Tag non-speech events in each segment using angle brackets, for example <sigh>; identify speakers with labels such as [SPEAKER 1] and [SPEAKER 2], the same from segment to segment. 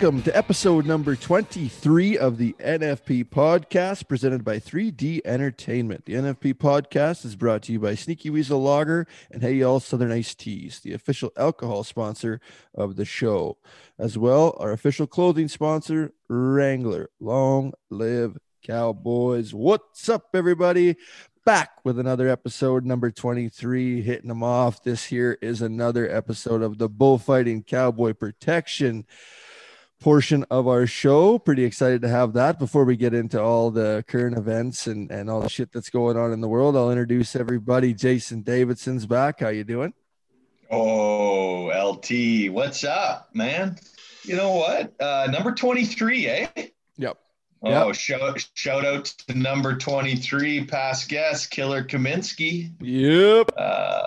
[SPEAKER 1] Welcome to episode number 23 of the NFP podcast presented by 3D Entertainment. The NFP podcast is brought to you by Sneaky Weasel Lager and Hey Y'all Southern Ice Teas, the official alcohol sponsor of the show. As well, our official clothing sponsor, Wrangler. Long live Cowboys. What's up, everybody? Back with another episode, number 23, hitting them off. This here is another episode of the Bullfighting Cowboy Protection portion of our show. Pretty excited to have that. Before we get into all the current events and, and all the shit that's going on in the world, I'll introduce everybody. Jason Davidson's back. How you doing?
[SPEAKER 2] Oh, LT, what's up, man? You know what? Uh, number 23, eh?
[SPEAKER 1] Yep.
[SPEAKER 2] Oh,
[SPEAKER 1] Yep.
[SPEAKER 2] shout, shout out to number 23, past guest, Killer Kaminsky.
[SPEAKER 1] Yep.
[SPEAKER 2] Uh,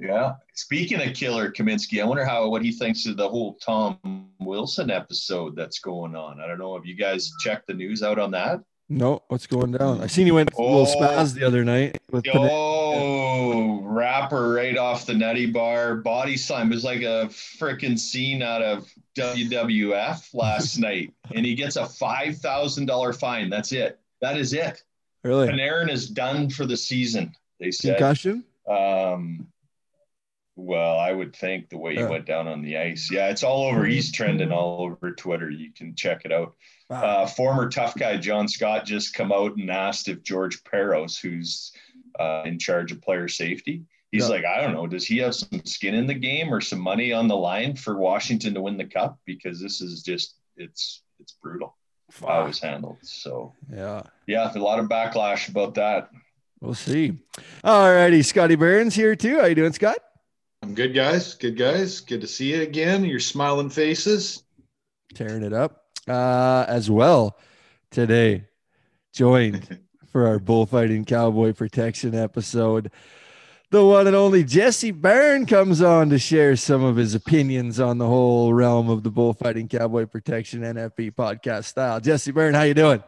[SPEAKER 2] yeah. Speaking of Killer Kaminsky, I wonder how what he thinks of the whole Tom Wilson episode that's going on. I don't know. Have you guys checked the news out on that?
[SPEAKER 1] No, what's going down? I seen you went a little
[SPEAKER 2] Oh.
[SPEAKER 1] spaz the other night with
[SPEAKER 2] Oh, rapper right off the nutty bar, body slam. It was like a freaking scene out of WWF last <laughs> night. And he gets a $5,000 fine. That's it. That is it.
[SPEAKER 1] really
[SPEAKER 2] Panarin is done for the season, they said.
[SPEAKER 1] concussion.
[SPEAKER 2] Um, well, I would think the way he
[SPEAKER 1] Yeah.
[SPEAKER 2] went down on the ice. Yeah, it's all over. He's trending all over Twitter. You can check it out.
[SPEAKER 1] Wow.
[SPEAKER 2] Uh, former tough guy John Scott just come out and asked if George Parros, who's uh, in charge of player safety, he's
[SPEAKER 1] Yeah.
[SPEAKER 2] like, I don't know, does he have some skin in the game or some money on the line for Washington to win the cup? Because this is just it's it's brutal how it was handled. So
[SPEAKER 1] Yeah.
[SPEAKER 2] yeah, a lot of backlash about that.
[SPEAKER 1] We'll see. All righty. Scotty Burns here too. How you doing, Scott?
[SPEAKER 3] I'm good, guys. Good, guys. Good to see you again. Your smiling faces.
[SPEAKER 1] Tearing it up. Uh, as well today, joined <laughs> for our bullfighting cowboy protection episode. The one and only Jesse Byrne comes on to share some of his opinions on the whole realm of the bullfighting cowboy protection NFP podcast style. Jesse Byrne, how you doing?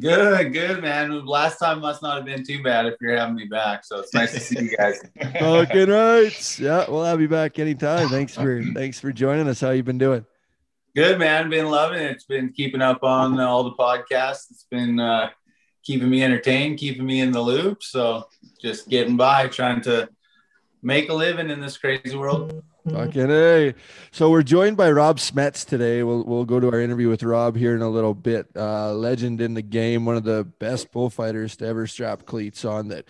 [SPEAKER 4] Good, good, man. Last time must not have been too bad if you're having me back. So it's nice to see you guys. <laughs>
[SPEAKER 1] Fucking right. Yeah, we'll have you back anytime. Thanks for thanks for joining us. How you been doing?
[SPEAKER 4] Good, man. Been loving it. It's been keeping up on all the podcasts. It's been uh, keeping me entertained, keeping me in the loop. So just getting by, trying to make a living in this crazy world.
[SPEAKER 1] Fucking A. So we're joined by Rob Smets today. We'll we'll go to our interview with Rob here in a little bit. Uh, legend in the game, one of the best bullfighters to ever strap cleats on that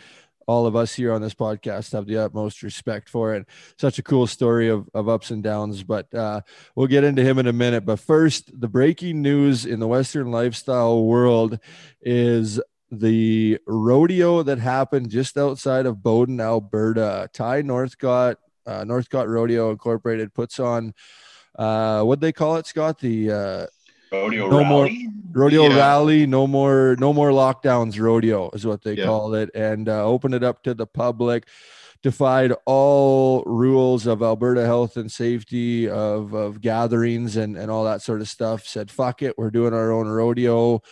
[SPEAKER 1] all of us here on this podcast have the utmost respect for it. Such a cool story of, of ups and downs, but uh, we'll get into him in a minute. But first, the breaking news in the Western lifestyle world is the rodeo that happened just outside of Bowden, Alberta. Ty Northcott uh, Northcott Rodeo Incorporated puts on uh, what they call it, Scott, the uh,
[SPEAKER 2] Rodeo
[SPEAKER 1] No more-
[SPEAKER 2] rally.
[SPEAKER 1] rodeo
[SPEAKER 3] Yeah.
[SPEAKER 1] rally. No more, no more lockdowns. Rodeo is what they
[SPEAKER 3] Yeah.
[SPEAKER 1] call it, and uh, open it up to the public. Defied all rules of Alberta health and safety of of gatherings and and all that sort of stuff. Said fuck it, we're doing our own rodeo.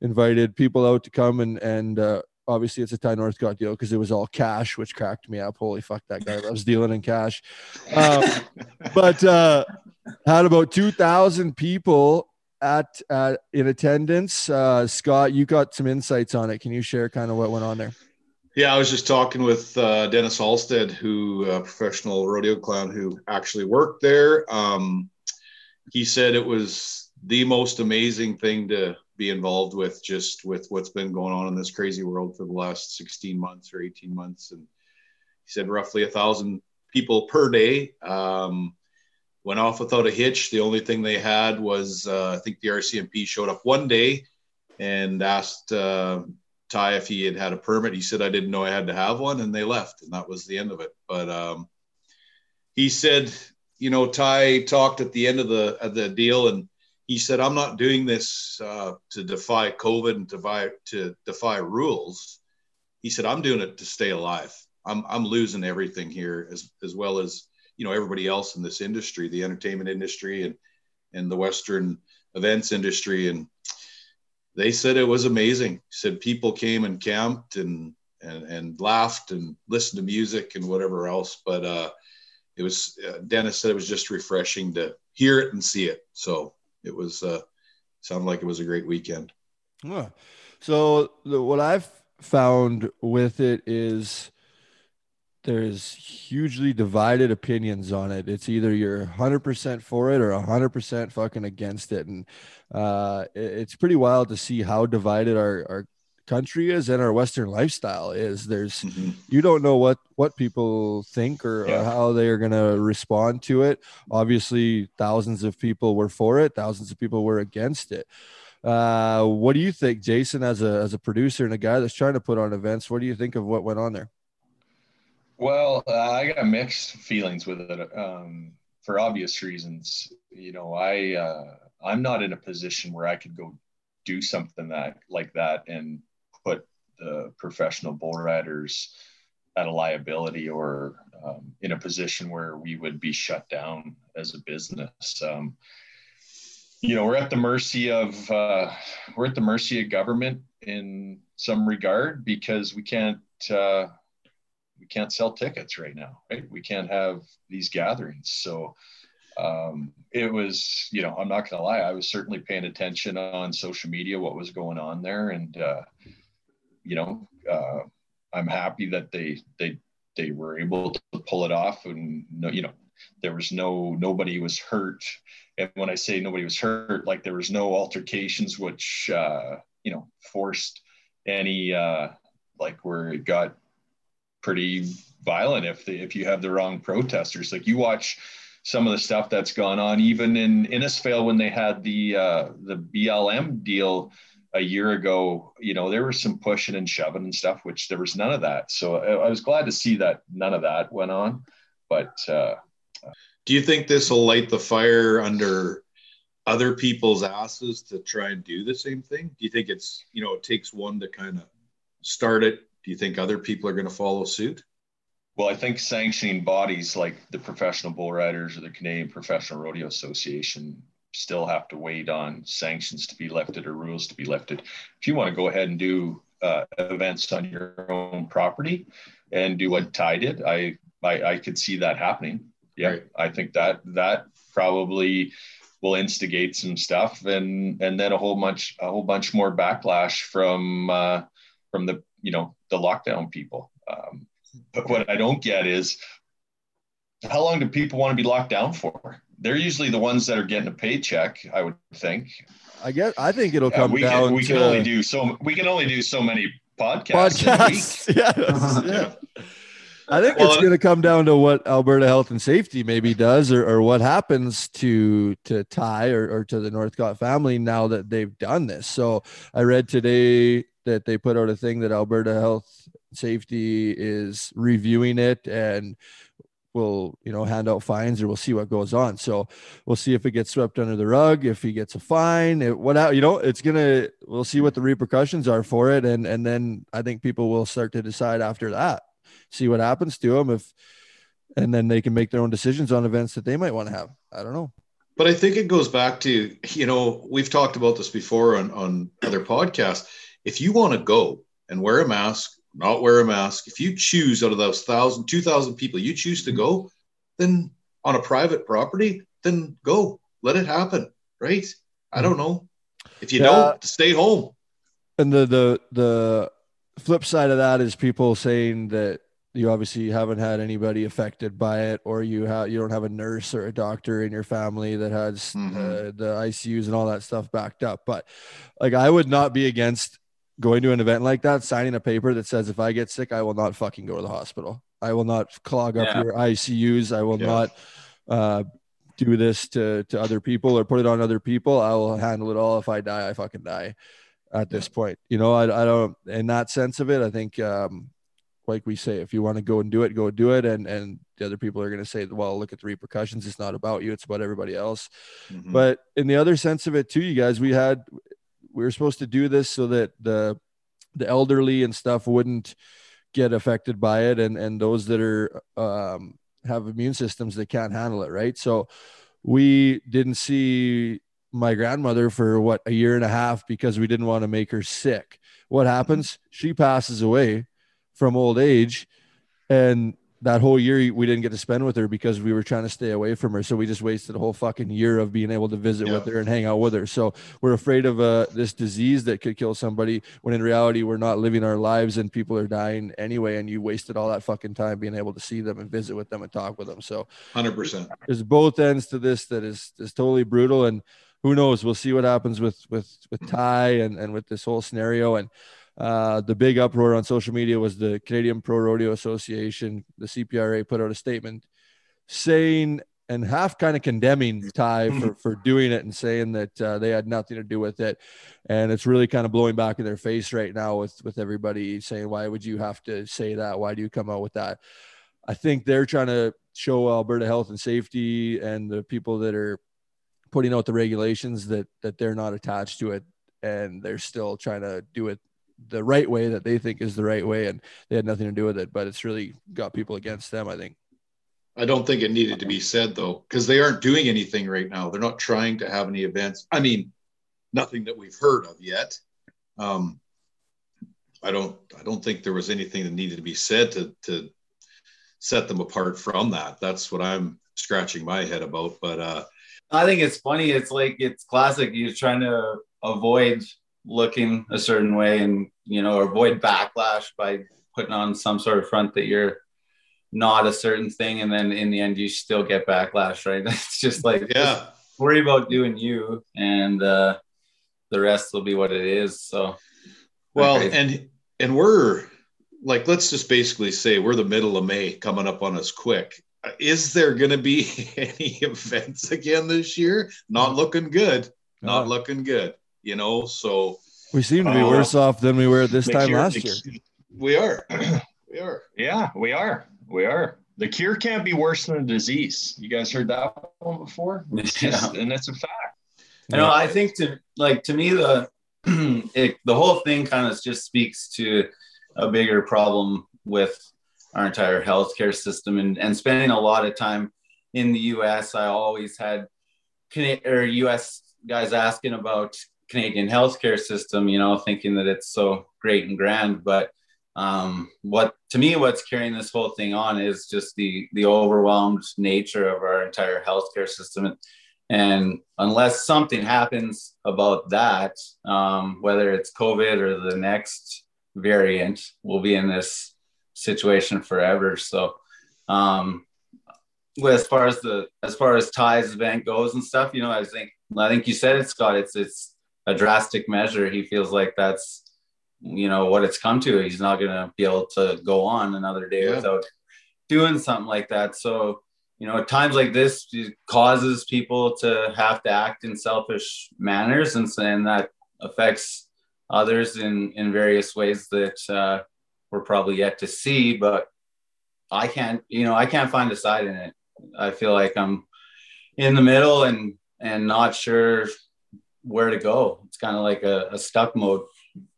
[SPEAKER 1] Invited people out to come and and uh, obviously it's a Ty Northcott deal because it was all cash, which cracked me up. Holy fuck, that guy loves dealing in cash. Um, <laughs> but uh, had about two thousand people at uh, in attendance. Uh, Scott, you got some insights on it. Can you share kind of what went on there?
[SPEAKER 3] Yeah, I was just talking with uh, Dennis Alstead, who a professional rodeo clown who actually worked there. Um, he said it was the most amazing thing to be involved with, just with what's been going on in this crazy world for the last 16 months or 18 months. And he said roughly a thousand people per day. Um, went off without a hitch. The only thing they had was uh, I think the RCMP showed up one day and asked uh, Ty if he had had a permit. He said I didn't know I had to have one, and they left, and that was the end of it. But um, he said, you know, Ty talked at the end of the of the deal, and he said, "I'm not doing this uh, to defy COVID and defy to defy rules." He said, "I'm doing it to stay alive. I'm I'm losing everything here, as as well as you know everybody else in this industry, the entertainment industry, and and the Western events industry, and." they said it was amazing. Said people came and camped and and, and laughed and listened to music and whatever else. But uh, it was uh, Dennis said it was just refreshing to hear it and see it. So it was uh, sounded like it was a great weekend.
[SPEAKER 1] Huh. So the, what I've found with it is there's hugely divided opinions on it. It's either you're 100% for it or 100% fucking against it. And uh, it, it's pretty wild to see how divided our, our country is and our Western lifestyle is. There's,
[SPEAKER 3] Mm-hmm.
[SPEAKER 1] you don't know what, what people think or, or how they are going to respond to it. Obviously, thousands of people were for it, thousands of people were against it. Uh, what do you think, Jason, as a, as a producer and a guy that's trying to put on events? What do you think of what went on there?
[SPEAKER 2] Well, uh, I got mixed feelings with it um, for obvious reasons. You know, I uh, I'm not in a position where I could go do something that like that and the professional bull riders at a liability or um, in a position where we would be shut down as a business. Um, you know, we're at the mercy of uh, we're at the mercy of government in some regard because we can't. Uh, we can't sell tickets right now, right? We can't have these gatherings. So um, it was, you know, I'm not going to lie, I was certainly paying attention on social media, what was going on there. And, uh, you know, uh, I'm happy that they, they, they were able to pull it off and no, you know, there was no, nobody was hurt. And when I say nobody was hurt, like there was no altercations, which, uh, you know, forced any, uh, like where it got pretty violent if they, if you have the wrong protesters. Like you watch some of the stuff that's gone on, even in Innisfail when they had the uh, the BLM deal a year ago. You know, there was some pushing and shoving and stuff, which there was none of that. So I, I was glad to see that none of that went on. But uh,
[SPEAKER 3] Do you think this will light the fire under other people's asses to try and do the same thing? Do you think it's, you know, it takes one to kind of start it? Do you think other people are going to follow suit?
[SPEAKER 2] Well, I think sanctioning bodies like the Professional Bull Riders or the Canadian Professional Rodeo Association still have to wait on sanctions to be lifted or rules to be lifted. If you want to go ahead and do uh, events on your own property and do what Ty did, I I, I could see that happening. Yeah,
[SPEAKER 3] Right.
[SPEAKER 2] I think that that probably will instigate some stuff and and then a whole bunch a whole bunch more backlash from uh, from the you know the lockdown people. Um, but what I don't get is how long do people want to be locked down for? They're usually the ones that are getting a paycheck, I would think.
[SPEAKER 1] I guess I think it'll
[SPEAKER 2] Uh,
[SPEAKER 1] come
[SPEAKER 2] we
[SPEAKER 1] down
[SPEAKER 2] can, we
[SPEAKER 1] to
[SPEAKER 2] can only do so we can only do so many podcasts. in a week.
[SPEAKER 1] podcasts. <laughs> Yes, yeah. I think
[SPEAKER 3] Well,
[SPEAKER 1] it's going to come down to what Alberta Health and Safety maybe does, or, or what happens to to Ty or, or to the Northcott family now that they've done this. So I read today that they put out a thing that Alberta Health Safety is reviewing it and will you know hand out fines or we'll see what goes on. So we'll see if it gets swept under the rug, if he gets a fine, it, what you know, it's gonna we'll see what the repercussions are for it, and and then I think people will start to decide after that, see what happens to them if, and then they can make their own decisions on events that they might want to have. I don't know.
[SPEAKER 3] But I think it goes back to, you know, we've talked about this before on, on other podcasts. If you want to go and wear a mask, not wear a mask, if you choose out of those thousand, two thousand people, you choose to go, then on a private property, then go. Let it happen. Right. I don't know. If you
[SPEAKER 1] Yeah.
[SPEAKER 3] don't, stay home.
[SPEAKER 1] And the the the flip side of that is people saying that you obviously haven't had anybody affected by it, or you have you don't have a nurse or a doctor in your family that has
[SPEAKER 3] Mhm.
[SPEAKER 1] uh, the ICUs and all that stuff backed up. But like, I would not be against going to an event like that, signing a paper that says if I get sick, I will not fucking go to the hospital. I will not clog up
[SPEAKER 4] Yeah.
[SPEAKER 1] your ICUs. I will
[SPEAKER 3] Yeah.
[SPEAKER 1] not uh, do this to to other people or put it on other people. I will handle it all. If I die, I fucking die. At this point, you know, I, I don't. In that sense of it, I think, um, like we say, if you want to go and do it, go do it. And and the other people are going to say, well, look at the repercussions. It's not about you. It's about everybody else.
[SPEAKER 3] Mhm.
[SPEAKER 1] But in the other sense of it too, you guys, we had we were supposed to do this so that the the elderly and stuff wouldn't get affected by it, and and those that are um, have immune systems that can't handle it, right? So we didn't see my grandmother for what a year and a half because we didn't want to make her sick. What happens? She passes away from old age, and that whole year we didn't get to spend with her because we were trying to stay away from her. So we just wasted a whole fucking year of being able to visit yeah. with her and hang out with her. So we're afraid of uh, this disease that could kill somebody when in reality we're not living our lives and people are dying anyway. And you wasted all that fucking time being able to see them and visit with them and talk with them. So
[SPEAKER 3] hundred percent.
[SPEAKER 1] There's both ends to this that is is totally brutal. And who knows? We'll see what happens with with with Ty and and with this whole scenario and uh, the big uproar on social media was the Canadian Pro Rodeo Association, the CPRA, put out a statement saying and half kind of condemning Ty for, for doing it and saying that uh, they had nothing to do with it. And it's really kind of blowing back in their face right now with, with everybody saying, why would you have to say that? Why do you come out with that? I think they're trying to show Alberta health and safety and the people that are putting out the regulations that, that they're not attached to it and they're still trying to do it the right way that they think is the right way and they had nothing to do with it but it's really got people against them i think.
[SPEAKER 3] I don't think it needed to be said though because they aren't doing anything right now. They're not trying to have any events. I mean nothing that we've heard of yet. Um, i don't i don't think there was anything that needed to be said to to set them apart from that. That's what i'm scratching my head about but uh
[SPEAKER 4] i think it's funny. It's like it's classic. You're trying to avoid looking a certain way and you know avoid backlash by putting on some sort of front that you're not a certain thing. And then in the end you still get backlash right? <laughs> It's just like
[SPEAKER 3] yeah.
[SPEAKER 4] worry about doing you and uh the rest will be what it is. So
[SPEAKER 3] well and and we're like let's just basically say we're the middle of may coming up on us quick. Is there going to be <laughs> any events again this year? Not looking good. Not looking good you know. So
[SPEAKER 1] we seem to be uh, worse off than we were this time last year.
[SPEAKER 3] We are. <clears throat> we are.
[SPEAKER 2] Yeah, we are. We are. The cure can't be worse than the disease. You guys heard that one before? <laughs> It's just, and that's a fact.
[SPEAKER 4] You know, I think to like to me the <clears throat> it, the whole thing kind of just speaks to a bigger problem with our entire healthcare system and, and spending a lot of time in the US. I always had or US guys asking about Canadian healthcare system, you know, thinking that it's so great and grand. But um, what to me, what's carrying this whole thing on is just the the overwhelmed nature of our entire healthcare system. And, and unless something happens about that, um, whether it's COVID or the next variant, we'll be in this situation forever. So, um, as far as the as far as ties event goes and stuff, you know, I think I think you said it, Scott. It's it's a drastic measure, he feels like that's you know what it's come to. He's not going to be able to go on another day yeah. without doing something like that. So you know, at times like this, causes people to have to act in selfish manners, and, and that affects others in in various ways that uh, we're probably yet to see. But I can't, you know, I can't find a side in it. I feel like I'm in the middle and and not sure where to go. It's kind of like a, a stuck mode.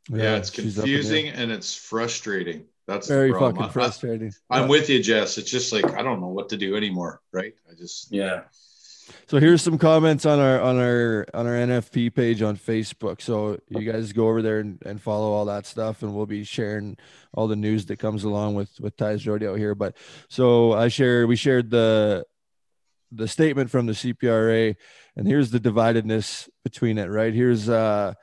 [SPEAKER 3] Yeah, yeah it's confusing and it's frustrating. That's
[SPEAKER 1] very fucking frustrating.
[SPEAKER 3] I, am with you, Jess. It's just like I don't know what to do anymore, right? I just
[SPEAKER 4] yeah.
[SPEAKER 1] So here's some comments on our on our on our NFP page on Facebook. So you guys go over there and, and follow all that stuff, and we'll be sharing all the news that comes along with with Ty's Rodeo here. But so I share we shared the the statement from the CPRA, and here's the dividedness between it. Right here's uh,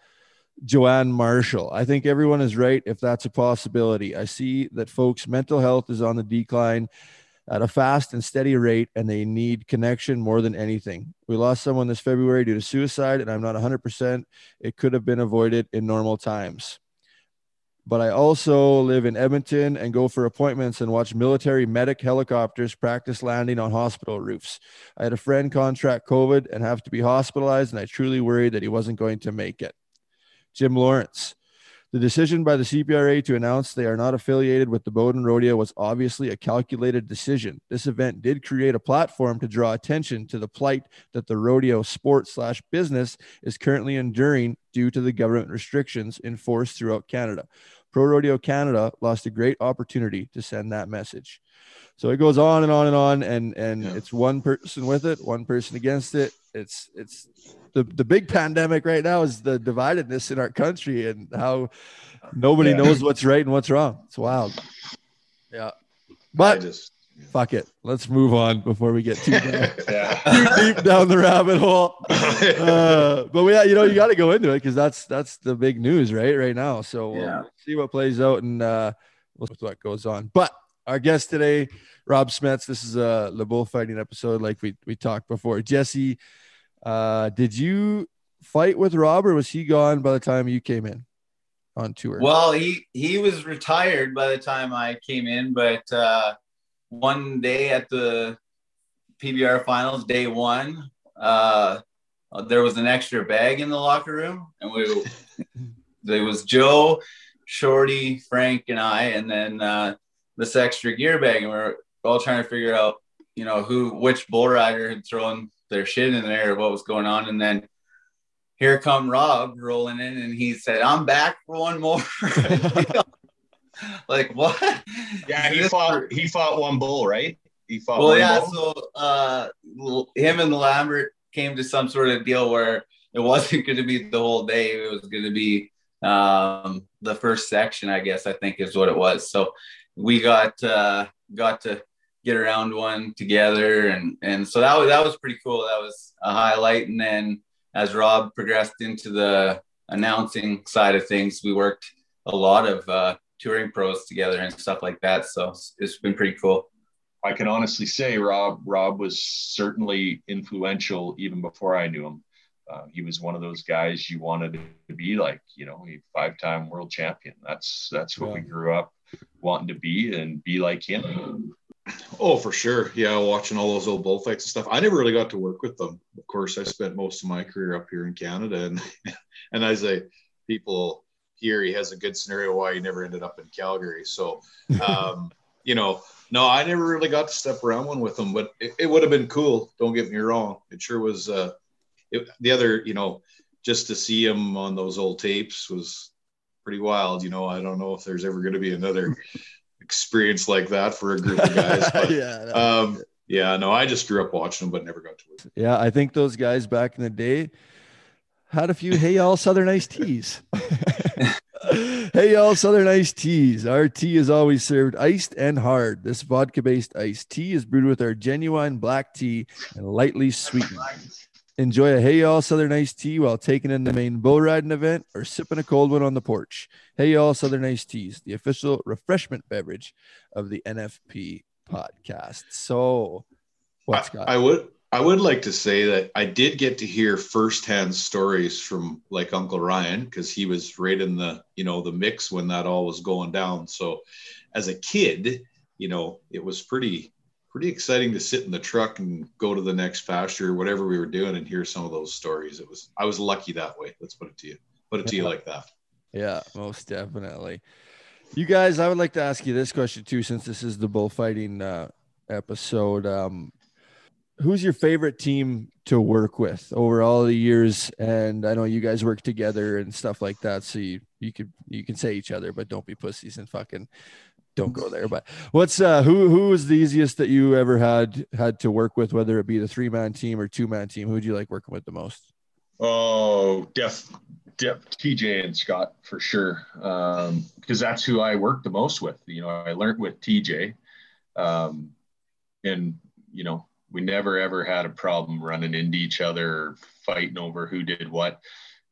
[SPEAKER 1] Joanne Marshall. I think everyone is right if that's a possibility. I see that folks' mental health is on the decline at a fast and steady rate, and they need connection more than anything. We lost someone this February due to suicide, and I'm not 100%. It could have been avoided in normal times but I also live in Edmonton and go for appointments and watch military medic helicopters practice landing on hospital roofs. I had a friend contract COVID and have to be hospitalized, and I truly worried that he wasn't going to make it. Jim Lawrence. The decision by the CPRA to announce they are not affiliated with the Bowden Rodeo was obviously a calculated decision. This event did create a platform to draw attention to the plight that the rodeo sport slash business is currently enduring due to the government restrictions enforced throughout Canada. Pro Rodeo Canada lost a great opportunity to send that message. So it goes on and on and on, and and yeah. it's one person with it, one person against it. It's it's the the big pandemic right now is the dividedness in our country and how nobody yeah. knows what's right and what's wrong. It's wild. Yeah, but just, fuck it. Let's move on before we get too <laughs> down,
[SPEAKER 2] Yeah.
[SPEAKER 1] too deep down the rabbit hole. <laughs> Uh, but we, you know, you got to go into it because that's that's the big news, right? Right now. So we'll
[SPEAKER 4] Yeah.
[SPEAKER 1] see what plays out and uh, with what goes on. But our guest today, Rob Smets. This is a the bullfighting episode, like we we talked before. Jesse, uh, did you fight with Rob, or was he gone by the time you came in on tour?
[SPEAKER 4] Well, he he was retired by the time I came in, but uh, one day at the PBR finals, day one, uh, there was an extra bag in the locker room, and we <laughs> there was Joe, Shorty, Frank, and I, and then uh, this extra gear bag, and we are all trying to figure out, you know, who which bull rider had thrown their shit in there, what was going on, and then here come Rob rolling in, and he said, "I'm back for one more." <laughs> <laughs> <laughs> like what?
[SPEAKER 2] Yeah, he fought he fought one bull, right? He fought
[SPEAKER 4] Well, yeah.
[SPEAKER 2] bull.
[SPEAKER 4] So uh, him and Lambert came to some sort of deal where it wasn't <laughs> going to be the whole day. It was going to be um, the first section, I guess. I think is what it was. So we got uh, got to get around one together, and and so that was that was pretty cool. That was a highlight. And then as Rob progressed into the announcing side of things, we worked a lot of uh, touring pros together and stuff like that. So it's- it's been pretty cool.
[SPEAKER 2] I can honestly say Rob Rob was certainly influential even before I knew him. Uh, he was one of those guys you wanted to be like, you know, a five-time world champion. That's that's what we grew up wanting to be and be like him.
[SPEAKER 3] Oh, for sure. Yeah, watching all those old bullfights and stuff. I never really got to work with them. Of course, I spent most of my career up here in Canada, and <laughs> and as I people here, he has a good scenario why he never ended up in Calgary. So, um, <laughs> you know, no, I never really got to step around one with him, but it, it would have been cool. Don't get me wrong. It sure was. Uh, it, the other, you know, just to see him on those old tapes was pretty wild. You know, I don't know if there's ever going to be another <laughs> experience like that for a group of guys, <laughs> but
[SPEAKER 1] yeah, no.
[SPEAKER 3] um, yeah, no, I just grew up watching them, but never got to work.
[SPEAKER 1] yeah. I think those guys back in the day had a few hey y'all Southern iced teas. <laughs> hey y'all Southern iced teas. Our tea is always served iced and hard. This vodka-based iced tea is brewed with our genuine black tea and lightly sweetened. Enjoy a Hey Y'all Southern Iced Tea while taking in the main bull riding event or sipping a cold one on the porch. Hey Y'all Southern Iced Teas, the official refreshment beverage of the NFP podcast. So, what's got?
[SPEAKER 3] I, I would I would like to say that I did get to hear firsthand stories from like Uncle Ryan because he was right in the you know the mix when that all was going down. So as a kid, you know, it was pretty pretty exciting to sit in the truck and go to the next pasture, or whatever we were doing, and hear some of those stories. It was I was lucky that way. Let's put it to you. Put it to you like that.
[SPEAKER 1] Yeah, most definitely. You guys, I would like to ask you this question too, since this is the bullfighting uh, episode. Um, who's your favorite team to work with over all the years? And I know you guys work together and stuff like that, so you you could you can say each other, but don't be pussies and fucking don't go there. But what's uh who who was the easiest that you ever had had to work with, whether it be the three man team or two man team? Who would you like working with the most?
[SPEAKER 2] Oh, def, def TJ and Scott for sure. Um, because that's who I worked the most with. You know, I learned with TJ. Um, and you know, we never ever had a problem running into each other, or fighting over who did what.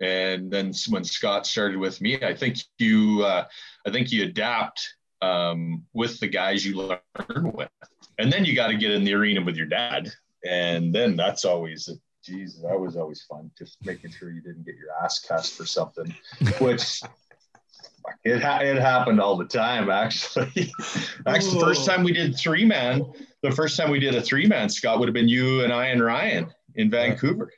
[SPEAKER 2] And then when Scott started with me, I think you, uh, I think you adapt um, with the guys you learn with, and then you got to get in the arena with your dad, and then that's always Jesus, that was always fun. Just making sure you didn't get your ass cussed for something, <laughs> which it, ha- it happened all the time. Actually, <laughs> actually, the first time we did three man, the first time we did a three man, Scott would have been you and I and Ryan in Vancouver.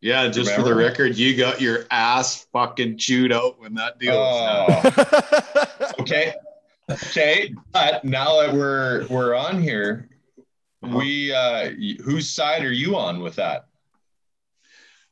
[SPEAKER 3] Yeah, just for the record, you got your ass fucking chewed out when that deal was
[SPEAKER 2] Oh, <laughs> okay, okay. But now that we're we're on here, we uh, whose side are you on with that?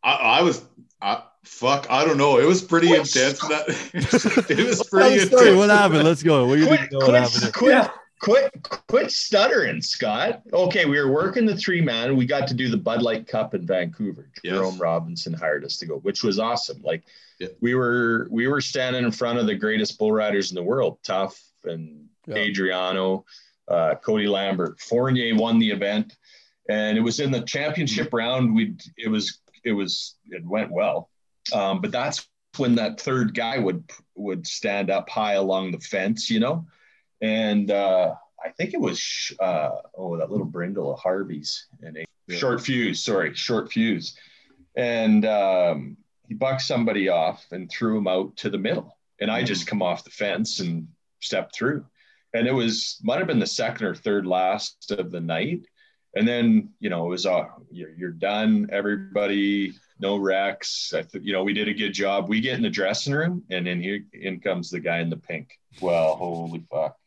[SPEAKER 3] I, I was, I, fuck, I don't know. It was pretty
[SPEAKER 2] Quit.
[SPEAKER 3] intense. That <laughs> it was <laughs> pretty
[SPEAKER 1] the
[SPEAKER 3] intense.
[SPEAKER 1] What happened? Let's go. What do you
[SPEAKER 2] quit,
[SPEAKER 1] think know what
[SPEAKER 2] quit,
[SPEAKER 1] happened?
[SPEAKER 2] quit, quit, quit stuttering, Scott. Okay, we were working the three man. We got to do the Bud Light Cup in Vancouver.
[SPEAKER 3] Yes.
[SPEAKER 2] Jerome Robinson hired us to go, which was awesome. Like
[SPEAKER 3] Yeah.
[SPEAKER 2] we were we were standing in front of the greatest bull riders in the world, Tuff and
[SPEAKER 1] Yeah.
[SPEAKER 2] Adriano. uh, Cody Lambert. Fournier won the event, and it was in the championship round. We it was it was it went well, um, but that's when that third guy would would stand up high along the fence, you know, and uh, I think it was uh, oh that little brindle of Harvey's and a short fuse, sorry, short fuse, and um, he bucked somebody off and threw him out to the middle, and I just come off the fence and stepped through, and it was might have been the second or third last of the night, and then you know it was uh you're, you're done, everybody no wrecks. I th- you know, we did a good job. We get in the dressing room, and then here in comes the guy in the pink. Well, holy fuck.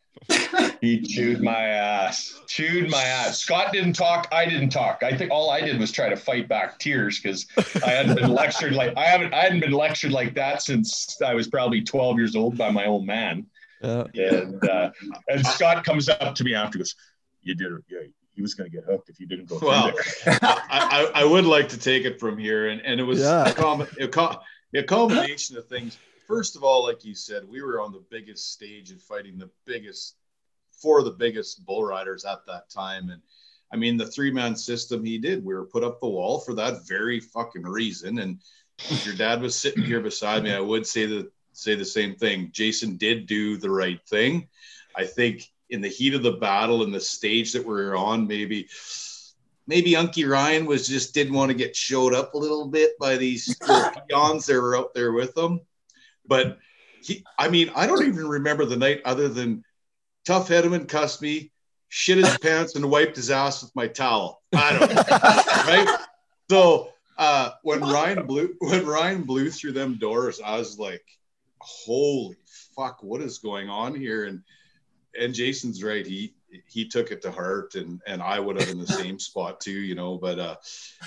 [SPEAKER 2] He chewed my ass, chewed my ass. Scott didn't talk. I didn't talk. I think all I did was try to fight back tears because I hadn't been lectured like I haven't. I hadn't been lectured like that since I was probably 12 years old by my old man. Yeah. And uh, and Scott comes up to me afterwards. You did it. Yeah, he was going to get hooked if you didn't go well, <laughs>
[SPEAKER 3] I, I, I, would like to take it from here, and, and it was yeah. a, com- a, com- a combination of things. First of all, like you said, we were on the biggest stage and fighting the biggest, four of the biggest bull riders at that time, and I mean the three man system he did. We were put up the wall for that very fucking reason. And if your dad was sitting here beside me, I would say the say the same thing. Jason did do the right thing. I think in the heat of the battle and the stage that we are on, maybe maybe Unky Ryan was just didn't want to get showed up a little bit by these <laughs> peons that were out there with them. But he, I mean, I don't even remember the night other than Tuff Hedeman cussed me, shit his pants, and wiped his ass with my towel. I don't know, <laughs> right? So uh, when Ryan blew when Ryan blew through them doors, I was like, "Holy fuck, what is going on here?" And and Jason's right. He he took it to heart, and and I would have in the same spot too, you know. But uh,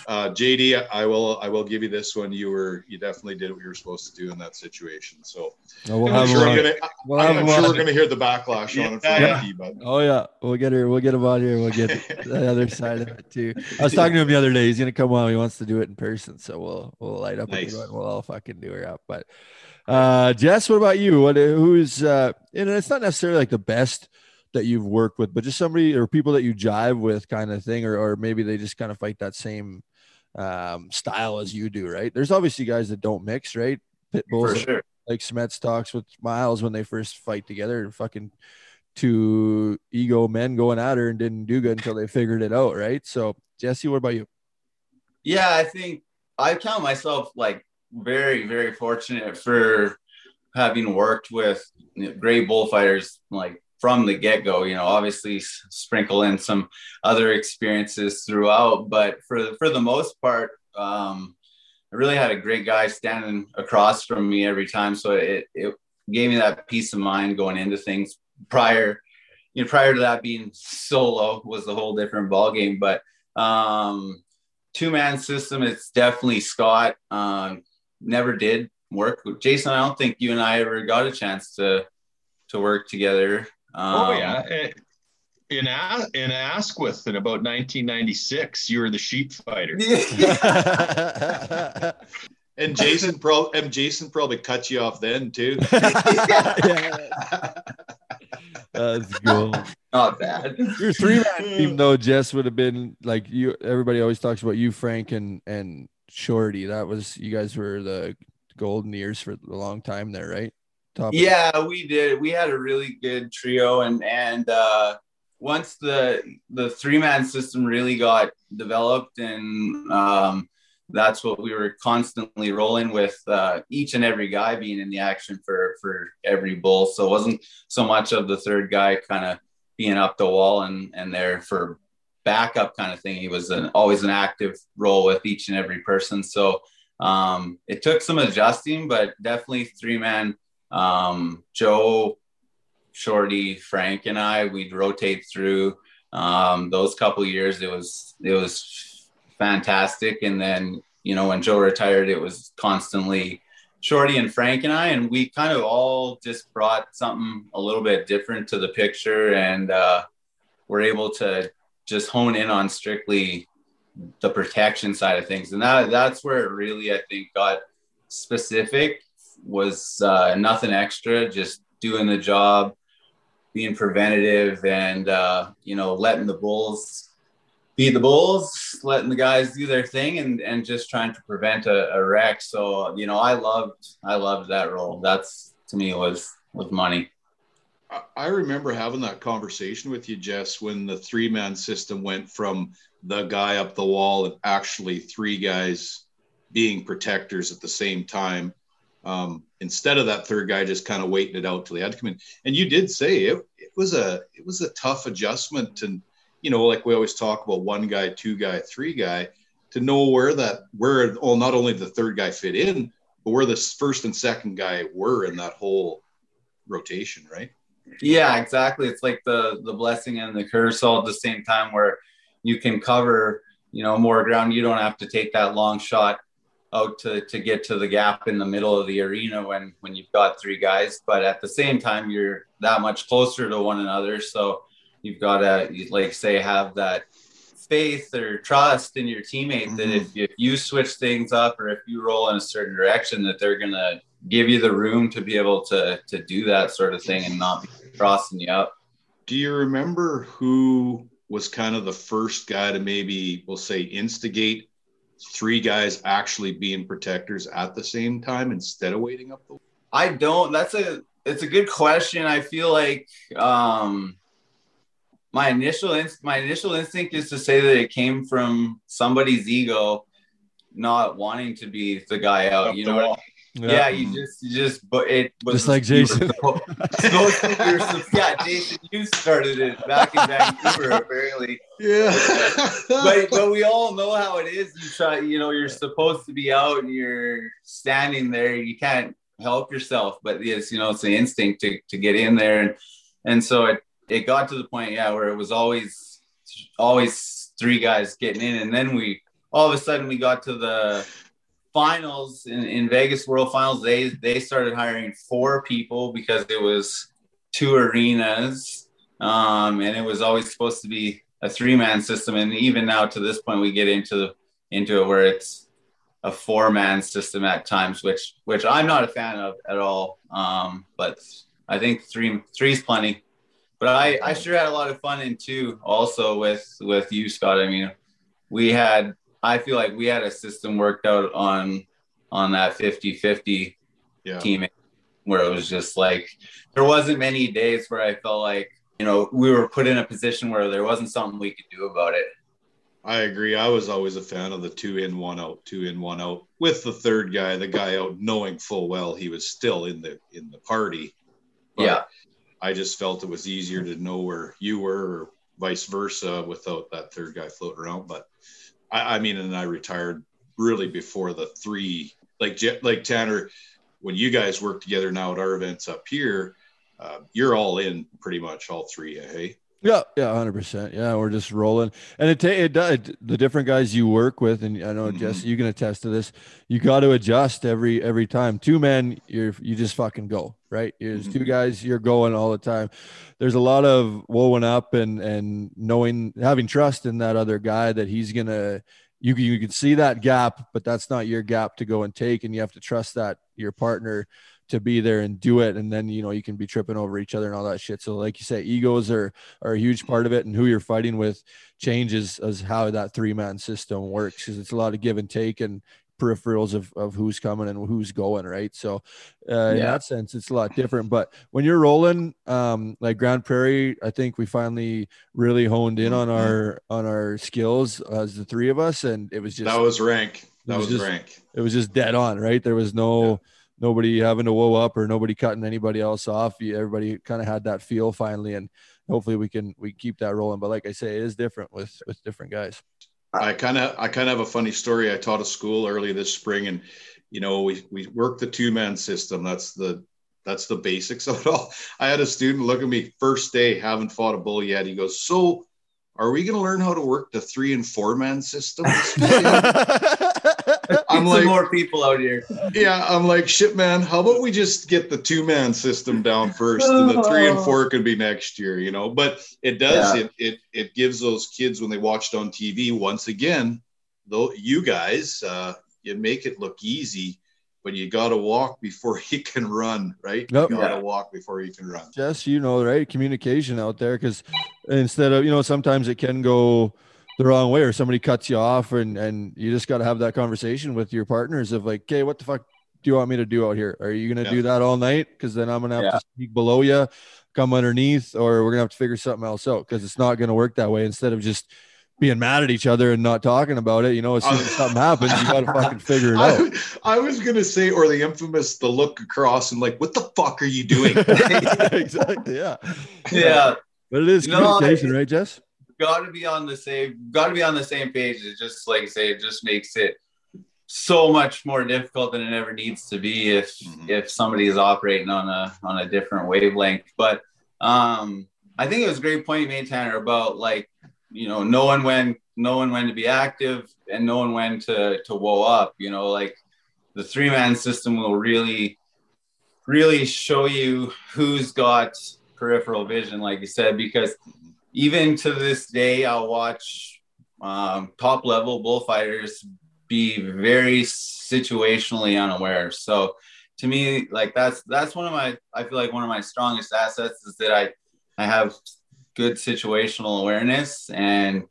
[SPEAKER 3] uh, JD, I will I will give you this one. You were you definitely did what you were supposed to do in that situation. So we'll I'm sure, we're gonna, we'll I'm sure we're gonna hear the backlash on it from
[SPEAKER 1] yeah. but oh yeah, we'll get her. We'll get him on here. We'll get the other side of it too. I was talking to him the other day. He's gonna come on. He wants to do it in person, so we'll we'll light up. Nice. We'll all fucking do her up, but. Uh, Jess, what about you? What who's uh, and it's not necessarily like the best that you've worked with, but just somebody or people that you jive with kind of thing, or, or maybe they just kind of fight that same um, style as you do, right? There's obviously guys that don't mix, right? Pit bulls, sure. like Smets talks with Miles when they first fight together and fucking two ego men going at her and didn't do good until they figured it out, right? So, Jesse, what about you?
[SPEAKER 4] Yeah, I think I count myself like very, very fortunate for having worked with great bullfighters like from the get go. You know, obviously sprinkle in some other experiences throughout, but for for the most part, um, I really had a great guy standing across from me every time. So it it gave me that peace of mind going into things. Prior, you know, prior to that being solo was a whole different ball game. But um, two man system, it's definitely Scott. Um, never did work Jason. I don't think you and I ever got a chance to to work together.
[SPEAKER 2] Um, oh yeah. Eh, in in Asquith in about 1996, you were the sheep fighter. <laughs> <laughs>
[SPEAKER 3] and Jason pro and Jason probably cut you off then too. <laughs>
[SPEAKER 1] That's cool.
[SPEAKER 4] Not bad.
[SPEAKER 1] Your three man team though, Jess would have been like you. Everybody always talks about you, Frank, and and Shorty. That was you guys were the golden years for a long time there, right?
[SPEAKER 4] Top yeah, we did. We had a really good trio, and and uh, once the the three man system really got developed, and um, that's what we were constantly rolling with. Uh, each and every guy being in the action for for every bull, so it wasn't so much of the third guy kind of being up the wall and and there for backup kind of thing. He was an always an active role with each and every person. So um, it took some adjusting, but definitely three man um, Joe, Shorty, Frank, and I, we'd rotate through um, those couple years. It was it was fantastic, and then you know when Joe retired, it was constantly Shorty and Frank and I, and we kind of all just brought something a little bit different to the picture, and uh, we're able to just hone in on strictly the protection side of things, and that that's where it really I think got specific was uh, nothing extra, just doing the job, being preventative and uh, you know letting the bulls be the bulls, letting the guys do their thing, and and just trying to prevent a, a wreck. So you know, I loved I loved that role. That's to me was was money.
[SPEAKER 3] I remember having that conversation with you, Jess, when the three man system went from the guy up the wall and actually three guys being protectors at the same time. Um, instead of that third guy just kind of waiting it out till he had to come in. And you did say it, it was a it was a tough adjustment and you know, like we always talk about one guy, two guy, three guy, to know where that where well, not only the third guy fit in, but where the first and second guy were in that whole rotation, right?
[SPEAKER 4] Yeah, exactly. It's like the the blessing and the curse all at the same time where you can cover, you know, more ground. You don't have to take that long shot out to, to get to the gap in the middle of the arena when when you've got three guys. But at the same time, you're that much closer to one another. So you've got to, like say, have that faith or trust in your teammate mm-hmm. that if, if you switch things up or if you roll in a certain direction, that they're gonna give you the room to be able to to do that sort of thing and not be crossing you up.
[SPEAKER 3] Do you remember who was kind of the first guy to maybe we'll say instigate three guys actually being protectors at the same time instead of waiting up the
[SPEAKER 4] I don't that's a it's a good question. I feel like um my initial inst- my initial instinct is to say that it came from somebody's ego not wanting to be the guy out. Up you know, what yeah. yeah. you just you just but it was
[SPEAKER 1] just like Jason. <laughs>
[SPEAKER 4] yeah, Jason, you started it back in Vancouver, <laughs> apparently.
[SPEAKER 3] Yeah,
[SPEAKER 4] but but we all know how it is. You try, you know, you're supposed to be out and you're standing there. You can't help yourself, but yes, you know, it's the instinct to to get in there and and so it it got to the point, yeah, where it was always always three guys getting in, and then we all of a sudden we got to the finals in, in Vegas World Finals. They they started hiring four people because it was two arenas, um, and it was always supposed to be a three man system. And even now, to this point, we get into into it where it's a four man system at times, which which I'm not a fan of at all. Um, but I think three is plenty but I, I sure had a lot of fun in two also with with you Scott I mean we had I feel like we had a system worked out on on that 50 50 yeah. team where it was just like there wasn't many days where I felt like you know we were put in a position where there wasn't something we could do about it
[SPEAKER 3] I agree. I was always a fan of the two in, one out, two in, one out, with the third guy, the guy out, knowing full well he was still in the in the party.
[SPEAKER 4] But yeah,
[SPEAKER 3] I just felt it was easier to know where you were or vice versa without that third guy floating around. But I, I mean, and I retired really before the three, like, like Tanner, when you guys work together now at our events up here, uh, you're all in pretty much all three. Hey.
[SPEAKER 1] Yeah, yeah, hundred percent. Yeah, we're just rolling, and it it does the different guys you work with, and I know mm-hmm. Jesse, you can attest to this. You got to adjust every every time. Two men, you're you just fucking go right. There's mm-hmm. two guys, you're going all the time. There's a lot of woven up and and knowing having trust in that other guy that he's gonna. You you can see that gap, but that's not your gap to go and take, and you have to trust that your partner to be there and do it. And then you know you can be tripping over each other and all that shit. So like you say egos are are a huge part of it. And who you're fighting with changes as how that three man system works because it's a lot of give and take and peripherals of, of who's coming and who's going right? So uh, yeah. in that sense it's a lot different. But when you're rolling um, like Grande Prairie i think we finally really honed in on mm-hmm. our on our skills as the three of us. And it was just
[SPEAKER 3] that was rank. that was,
[SPEAKER 1] was
[SPEAKER 3] just, rank.
[SPEAKER 1] it was just dead on right? There was no yeah nobody having to woe up or nobody cutting anybody else off. Everybody kind of had that feel finally, and hopefully we can we keep that rolling. But like I say, it is different with with different guys.
[SPEAKER 3] I kind of I kind of have a funny story. I taught a school early this spring, and you know we we worked the two man system. That's the that's the basics of it all. I had a student look at me first day, haven't fought a bull yet. He goes, "So, are we going to learn how to work the three and four man system?" <laughs>
[SPEAKER 4] I'm like more people out here.
[SPEAKER 3] Yeah, I'm like shit, man. How about we just get the two man system down first, and the three and four could be next year, you know? But it does yeah. it it it gives those kids when they watched on TV once again, though you guys, uh, you make it look easy. but you got to walk before <laughs> you can run, right?
[SPEAKER 1] Yep.
[SPEAKER 3] You got to
[SPEAKER 4] Yeah.
[SPEAKER 3] walk before you can run.
[SPEAKER 1] Yes, you know, right? Communication out there because instead of, you know, sometimes it can go the wrong way or somebody cuts you off and, and you just got to have that conversation with your partners of like, okay, what the fuck do you want me to do out here? Are you going to
[SPEAKER 3] Yeah.
[SPEAKER 1] do that all night? Because then I'm going to have
[SPEAKER 4] Yeah.
[SPEAKER 1] to speak below you, come underneath, or we're going to have to figure something else out because it's not going to work that way instead of just being mad at each other and not talking about it. You know, as soon as something happens, you got to fucking figure it out.
[SPEAKER 3] I, I was gonna say, or the infamous, the look across and like, what the fuck are you doing? <laughs>
[SPEAKER 1] exactly. Yeah.
[SPEAKER 4] Yeah,
[SPEAKER 1] But it is
[SPEAKER 4] No,
[SPEAKER 1] communication, right, Jess?
[SPEAKER 4] Got to be on the same. Got to be on the same page. It just like I say, it just makes it so much more difficult than it ever needs to be if
[SPEAKER 3] Mhm.
[SPEAKER 4] if somebody is operating on a on a different wavelength. But um, I think it was a great point you made, Tanner, about like you know knowing when knowing when to be active and knowing when to to whoa up. You know, like the three man system will really really show you who's got peripheral vision, like you said, because even to this day, I'll watch um, top level bullfighters be very situationally unaware. So to me, like that's that's one of my I feel like one of my strongest assets is that I I have good situational awareness and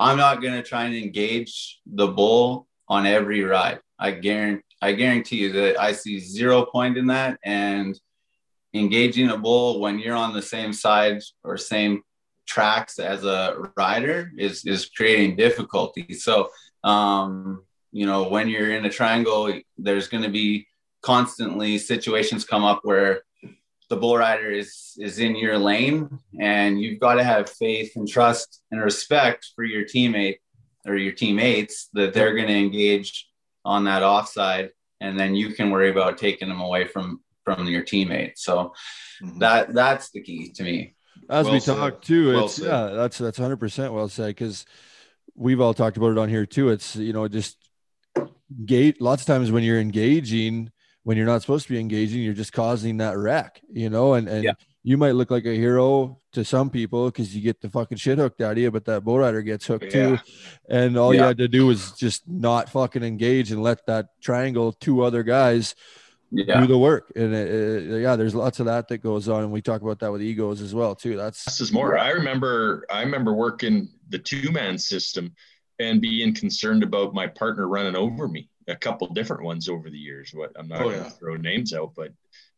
[SPEAKER 4] I'm not gonna try and engage the bull on every ride. I guarantee I guarantee you that I see zero point in that and engaging a bull when you're on the same side or same tracks as a rider is is creating difficulty. So um, you know, when you're in a triangle, there's going to be constantly situations come up where the bull rider is is in your lane, and you've got to have faith and trust and respect for your teammate or your teammates that they're going to engage on that offside, and then you can worry about taking them away from from your teammate. So
[SPEAKER 3] Mhm.
[SPEAKER 4] that that's the key to me.
[SPEAKER 1] As
[SPEAKER 3] Well
[SPEAKER 1] we
[SPEAKER 3] said.
[SPEAKER 1] talk too
[SPEAKER 3] Well
[SPEAKER 1] it's
[SPEAKER 3] said.
[SPEAKER 1] yeah that's that's 100% well said because we've all talked about it on here too it's you know just gate lots of times when you're engaging when you're not supposed to be engaging you're just causing that wreck you know and and
[SPEAKER 4] Yeah.
[SPEAKER 1] you might look like a hero to some people because you get the fucking shit hooked out of you but that bull rider gets hooked too and all you had to do was just not fucking engage and let that triangle two other guys
[SPEAKER 4] Yeah.
[SPEAKER 1] do the work and it, it- yeah there's lots of that that goes on and we talk about that with egos as well too that's
[SPEAKER 2] This is more. I remember I remember working the two man system and being concerned about my partner running over me a couple different ones over the years. What I'm not
[SPEAKER 3] Oh,
[SPEAKER 2] going to
[SPEAKER 3] yeah.
[SPEAKER 2] throw names out, but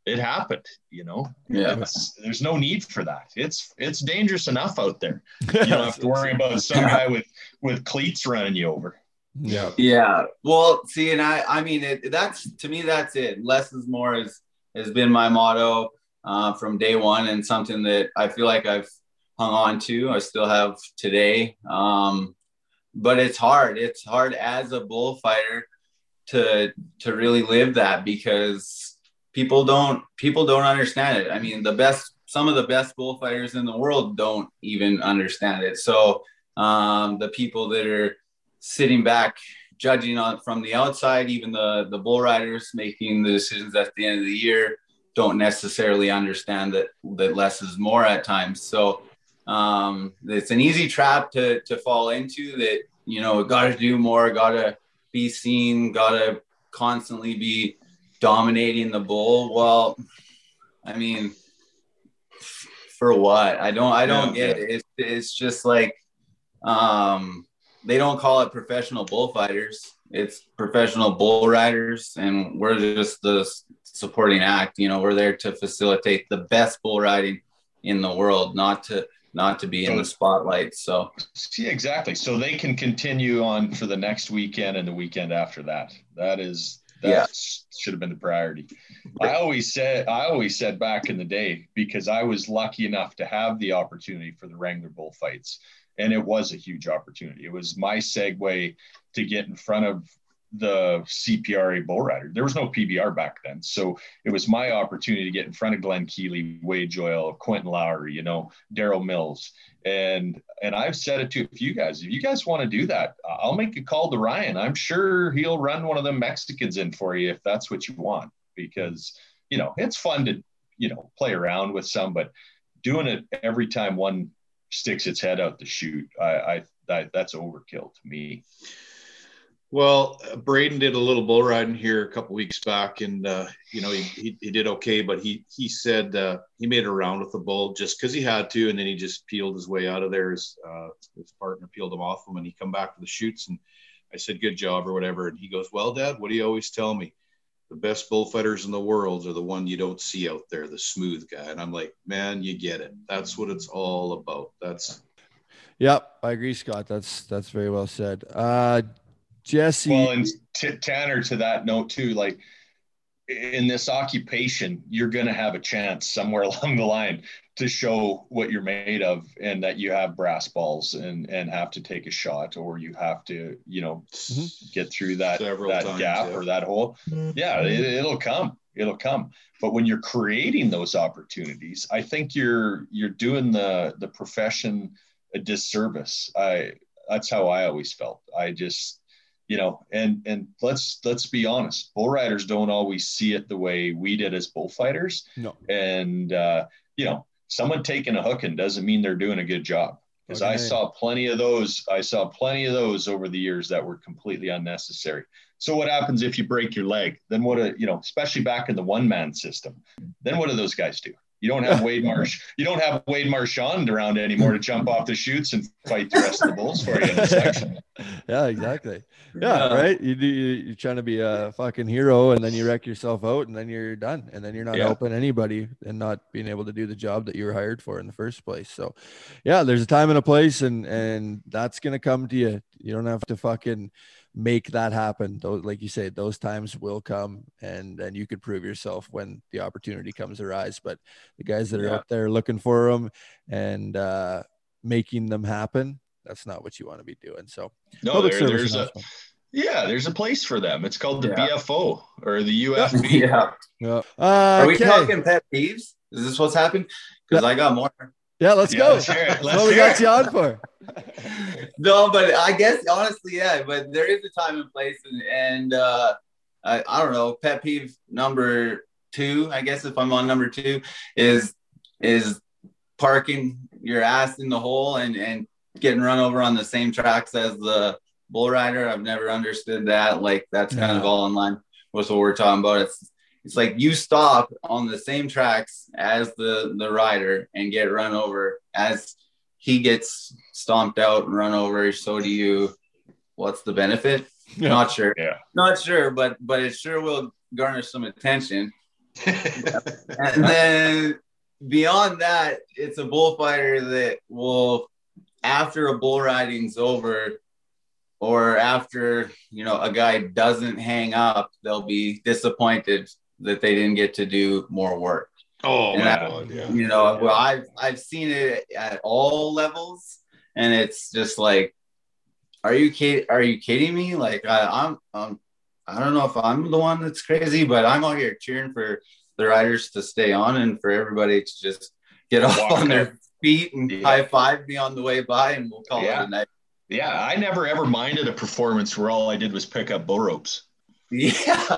[SPEAKER 2] it happened. You know,
[SPEAKER 4] Yeah.
[SPEAKER 2] It's- there's no need for that. It's it's dangerous enough out there. <laughs> You don't have to worry about some guy with with cleats running you over.
[SPEAKER 1] Yeah
[SPEAKER 4] Yeah. Well, see, and I, I mean, it, that's to me, that's it. Less is more has has been my motto uh, from day one, and something that I feel like I've hung on to. I still have today. Um, but it's hard. It's hard as a bullfighter to to really live that because people don't people don't understand it. I mean, the best some of the best bullfighters in the world don't even understand it. So um, the people that are sitting back judging on from the outside even the the bull riders making the decisions at the end of the year don't necessarily understand that that less is more at times. So um it's an easy trap to to fall into that you know got to do more got to be seen got to constantly be dominating the bull. Well i mean for what? I don't i don't
[SPEAKER 3] Yeah,
[SPEAKER 4] get it. It's, it's just like um they don't call it professional bullfighters. It's professional bull riders, and we're just the supporting act. You know, we're there to facilitate the best bull riding in the world, not to not to be in the spotlight. So
[SPEAKER 2] Yeah, exactly. So they can continue on for the next weekend and the weekend after that. That is that
[SPEAKER 4] Yeah.
[SPEAKER 2] should have been the priority. I always said I always said back in the day because I was lucky enough to have the opportunity for the Wrangler bullfights, and it was a huge opportunity. It was my segue to get in front of the CPRA bull rider. There was no PBR back then, so it was my opportunity to get in front of Glenn Keeley, Wade Joyle, Quentin Lowry, you know, Daryl Mills, and and I've said it to a few guys. If you guys want to do that, uh, I'll make a call to Ryan. I'm sure he'll run one of them Mexicans in for you if that's what you want, because you know it's fun to you know play around with some, but doing it every time one sticks its head out to shoot, I, I, I that's overkill to me.
[SPEAKER 3] Well, Braden did a little bull riding here a couple weeks back, and uh, you know he, he, he did okay, but he he said uh, he made a round with the bull just because he had to, and then he just peeled his way out of there. His, uh, his partner peeled him off him, and he come back to the chutes, and I said good job or whatever, and he goes, "Well, Dad, what do you always tell me? The best bullfighters in the world are the one you don't see out there, the smooth guy." And I'm like, "Man, you get it. That's what it's all about. That's."
[SPEAKER 1] Yep, I agree, Scott. That's that's very well said. Uh, Jesse.
[SPEAKER 2] Well, and t- Tanner, to that note too, like in this occupation, you're going to have a chance somewhere <laughs> along the line to show what you're made of and that you have brass balls and and have to take a shot or you have to you know mm-hmm. get through that Several that times, gap yeah. or that hole. Yeah it, it'll come. It'll come. But when you're creating those opportunities i think you're you're doing the the profession a disservice. I that's how i always felt. I just you know and and let's let's be honest. Bull riders don't always see it the way we did as bullfighters
[SPEAKER 1] no.
[SPEAKER 2] And uh you know someone taking a hooking doesn't mean they're doing a good job. Because okay. i saw plenty of those i saw plenty of those over the years that were completely unnecessary. So what happens if you break your leg? Then what a you know especially back in the one man system then what do those guys do you don't have Wade Marsh. You don't have Wade Marchand around anymore to jump off the chutes and fight the rest of the bulls for you in the section. <laughs>
[SPEAKER 1] Yeah, exactly. Yeah, right. You do. You're trying to be a fucking hero, and then you wreck yourself out, and then you're done, and then you're not yeah. helping anybody, and not being able to do the job that you were hired for in the first place. So, yeah, there's a time and a place, and and that's gonna come to you. You don't have to fucking make that happen. Those, like you said, those times will come, and and you could prove yourself when the opportunity comes arise. But the guys that are yeah. out there looking for them and uh, making them happen, that's not what you want to be doing. So
[SPEAKER 2] no, there, there's a yeah, there's a place for them. It's called the yeah. BFO or the <laughs> UFB.
[SPEAKER 4] yeah. yeah. Uh, are we okay. talking pet peeves? Is this what's happened? Because I got more.
[SPEAKER 1] Yeah, let's yeah, go. Let's it. Let's what we got you on for. <laughs>
[SPEAKER 4] no, but I guess honestly, yeah. But there is a time and place, and, and uh, I, I don't know. Pet peeve number two, I guess, if I'm on number two, is is parking your ass in the hole and and getting run over on the same tracks as the bull rider. I've never understood that. Like that's kind yeah. of all in line with what we're talking about. It's it's like you stop on the same tracks as the the rider and get run over. As he gets stomped out and run over so do you. What's the benefit? Yeah. not sure.
[SPEAKER 2] Yeah.
[SPEAKER 4] Not sure but but it sure will garner some attention. <laughs> And then beyond that it's a bullfighter that will after a bull riding's over or after you know a guy doesn't hang up they'll be disappointed that they didn't get to do more work.
[SPEAKER 3] Oh and my I, God, yeah.
[SPEAKER 4] You know, well, I've I've seen it at all levels, and it's just like, are you kidding? Are you kidding me? Like I, I'm, um, I don't know if I'm the one that's crazy, but I'm out here cheering for the riders to stay on and for everybody to just get off Walk on their feet and yeah. high five me on the way by, and we'll call yeah. it a night.
[SPEAKER 2] Yeah, I never ever minded a performance where all I did was pick up bull ropes.
[SPEAKER 4] Yeah.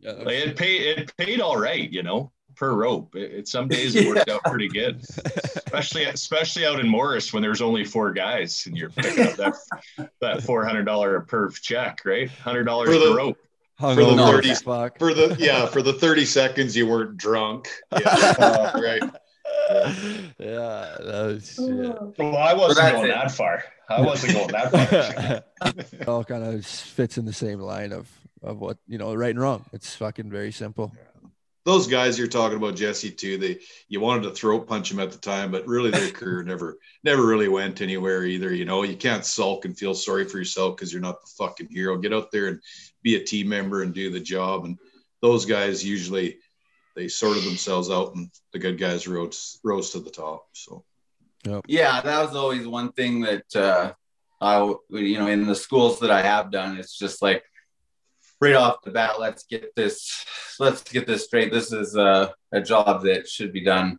[SPEAKER 2] yeah like it paid it paid all right, you know, per rope. It, it some days it worked yeah. out pretty good. <laughs> especially especially out in Morris when there's only four guys and you're picking up that that four hundred dollar per check, right? Hundred dollars per rope.
[SPEAKER 3] For the, 30, for the yeah for the 30 seconds you weren't drunk yeah <laughs> uh, right
[SPEAKER 1] yeah, that was
[SPEAKER 2] shit. Well, I wasn't going it. that far. I wasn't going that
[SPEAKER 1] far. <laughs> it all kind of fits in the same line of of what you know right and wrong. It's fucking very simple.
[SPEAKER 3] Those guys you're talking about jesse too they you wanted to throat punch them at the time but really their career <laughs> never never really went anywhere either you know? You can't sulk and feel sorry for yourself because you're not the fucking hero. Get out there and be a team member and do the job. And those guys usually they sorted themselves out and the good guys rose rose to the top so.
[SPEAKER 4] Yep. yeah that was always one thing that uh i you know in the schools that i have done it's just like right off the bat, let's get this let's get this straight. This is a, a job that should be done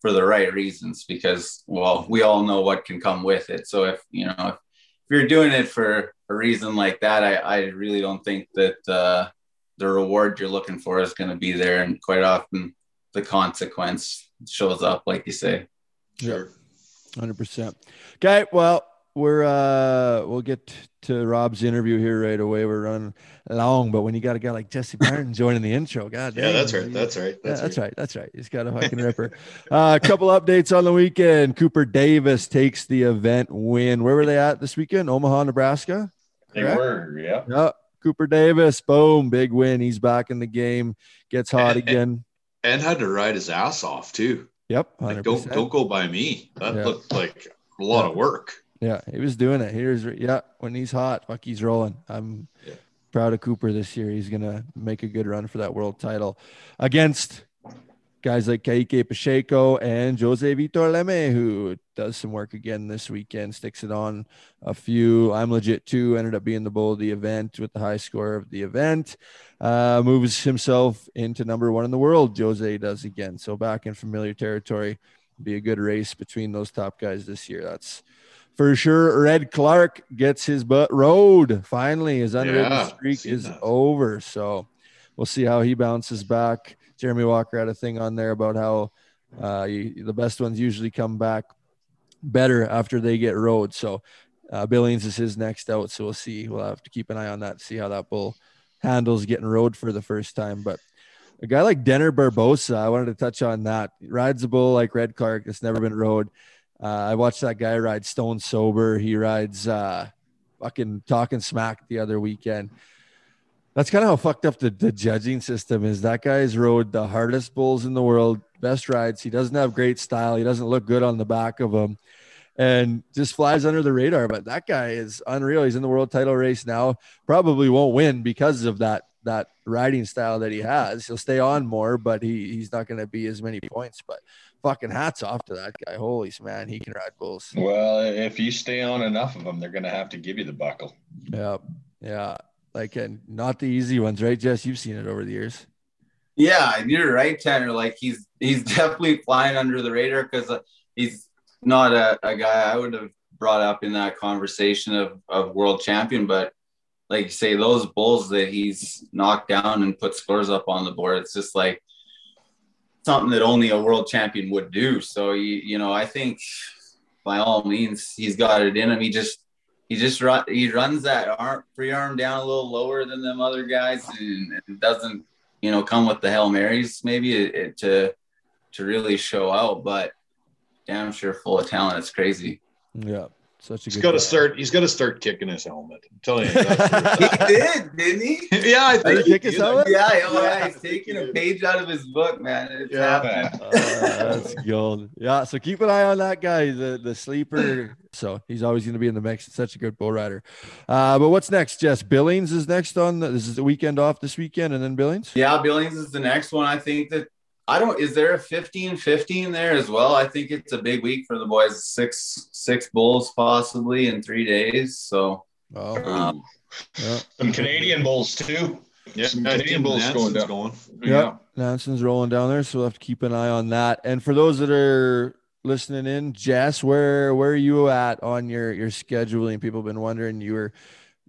[SPEAKER 4] for the right reasons because well, we all know what can come with it. So if you know if, if you're doing it for a reason like that, I, I really don't think that uh, the reward you're looking for is going to be there, and quite often the consequence shows up, like you say.
[SPEAKER 1] Sure, hundred percent. Okay, well, we're uh we'll get to Rob's interview here right away. We're running long, but when you got a guy like Jesse Martin joining the intro, <laughs> God,
[SPEAKER 3] yeah,
[SPEAKER 1] dang,
[SPEAKER 3] that's right.
[SPEAKER 1] he-
[SPEAKER 3] That's right.
[SPEAKER 1] yeah,
[SPEAKER 3] That's,
[SPEAKER 1] that's
[SPEAKER 3] right.
[SPEAKER 1] right. That's right. He's got a fucking ripper. Uh, a couple updates on the weekend. Cooper Davis takes the event win. Where were they at this weekend? Omaha, Nebraska.
[SPEAKER 2] They
[SPEAKER 1] Correct?
[SPEAKER 2] were, yeah.
[SPEAKER 1] Yeah. Cooper Davis, boom, big win. He's back in the game. Gets hot again.
[SPEAKER 3] And had to ride his ass off too.
[SPEAKER 1] Yep.
[SPEAKER 3] Like, don't don't go by me. That
[SPEAKER 1] Yeah.
[SPEAKER 3] looked like a lot
[SPEAKER 1] Yeah.
[SPEAKER 3] of work.
[SPEAKER 1] Yeah, he was doing it. Here's yeah, when he's hot, fuck, he's rolling. I'm
[SPEAKER 3] Yeah.
[SPEAKER 1] proud of Cooper this year. He's gonna make a good run for that world title against guys like Kaike Pacheco and Jose Vitor Leme, who does some work again this weekend, sticks it on a few. I'm legit too. Ended up being the bull of the event with the high score of the event. Uh, moves himself into number one in the world. Jose does again. So back in familiar territory. Be a good race between those top guys this year. That's for sure. Red Clark gets his butt rode. Finally, his unwritten
[SPEAKER 3] Yeah,
[SPEAKER 1] streak is
[SPEAKER 3] that.
[SPEAKER 1] over. So we'll see how he bounces back. Jeremy Walker had a thing on there about how uh, you, the best ones usually come back better after they get rode. So uh, Billings is his next out. So we'll see. We'll have to keep an eye on that see how that bull handles getting rode for the first time. But a guy like Dener Barbosa, I wanted to touch on that. Rides a bull like Red Clark. It's never been rode. Uh, I watched that guy ride Stone Sober. He rides uh, fucking talking smack the other weekend. That's kind of how fucked up the, the judging system is. That guy's rode the hardest bulls in the world, best rides. He doesn't have great style. He doesn't look good on the back of them and just flies under the radar. But that guy is unreal. He's in the world title race now. Probably won't win because of that that riding style that he has. He'll stay on more, but he he's not going to be as many points. But fucking hats off to that guy. Holy man, he can ride bulls.
[SPEAKER 2] Well, if you stay on enough of them, they're going to have to give you the buckle.
[SPEAKER 1] Yeah, yeah. Like and not the easy ones, right, Jess? You've seen it over the years.
[SPEAKER 4] Yeah, you're right, Tanner. Like he's he's <laughs> definitely flying under the radar because uh, he's not a, a guy I would have brought up in that conversation of, of world champion. But like you say, those bulls that he's knocked down and put scores up on the board, it's just like something that only a world champion would do. So you you know, I think by all means he's got it in him. He just he just run he runs that arm free arm down a little lower than them other guys and, and doesn't you know come with the hail marys maybe it, it- to to really show out but damn sure full of talent it's crazy
[SPEAKER 1] Yeah, such a
[SPEAKER 3] He's
[SPEAKER 1] good.
[SPEAKER 3] got to start. He's got to start kicking his helmet. I'm telling you. <laughs>
[SPEAKER 4] He did didn't he <laughs>
[SPEAKER 3] yeah, I think
[SPEAKER 1] he kick his helmet?
[SPEAKER 4] yeah, oh yeah he's taking a page out of his book man it's
[SPEAKER 3] Yeah.
[SPEAKER 4] happening.
[SPEAKER 1] Uh, <laughs> that's gold. Yeah, so keep an eye on that guy, the the sleeper. So he's always going to be in the mix. Such a good bull rider. Uh, but what's next, Jess? Billings is next on. The, this is the weekend off this weekend, and then Billings.
[SPEAKER 4] yeah billings is the next one i think that i don't is there a 15 15 there as well i think it's a big week for the boys six six bulls possibly in three days so
[SPEAKER 1] Oh,
[SPEAKER 4] um,
[SPEAKER 1] yeah.
[SPEAKER 2] Some Canadian bulls too.
[SPEAKER 3] Yeah,
[SPEAKER 2] Some Canadian
[SPEAKER 3] think
[SPEAKER 2] bulls going down.
[SPEAKER 3] going.
[SPEAKER 1] Yeah. Nanson's rolling down there, so we'll have to keep an eye on that. And for those that are listening in, Jess, where where are you at on your your scheduling? People have been wondering you were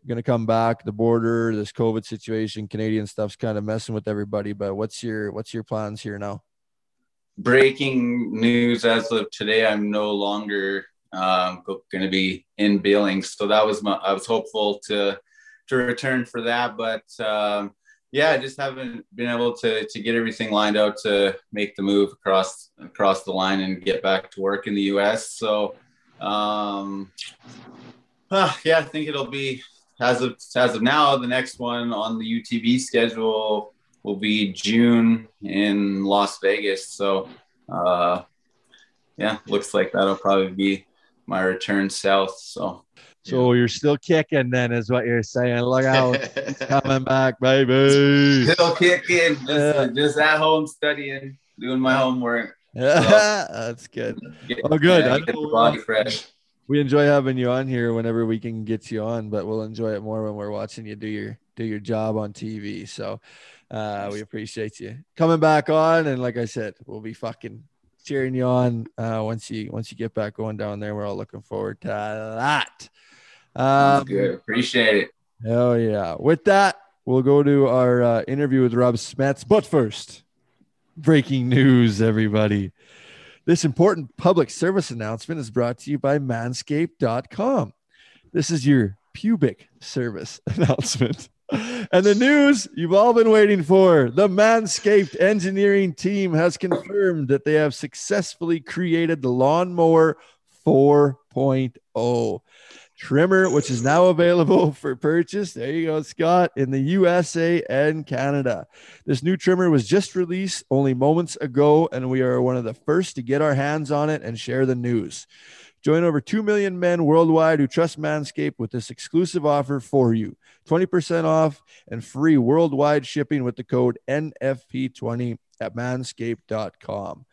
[SPEAKER 1] going to come back. The border, this COVID situation, Canadian stuff's kind of messing with everybody. But what's your what's your plans here now?
[SPEAKER 4] breaking news as of today i'm no longer um, going to be in billings so that was my i was hopeful to to return for that but um, yeah i just haven't been able to to get everything lined out to make the move across across the line and get back to work in the us so um ah, <sighs> yeah i think it'll be as of as of now the next one on the UTB schedule will be June in Las Vegas. So, uh, yeah, looks like that'll probably be my return south. So,
[SPEAKER 1] So you're still kicking, then, is what you're saying. Look out, <laughs> coming back, baby.
[SPEAKER 4] still kicking, just,
[SPEAKER 1] Yeah.
[SPEAKER 4] just at home studying, doing my homework.
[SPEAKER 1] Yeah, <laughs> That's good.
[SPEAKER 4] Get,
[SPEAKER 1] Oh, good.
[SPEAKER 4] yeah, get the body fresh.
[SPEAKER 1] We enjoy having you on here whenever we can get you on, but we'll enjoy it more when we're watching you do your do your job on TV. So uh, we appreciate you coming back on, and like I said, we'll be fucking cheering you on uh, once you once you get back going down there. We're all looking forward to that. Um,
[SPEAKER 4] good. Appreciate it.
[SPEAKER 1] Hell yeah. With that, we'll go to our uh, interview with Rob Smets. But first, breaking news, everybody. This important public service announcement is brought to you by manscaped.com. This is your pubic service <laughs> announcement. And the news you've all been waiting for the Manscaped engineering team has confirmed that they have successfully created the Lawnmower 4.0 trimmer, which is now available <laughs> for purchase. There you go, Scott, in the USA and Canada. This new trimmer was just released only moments ago, and we are one of the first to get our hands on it and share the news. Join over 2 million men worldwide who trust Manscaped with this exclusive offer for you 20% off and free worldwide shipping with the code NFP20 at manscaped.com.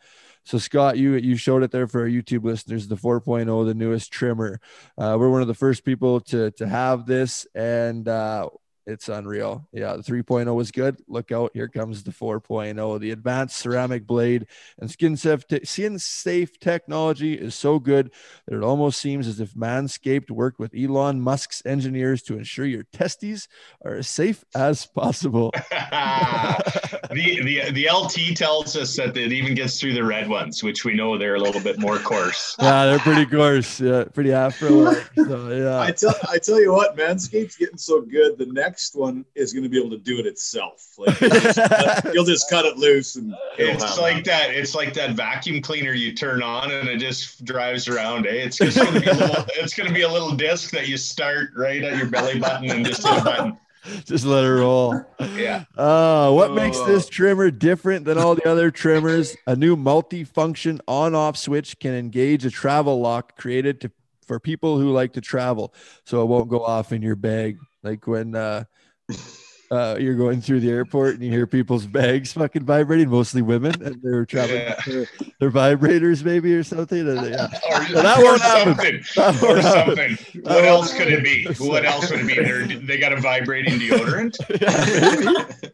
[SPEAKER 1] So Scott, you you showed it there for our YouTube listeners, the 4.0, the newest trimmer. Uh, we're one of the first people to to have this, and uh, it's unreal. Yeah, the 3.0 was good. Look out, here comes the 4.0. The advanced ceramic blade and skin safe, te- skin safe technology is so good that it almost seems as if Manscaped worked with Elon Musk's engineers to ensure your testes are as safe as possible. <laughs> <laughs>
[SPEAKER 2] the, the the LT tells us that it even gets through the red ones, which we know they're a little bit more coarse. <laughs>
[SPEAKER 1] yeah, they're pretty coarse. Yeah, pretty afro. So yeah,
[SPEAKER 3] I tell I tell you what, Manscaped's getting so good. The next one is going to be able to do it itself. <laughs> Like you'll just, you'll just cut it loose and
[SPEAKER 2] It's
[SPEAKER 3] have
[SPEAKER 2] like that. It's like that vacuum cleaner you turn on and it just drives around. Eh? It's just gonna be a little. <laughs> It's gonna be a little disc that you start right at your belly button and just hit a button. <laughs>
[SPEAKER 1] just let it roll.
[SPEAKER 2] Yeah.
[SPEAKER 1] Uh, what makes
[SPEAKER 3] Oh.
[SPEAKER 1] this trimmer different than all the other trimmers? A new multi-function on-off switch can engage a travel lock created to for people who like to travel, so it won't go off in your bag. Like when uh, uh, you're going through the airport and you hear people's bags fucking vibrating, mostly women, and they're traveling
[SPEAKER 2] Yeah.
[SPEAKER 1] their, their vibrators maybe or something. They- yeah. <laughs>
[SPEAKER 2] Or,
[SPEAKER 1] Well, that won't happen. That
[SPEAKER 2] Or
[SPEAKER 1] happen.
[SPEAKER 2] something. What else could it be? What else would it be? They're, they got a vibrating deodorant. <laughs>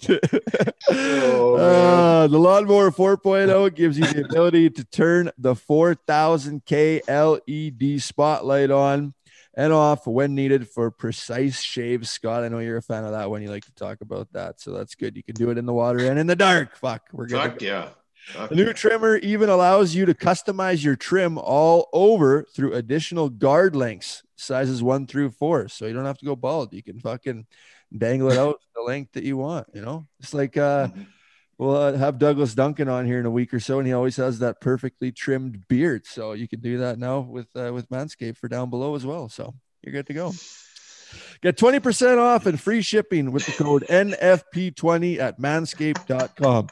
[SPEAKER 2] <laughs>
[SPEAKER 3] Oh,
[SPEAKER 1] uh, the lawnmower 4.0 gives you the ability to turn the 4000K LED E spotlight on and off when needed for precise shave. Scott, I know you're a fan of that one. You like to talk about that. So that's good. You can do it in the water and in the dark. Fuck, we're good.
[SPEAKER 3] Fuck
[SPEAKER 1] go.
[SPEAKER 3] yeah. Fuck
[SPEAKER 1] The new
[SPEAKER 3] yeah.
[SPEAKER 1] trimmer even allows you to customize your trim all over through additional guard lengths, sizes one through four. So you don't have to go bald. You can fucking dangle it out <laughs> the length that you want. You know, it's like uh,
[SPEAKER 3] Mhm.
[SPEAKER 1] We'll uh, have Douglas Duncan on here in a week or so, and he always has that perfectly trimmed beard. So you can do that now with uh, with Manscaped for down below as well. So you're good to go. Get 20% off and free shipping with the code NFP20 at manscaped.com.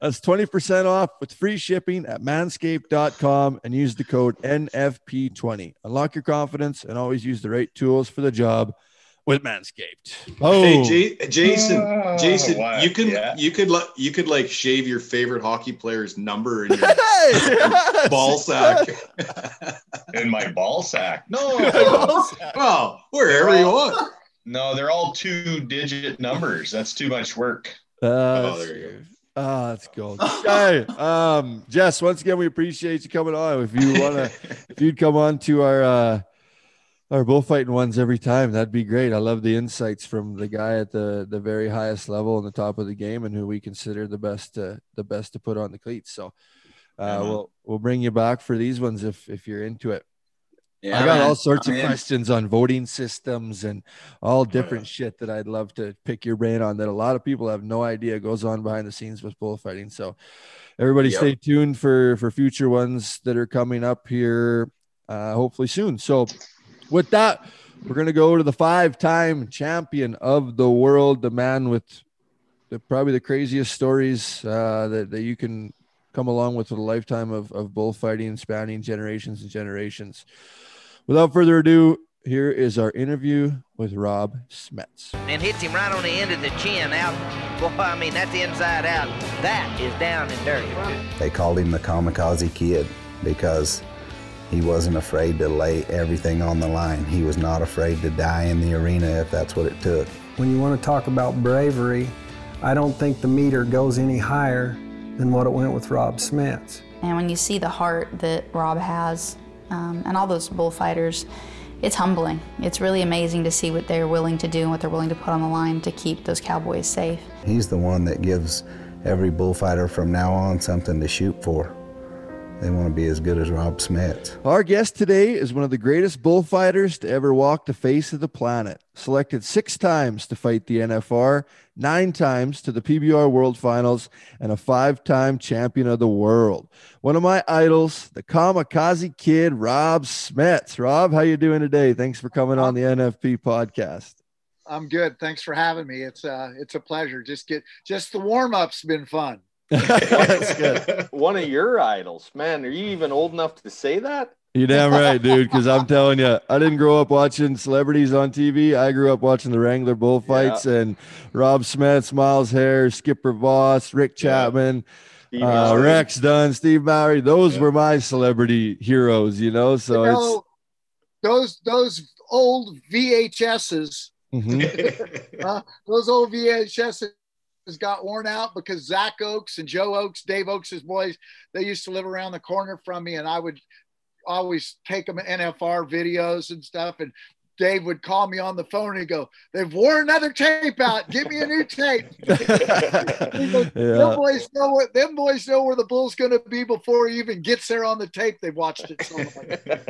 [SPEAKER 1] That's 20% off with free shipping at manscaped.com and use the code NFP20. Unlock your confidence and always use the right tools for the job with Manscaped. Oh,
[SPEAKER 3] Hey, J- Jason,
[SPEAKER 2] Oh,
[SPEAKER 3] Jason,
[SPEAKER 2] what?
[SPEAKER 3] you can
[SPEAKER 2] Yeah.
[SPEAKER 3] you could let you could like shave your favorite hockey player's number in your <laughs>
[SPEAKER 1] Hey!
[SPEAKER 3] ball sack. <laughs>
[SPEAKER 2] in my ball sack. No, <laughs>
[SPEAKER 3] well, wherever you want.
[SPEAKER 2] no, they're all two digit numbers. That's too much work.
[SPEAKER 1] Uh,
[SPEAKER 3] Oh, there you go.
[SPEAKER 1] Ah, that's gold. Okay. Um, Jess, once again, we appreciate you coming on. If you want to, if you'd come on to our, uh, our bullfighting ones every time, that'd be great. I love the insights from the guy at the, the very highest level and the top of the game and who we consider the best, uh, the best to put on the cleats. So, uh,
[SPEAKER 3] Yeah,
[SPEAKER 1] we'll, we'll bring you back for these ones if, if you're into it.
[SPEAKER 4] Yeah,
[SPEAKER 1] I got
[SPEAKER 4] man.
[SPEAKER 1] all sorts of
[SPEAKER 4] I'm in.
[SPEAKER 1] questions on voting systems and all different shit that I'd love to pick your brain on that a lot of people have no idea goes on behind the scenes with bullfighting. So everybody
[SPEAKER 3] Yep.
[SPEAKER 1] stay tuned for for future ones that are coming up here uh hopefully soon. So with that, we're gonna go to the five-time champion of the world, the man with the, probably the craziest stories uh that, that you can come along with with a lifetime of, of bullfighting spanning generations and generations. Without further ado, here is our interview with Rob Smets.
[SPEAKER 5] and hits him right on the end of the chin out. Boy, I mean, that's inside out. That is down and dirty.
[SPEAKER 6] They called him the kamikaze kid because he wasn't afraid to lay everything on the line. He was not afraid to die in the arena if that's what it took.
[SPEAKER 7] When you want to talk about bravery, I don't think the meter goes any higher than what it went with Rob Smets.
[SPEAKER 8] And when you see the heart that Rob has um, and all those bullfighters, it's humbling. It's really amazing to see what they're willing to do and what they're willing to put on the line to keep those cowboys safe.
[SPEAKER 6] He's the one that gives every bullfighter from now on something to shoot for. They want to be as good as Rob Smets.
[SPEAKER 1] Our guest today is one of the greatest bullfighters to ever walk the face of the planet. Selected six times to fight the NFR, nine times to the PBR World Finals, and a five-time champion of the world. One of my idols, the Kamikaze Kid, Rob Smets. Rob, how you doing today? Thanks for coming on the NFP podcast.
[SPEAKER 9] I'm good. Thanks for having me. It's uh it's a pleasure. Just get just the warm up's been fun.
[SPEAKER 1] That's good. <laughs>
[SPEAKER 10] One of your idols, man. Are you even old enough to say that?
[SPEAKER 1] You damn right, dude. Because I'm telling you, I didn't grow up watching celebrities on TV. I grew up watching the Wrangler bullfights
[SPEAKER 10] Yeah.
[SPEAKER 1] and Rob Smets, Miles Hare, Skipper Voss, Rick Chapman,
[SPEAKER 10] Steve
[SPEAKER 1] uh, Rex Dunn, Steve Mowry. Those
[SPEAKER 3] Yeah.
[SPEAKER 1] were my celebrity heroes, you know. So
[SPEAKER 9] you
[SPEAKER 1] it's
[SPEAKER 9] those those old VHSs,
[SPEAKER 1] Mhm. <laughs>
[SPEAKER 9] uh, those old VHSs got worn out because Zach Oaks and Joe Oaks, Dave Oaks' boys, they used to live around the corner from me, and I would always take them NFR videos and stuff, and Dave would call me on the phone and he'd go, "They've worn another tape out. Give me a new tape." <laughs> Goes, Them
[SPEAKER 1] yeah,
[SPEAKER 9] boys know what them boys know where the bull's going to be before he even gets there on the tape. They've watched it so much.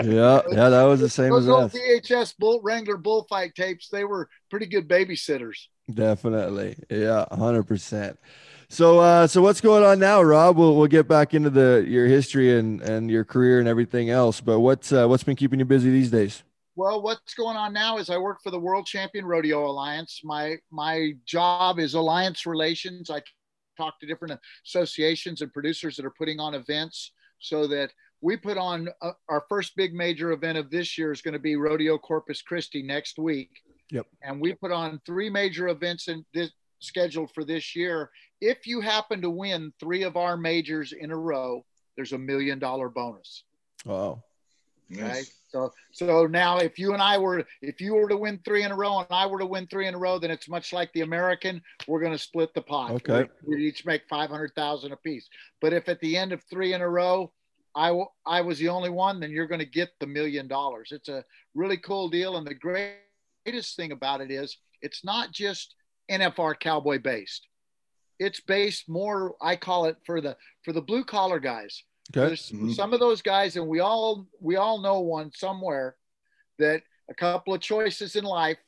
[SPEAKER 1] yeah, yeah. That was the same
[SPEAKER 9] Those
[SPEAKER 1] as
[SPEAKER 9] old
[SPEAKER 1] us.
[SPEAKER 9] VHS bull Wrangler bullfight tapes, they were pretty good babysitters.
[SPEAKER 1] Definitely. Yeah, 100%. So uh so what's going on now, Rob? We'll we'll get back into the your history and and your career and everything else, but what's uh, what's been keeping you busy these days?
[SPEAKER 9] Well, what's going on now is I work for the World Champion Rodeo Alliance. My my job is alliance relations. I talk to different associations and producers that are putting on events so that we put on uh, our first big major event of this year is going to be Rodeo Corpus Christi next week.
[SPEAKER 1] Yep.
[SPEAKER 9] And we put on three major events in this scheduled for this year. If you happen to win three of our majors in a row, there's a million dollar bonus.
[SPEAKER 1] Wow.
[SPEAKER 9] Okay.
[SPEAKER 3] Nice.
[SPEAKER 9] So so now if you and I were if you were to win three in a row and I were to win three in a row, then it's much like the American. We're going to split the pot.
[SPEAKER 1] Okay.
[SPEAKER 9] We each make five hundred thousand apiece. But if at the end of three in a row, I w- I was the only one, then you're going to get the million dollars. It's a really cool deal, and the greatest thing about it is it's not just NFR cowboy based. It's based more. I call it for the for the blue collar guys.
[SPEAKER 1] Okay.
[SPEAKER 9] There's
[SPEAKER 3] Mhm.
[SPEAKER 9] some of those guys, and we all we all know one somewhere that a couple of choices in life,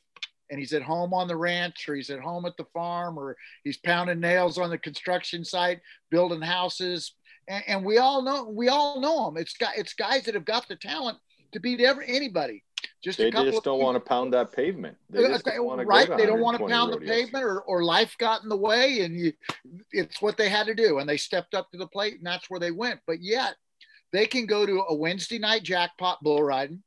[SPEAKER 9] and he's at home on the ranch, or he's at home at the farm, or he's pounding nails on the construction site, building houses, and, and we all know we all know them. It's got it's guys that have got the talent to beat every anybody. Just
[SPEAKER 10] They
[SPEAKER 9] a couple
[SPEAKER 10] just don't want to pound that pavement. They uh, just
[SPEAKER 9] Okay,
[SPEAKER 10] don't want to
[SPEAKER 9] right.
[SPEAKER 10] Go
[SPEAKER 9] They don't want to
[SPEAKER 10] 120
[SPEAKER 9] pound the pavement, or, or life got in the way, and you, it's what they had to do, and they stepped up to the plate, and that's where they went. But yet, they can go to a Wednesday night jackpot bull riding,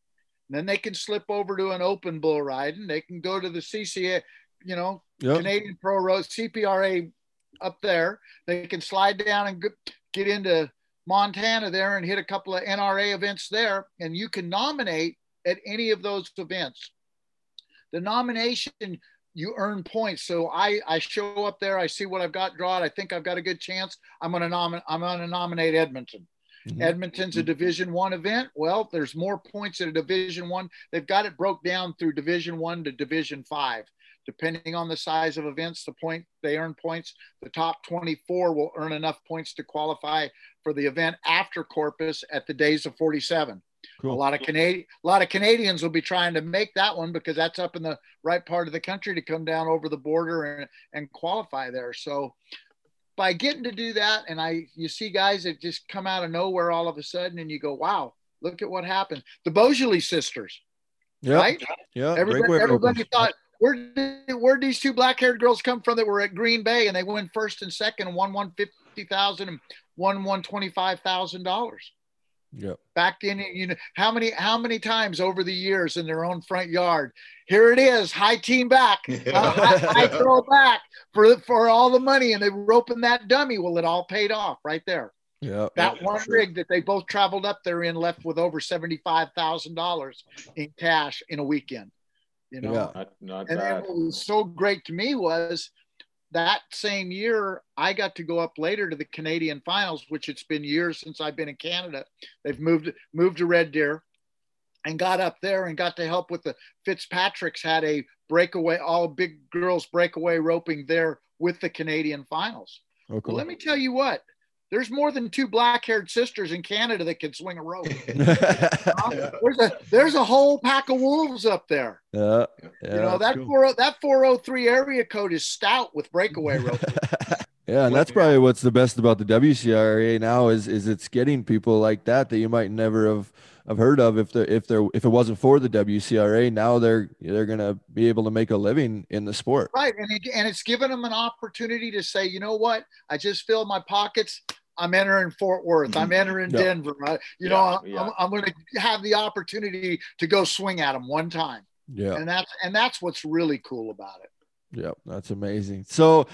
[SPEAKER 9] and then they can slip over to an open bull riding. They can go to the CCA, you know,
[SPEAKER 1] Yep.
[SPEAKER 9] Canadian Pro Road CPRA up there. They can slide down and get into Montana there and hit a couple of NRA events there, and you can nominate at any of those events. The nomination, you earn points. So I I show up there, I see what I've got drawn. I think I've got a good chance. I'm gonna nominate. I'm gonna nominate Edmonton.
[SPEAKER 1] Mhm.
[SPEAKER 9] Edmonton's a Division One event. Well, there's more points at a Division One. They've got it broke down through Division One to Division Five, depending on the size of events. The point they earn points. The top 24 will earn enough points to qualify for the event after Corpus at the days of 47.
[SPEAKER 1] Cool.
[SPEAKER 9] A lot of Canadian, a lot of Canadians will be trying to make that one because that's up in the right part of the country to come down over the border and, and qualify there. So by getting to do that, and I you see guys that just come out of nowhere all of a sudden, and you go, wow, look at what happened. The Beaujolais sisters,
[SPEAKER 1] Yep.
[SPEAKER 9] right?
[SPEAKER 1] Yeah.
[SPEAKER 9] Everybody, everybody thought where did where these two black haired girls come from that were at Green Bay and they win first and second, won one fifty thousand and won one twenty five thousand dollars.
[SPEAKER 1] Yep.
[SPEAKER 9] Back in, you know, how many how many times over the years in their own front yard? Here it is, high team back, uh, I, I <laughs> throw back for for all the money, and they roping that dummy. Well, it all paid off right there.
[SPEAKER 1] Yeah.
[SPEAKER 9] That
[SPEAKER 3] Yeah,
[SPEAKER 9] one
[SPEAKER 3] sure.
[SPEAKER 9] rig that they both traveled up there in left with over seventy five thousand dollars in cash in a weekend. You know,
[SPEAKER 1] Yeah.
[SPEAKER 10] Not, not
[SPEAKER 9] and then
[SPEAKER 10] bad.
[SPEAKER 9] what was so great to me was that same year I got to go up later to the Canadian finals, which it's been years since I've been in Canada. They've moved moved to Red Deer and got up there and got to help with the Fitzpatrick's had a breakaway, all big girls breakaway roping there with the Canadian finals.
[SPEAKER 1] Oh, cool.
[SPEAKER 9] Well, let me tell you what, there's more than two black-haired sisters in Canada that can swing a rope. <laughs> <laughs> there's a there's a whole pack of wolves up there.
[SPEAKER 1] Yeah,
[SPEAKER 9] you know that cool. four oh, that 403 area code is stout with breakaway <laughs> rope.
[SPEAKER 1] yeah, and that's probably what's the best about the WCRA now is is it's getting people like that that you might never have have heard of if the if there if it wasn't for the WCRA. Now they're they're gonna be able to make a living in the sport.
[SPEAKER 9] Right, and it, and it's given them an opportunity to say, you know what, I just filled my pockets. I'm entering Fort Worth. I'm mm-hmm. entering yeah. Denver. Right? You yeah, know, yeah. I'm, I'm going to have the opportunity to go swing at them one time.
[SPEAKER 1] Yeah,
[SPEAKER 9] and that's and that's what's really cool about it.
[SPEAKER 1] Yeah, that's amazing. So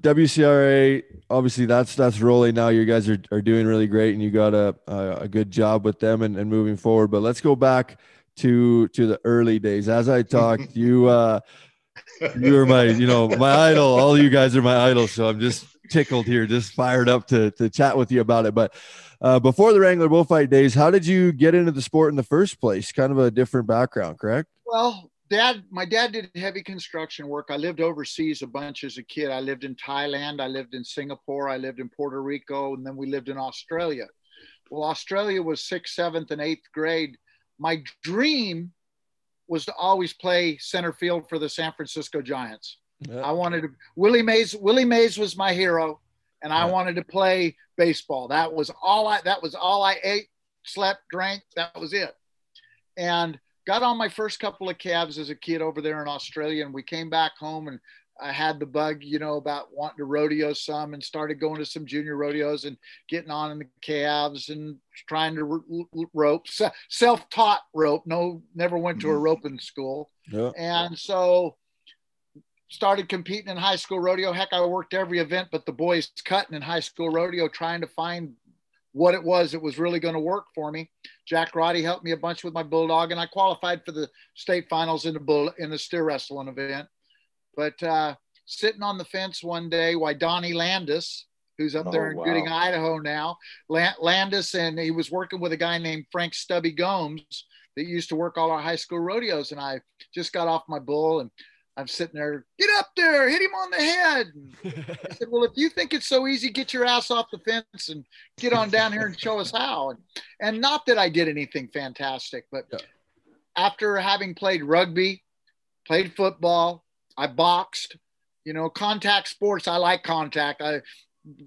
[SPEAKER 1] WCRA, obviously that's that's rolling now. You guys are, are doing really great and you got a, a, a good job with them and, and moving forward. But let's go back to to the early days. As I talked, <laughs> you uh you are my, you know, my idol. All you guys are my idol. So I'm just tickled here, just fired up to to chat with you about it. But uh, before the Wrangler Bullfight days, how did you get into the sport in the first place? Kind of a different background, correct?
[SPEAKER 9] Well, dad, my dad did heavy construction work. I lived overseas a bunch as a kid. I lived in Thailand, I lived in Singapore, I lived in Puerto Rico, and then we lived in Australia. Well, Australia was sixth, seventh, and eighth grade. My dream was to always play center field for the San Francisco Giants. Yeah. I wanted to Willie Mays. Willie Mays was my hero, and I wanted to play baseball. That was all I. That was all I ate, slept, drank. That was it. And got on my first couple of calves as a kid over there in Australia, and we came back home and I had the bug, you know, about wanting to rodeo some and started going to some junior rodeos and getting on in the calves and trying to rope, self taught rope. No, never went to a mm-hmm. roping school. Yeah. And so started competing in high school rodeo. Heck, I worked every event but the boys cutting in high school rodeo, trying to find what it was that was really going to work for me. Jack Roddy helped me a bunch with my bulldog, and I qualified for the state finals in the bull in the steer wrestling event. But uh, sitting on the fence one day, why Donnie Landis, who's up oh, there in wow. Gooding, Idaho now, Landis, and he was working with a guy named Frank Stubby Gomes that used to work all our high school rodeos, and I just got off my bull and I'm sitting there, get up there, hit him on the head. I said, Well, if you think it's so easy, get your ass off the fence and get on down here and show us how. And, and not that I did anything fantastic, but yeah. after having played rugby, played football, I boxed, you know, contact sports, I like contact. I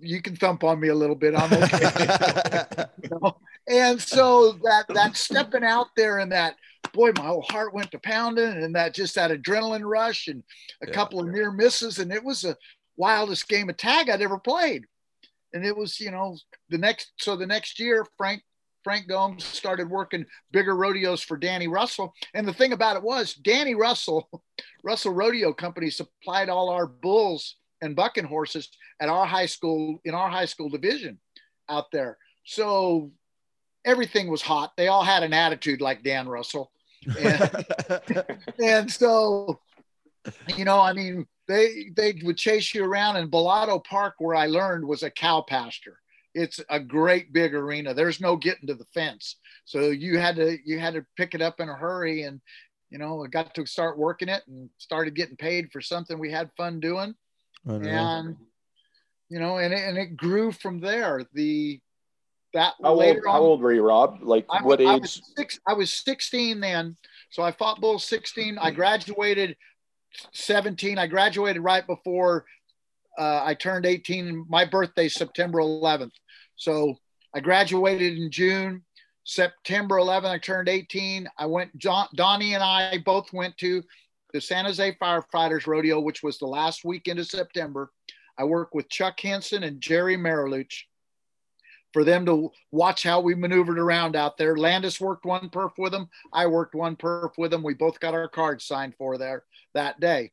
[SPEAKER 9] you can thump on me a little bit. I'm okay. <laughs> you know? And so <laughs> that that stepping out there and that boy, my whole heart went to pounding and that just that adrenaline rush and a yeah, couple of near misses. And it was the wildest game of tag I'd ever played. And it was, you know, the next, so the next year, Frank, Frank Gomes started working bigger rodeos for Danny Russell. And the thing about it was Danny Russell, <laughs> Russell Rodeo Company supplied all our bulls and bucking horses at our high school, in our high school division out there. So everything was hot. They all had an attitude like Dan Russell and, <laughs> and so you know i mean they they would chase you around in Bellotto Park where I learned was a cow pasture. It's a great big arena. There's no getting to the fence. So you had to you had to pick it up in a hurry and you know, I got to start working it and started getting paid for something we had fun doing. And you know, and it, and it grew from there. The that
[SPEAKER 10] how old, how old were you, Rob? Like I, what age?
[SPEAKER 9] I was, six, I was 16 then. So I fought bulls 16. I graduated 17. I graduated right before uh, I turned 18. My birthday, September 11th. So I graduated in June. September 11th, I turned 18. I went, John, Donnie and I both went to the San Jose Firefighters Rodeo, which was the last weekend of September. I worked with Chuck Henson and Jerry Mariluch for them to watch how we maneuvered around out there. Landis worked one perf with them. I worked one perf with them. We both got our cards signed for there that day.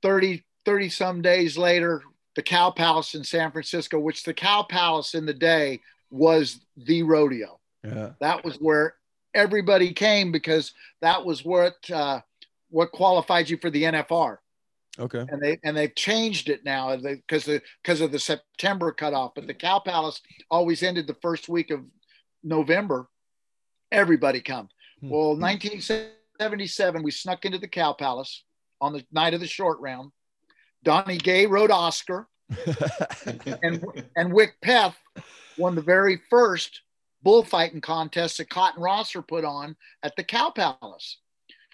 [SPEAKER 9] 30, 30 some days later, the Cow Palace in San Francisco, which the Cow Palace in the day was the rodeo. Yeah. That was where everybody came because that was what uh, what qualified you for the NFR.
[SPEAKER 1] Okay.
[SPEAKER 9] And they and they've changed it now because the because of the September cutoff. But the Cow Palace always ended the first week of November. Everybody come. Hmm. Well, 1977, we snuck into the Cow Palace on the night of the short round. Donnie Gay rode Oscar. <laughs> and and Wick Peth won the very first bullfighting contest that Cotton Rosser put on at the Cow Palace.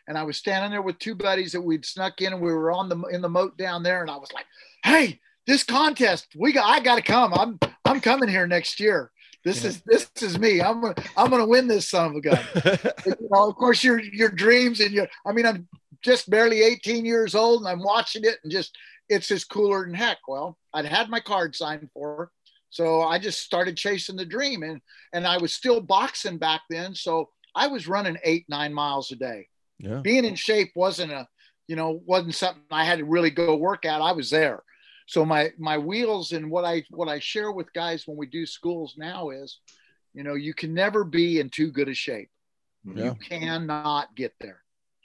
[SPEAKER 9] And I was standing there with two buddies that we'd snuck in, and we were on the in the moat down there. And I was like, "Hey, this contest, we got, I got to come. I'm I'm coming here next year. This yeah. is this is me. I'm gonna I'm gonna win this son of a gun. <laughs> you know, of course, your your dreams and your. I mean, I'm just barely 18 years old, and I'm watching it, and just it's just cooler than heck. Well, I'd had my card signed for her. So I just started chasing the dream and and I was still boxing back then. So I was running eight, nine miles a day. Yeah. Being in shape wasn't a, you know, wasn't something I had to really go work at. I was there. So my my wheels and what I what I share with guys when we do schools now is, you know, you can never be in too good a shape. Yeah. You cannot get there.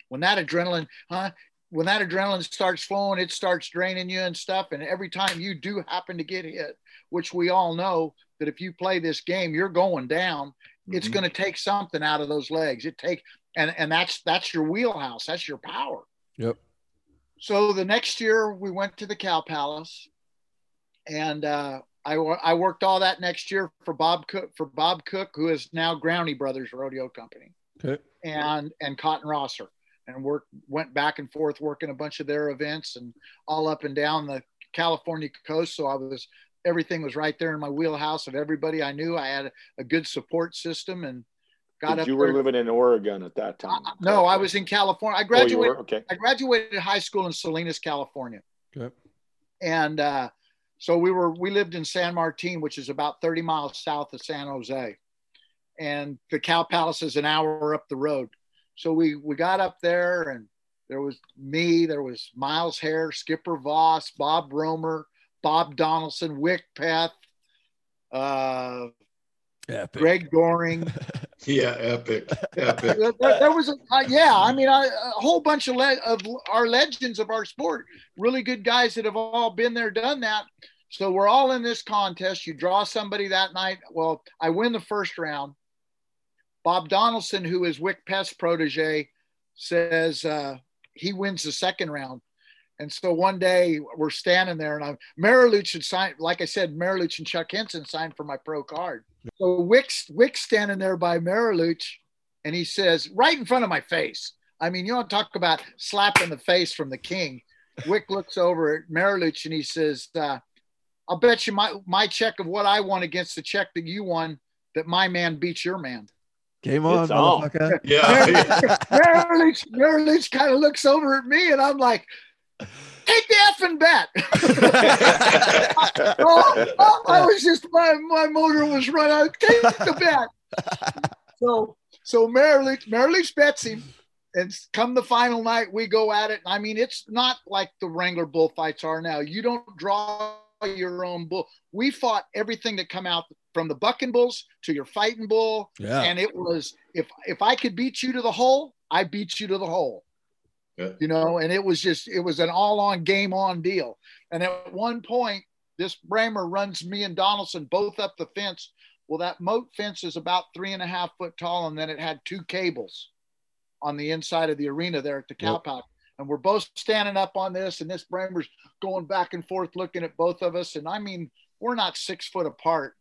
[SPEAKER 9] When that adrenaline, huh? when that adrenaline starts flowing, it starts draining you and stuff. And every time you do happen to get hit, which we all know that if you play this game, you're going down. Mm-hmm. It's going to take something out of those legs. It take and and that's that's your wheelhouse. That's your power.
[SPEAKER 1] Yep.
[SPEAKER 9] So the next year we went to the Cow Palace, and uh, I I worked all that next year for Bob Cook for Bob Cook, who is now Growney Brothers Rodeo Company.
[SPEAKER 1] Okay.
[SPEAKER 9] And and Cotton Rosser and worked went back and forth working a bunch of their events and all up and down the California coast. So I was everything was right there in my wheelhouse of everybody I knew. I had a, a good support system and got up.
[SPEAKER 10] You were there. living in Oregon at that time.
[SPEAKER 9] Uh, no, I was in California. I graduated. Oh, okay. I graduated high school in Salinas, California.
[SPEAKER 1] Okay.
[SPEAKER 9] And uh, so we were we lived in San Martin, which is about 30 miles south of San Jose, and the Cow Palace is an hour up the road. So we we got up there and there was me, there was Miles Hare, Skipper Voss, Bob Romer, Bob Donaldson, Wick Peth. uh,
[SPEAKER 1] epic.
[SPEAKER 9] Greg Doring. <laughs>
[SPEAKER 3] yeah, epic, epic.
[SPEAKER 9] there, was a uh, yeah, I mean a whole bunch of le- of our legends of our sport, really good guys that have all been there, done that. So we're all in this contest. You draw somebody that night. Well, I win the first round. Bob Donaldson, who is Wick Peth's protege, says uh, he wins the second round. And so one day we're standing there, and I'm Mariluch had signed, like I said, Mariluch and Chuck Henson signed for my pro card. So Wick's Wick's standing there by Mariluch, and he says, right in front of my face. I mean, you don't talk about slapping the face from the king. Wick looks over at Mariluch and he says, uh, "I'll bet you my my check of what I won against the check that you won, that my man beats your man."
[SPEAKER 1] Game on, motherfucker.
[SPEAKER 3] Yeah.
[SPEAKER 9] Mary Lynch, kind of looks over at me and I'm like, take the effing bet. <laughs> Oh, oh, I was just, my, my motor was running. Take the bet. So, so Mary Lynch, Mary Lynch bets him. And come the final night, we go at it. I mean, it's not like the Wrangler bullfights are now. You don't draw your own bull. We fought everything that come out from the bucking bulls to your fighting bull.
[SPEAKER 1] Yeah.
[SPEAKER 9] And it was if if I could beat you to the hole, I beat you to the hole.
[SPEAKER 3] Yeah.
[SPEAKER 9] You know, and it was just it was an all-on game on deal. And at one point, this Brahma runs me and Donaldson both up the fence. Well, that moat fence is about three and a half foot tall, and then it had two cables on the inside of the arena there at the cow yep. And we're both standing up on this, and this Brahma's going back and forth looking at both of us. And I mean, we're not six foot apart.